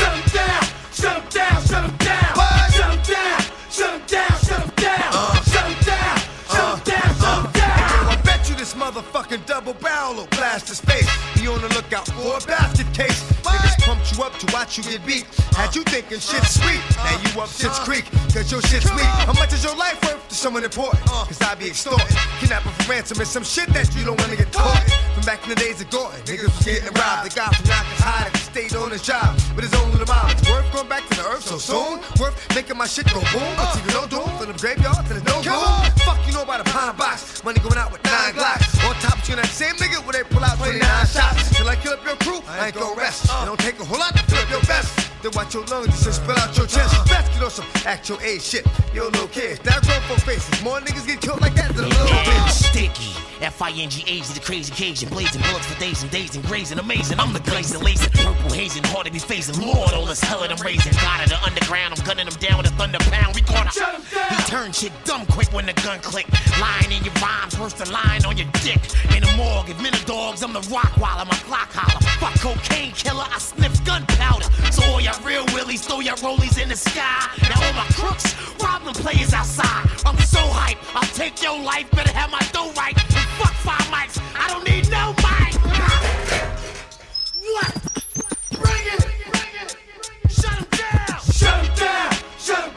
[SPEAKER 35] double barrel blast his face. Be on the lookout for a basket case. Niggas you up to watch you get beat. Had you thinking shit's sweet. Now you up shit's creek, cause your shit's weak. How much is your life worth to someone important? Cause I be extorting. Kidnapping for ransom is some shit that you don't wanna get caught. From back in the days of Gordon, niggas was getting robbed. The guy from Yonkers high that stayed on his job but his own little mom. It's worth going back to the earth so soon. Worth making my shit go boom. But see, no doom from the graveyard to the no room. Fuck you know about a pine box. Money going out with nine glocks. On top of you, that same nigga where they pull out 29 shots. Till I kill up your crew, I ain't gon' rest. Uh. It don't take a whole lot fill your vest. Then watch your lungs just to spill out your chest. Best get on some actual age shit. Yo, little kids, that grown folk faces. More niggas get killed like that than a little bitch.
[SPEAKER 55] Sticky. F-I-N-G-H, the crazy Cajun, blazing bullets for days and days and grazing, amazing. I'm the glazing, lazing, purple hazing, hard to be facing. Lord, all this hell that I'm raising. God of the underground, I'm gunning them down with a thunder pound. We caught him. He turned shit dumb quick when the gun click. Lying in your rhymes, worse than lying on your dick. In the morgue, if men are dogs, I'm the rock while I'm a clock holler. Fuck cocaine killer, I sniff gunpowder. So all y'all real willies, throw your rollies in the sky. Now all my crooks, rob them players outside. I'm so hype, I'll take your life, better have my dough right. Fuck five mics, I don't need no mic. What? Bring it! bring Shut him down!
[SPEAKER 22] Shut 'em down, shut 'em down, shut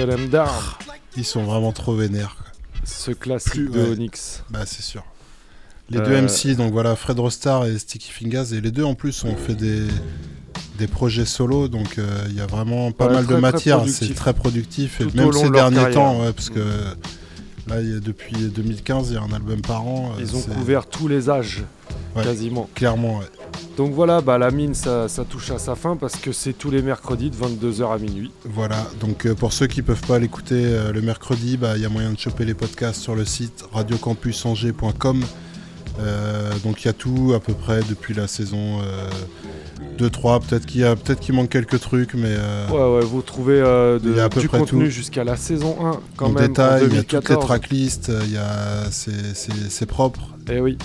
[SPEAKER 22] Shut 'em down.
[SPEAKER 1] Ils sont vraiment trop vénères. quoi.
[SPEAKER 5] Ce classique
[SPEAKER 1] Plus-
[SPEAKER 5] de
[SPEAKER 1] ouais.
[SPEAKER 5] Onyx.
[SPEAKER 1] Bah c'est sûr. Les
[SPEAKER 5] Euh,
[SPEAKER 1] deux MC, donc voilà, Fred Rostar et Sticky Fingers, et les deux en plus ont fait des, des projets solo, donc euh, il y a vraiment pas
[SPEAKER 5] Ouais,
[SPEAKER 1] mal
[SPEAKER 5] très,
[SPEAKER 1] de matière, c'est très productif, et
[SPEAKER 5] Tout
[SPEAKER 1] même ces derniers
[SPEAKER 5] carrière.
[SPEAKER 1] temps, ouais, parce que là, y a- depuis 2015, il y a un album par an. euh,
[SPEAKER 5] Ils ont
[SPEAKER 1] c'est-
[SPEAKER 5] couvert tous les âges,
[SPEAKER 1] Ouais,
[SPEAKER 5] quasiment.
[SPEAKER 1] Clairement, ouais.
[SPEAKER 5] Donc voilà, bah, la mine, ça, ça touche à sa fin parce que c'est tous les mercredis de 22h à minuit.
[SPEAKER 1] Voilà, donc euh, pour ceux qui peuvent pas l'écouter euh, le mercredi, bah, il y a moyen de choper les podcasts sur le site radiocampusangers.com. Euh, donc il y a tout à peu près depuis la saison euh, 2-3. Peut-être qu'il y a- peut-être qu'il manque quelques trucs, mais euh,
[SPEAKER 5] Ouais, ouais, vous trouvez de-
[SPEAKER 1] à peu
[SPEAKER 5] du
[SPEAKER 1] près
[SPEAKER 5] contenu jusqu'à la saison 1 quand
[SPEAKER 1] en
[SPEAKER 5] même.
[SPEAKER 1] détail,
[SPEAKER 5] en
[SPEAKER 1] il y a toutes les
[SPEAKER 5] 2014.
[SPEAKER 1] tracklists, c'est propre.
[SPEAKER 5] Et Eh oui,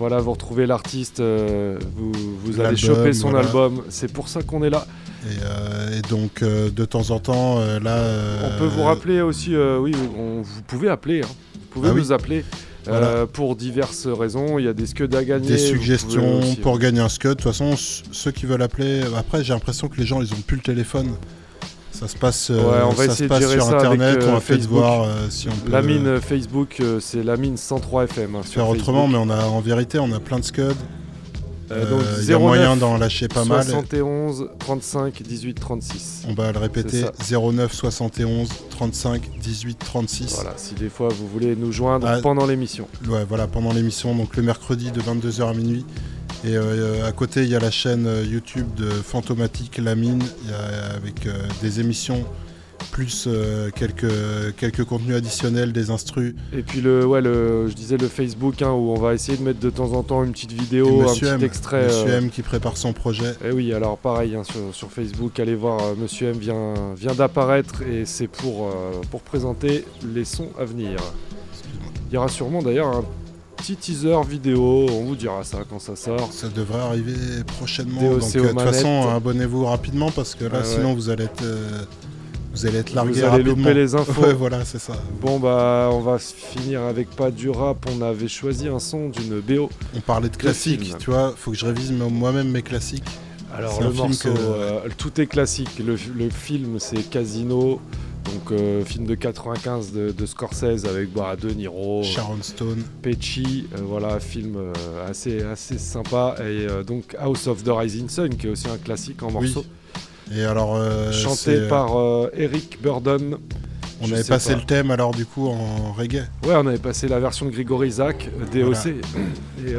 [SPEAKER 5] voilà, vous retrouvez l'artiste, euh, vous, vous allez choper son
[SPEAKER 1] voilà.
[SPEAKER 5] album. C'est pour ça qu'on est là.
[SPEAKER 1] Et, euh, et donc, euh, de temps en temps, là.
[SPEAKER 5] On peut vous rappeler aussi, oui, on- vous pouvez appeler. hein. Vous pouvez
[SPEAKER 1] Ah oui.
[SPEAKER 5] nous appeler
[SPEAKER 1] Voilà.
[SPEAKER 5] pour diverses raisons. Il y a des scuds à gagner.
[SPEAKER 1] Des suggestions
[SPEAKER 5] aussi-
[SPEAKER 1] pour gagner un scud. De toute façon, ceux qui veulent appeler. Après, j'ai l'impression que les gens, ils ont plus le téléphone. Ça se passe, euh,
[SPEAKER 5] Ouais, on va
[SPEAKER 1] ça
[SPEAKER 5] essayer
[SPEAKER 1] se
[SPEAKER 5] de gérer
[SPEAKER 1] sur
[SPEAKER 5] ça
[SPEAKER 1] internet.
[SPEAKER 5] avec, euh,
[SPEAKER 1] on va peut-être
[SPEAKER 5] Facebook.
[SPEAKER 1] voir euh, si on peut
[SPEAKER 5] La mine euh, Facebook, euh, c'est la mine 103 FM. hein,
[SPEAKER 1] faire autrement, mais on a en vérité, on a plein de scuds.
[SPEAKER 5] Euh, donc
[SPEAKER 1] Euh, il y a
[SPEAKER 5] 09
[SPEAKER 1] moyen d'en lâcher pas mal.
[SPEAKER 5] 71 35 18 36.
[SPEAKER 1] On va le répéter
[SPEAKER 5] C'est ça.
[SPEAKER 1] 09 71 35 18 36.
[SPEAKER 5] Voilà, si des fois vous voulez nous joindre
[SPEAKER 1] Ah,
[SPEAKER 5] pendant l'émission.
[SPEAKER 1] Ouais, voilà, pendant l'émission, donc le mercredi de 22h à minuit. Et euh, à côté, il y a la chaîne euh, YouTube de Fantomatique La Mine, il y a, avec euh, des émissions, plus euh, quelques, quelques contenus additionnels, des instrus.
[SPEAKER 5] Et puis le, ouais, le, je disais le Facebook hein, où on va essayer de mettre de temps en temps une petite
[SPEAKER 1] Et
[SPEAKER 5] vidéo, un petit
[SPEAKER 1] M,
[SPEAKER 5] extrait.
[SPEAKER 1] Monsieur
[SPEAKER 5] euh,
[SPEAKER 1] M qui prépare son projet.
[SPEAKER 5] Et oui, alors pareil hein, sur, sur Facebook, allez voir, euh, Monsieur M vient, vient d'apparaître et c'est pour, pour présenter les sons à venir. Il y aura sûrement d'ailleurs un petit teaser vidéo, on vous dira ça quand ça sort.
[SPEAKER 1] Ça devrait arriver prochainement.
[SPEAKER 5] DOC
[SPEAKER 1] Donc, euh, de toute façon, abonnez-vous rapidement parce que là,
[SPEAKER 5] ouais.
[SPEAKER 1] sinon, vous allez être, euh, vous allez être largué
[SPEAKER 5] Vous allez
[SPEAKER 1] rapidement.
[SPEAKER 5] louper les infos.
[SPEAKER 1] Ouais, voilà, c'est ça.
[SPEAKER 5] Bon bah on va finir avec pas du rap, on avait choisi un son d'une BO.
[SPEAKER 1] On parlait de classiques,
[SPEAKER 5] film.
[SPEAKER 1] tu vois, faut que je révise mo- moi-même mes classiques.
[SPEAKER 5] Alors le morceau,
[SPEAKER 1] que-
[SPEAKER 5] euh, tout est classique. Le, le film c'est Casino, donc euh, film de 95 de, de Scorsese avec bah, De Niro,
[SPEAKER 1] Sharon Stone.
[SPEAKER 5] Pesci, euh, voilà film euh, assez assez sympa et donc House of the Rising Sun qui est aussi un classique en morceau.
[SPEAKER 1] Et alors,
[SPEAKER 5] chanté par Eric Burdon.
[SPEAKER 1] On
[SPEAKER 5] Je
[SPEAKER 1] avait passé
[SPEAKER 5] pas.
[SPEAKER 1] le thème alors du coup en reggae.
[SPEAKER 5] Ouais, on avait passé la version de Grigory Isaac, DOC. Et,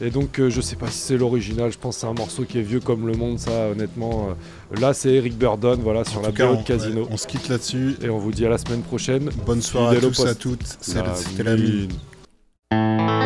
[SPEAKER 5] et donc, euh, je sais pas si c'est l'original, je pense que c'est un morceau qui est vieux comme le monde, ça, honnêtement. euh. là, c'est Eric Burdon, voilà, sur la
[SPEAKER 1] tout cas,
[SPEAKER 5] BO
[SPEAKER 1] on-
[SPEAKER 5] de Casino.
[SPEAKER 1] ouais, on se quitte là-dessus.
[SPEAKER 5] Et on vous dit à la semaine prochaine.
[SPEAKER 1] Bonne soirée à
[SPEAKER 5] Fidèle
[SPEAKER 1] tous, à toutes.
[SPEAKER 5] La
[SPEAKER 1] C'était la mine.
[SPEAKER 5] mine.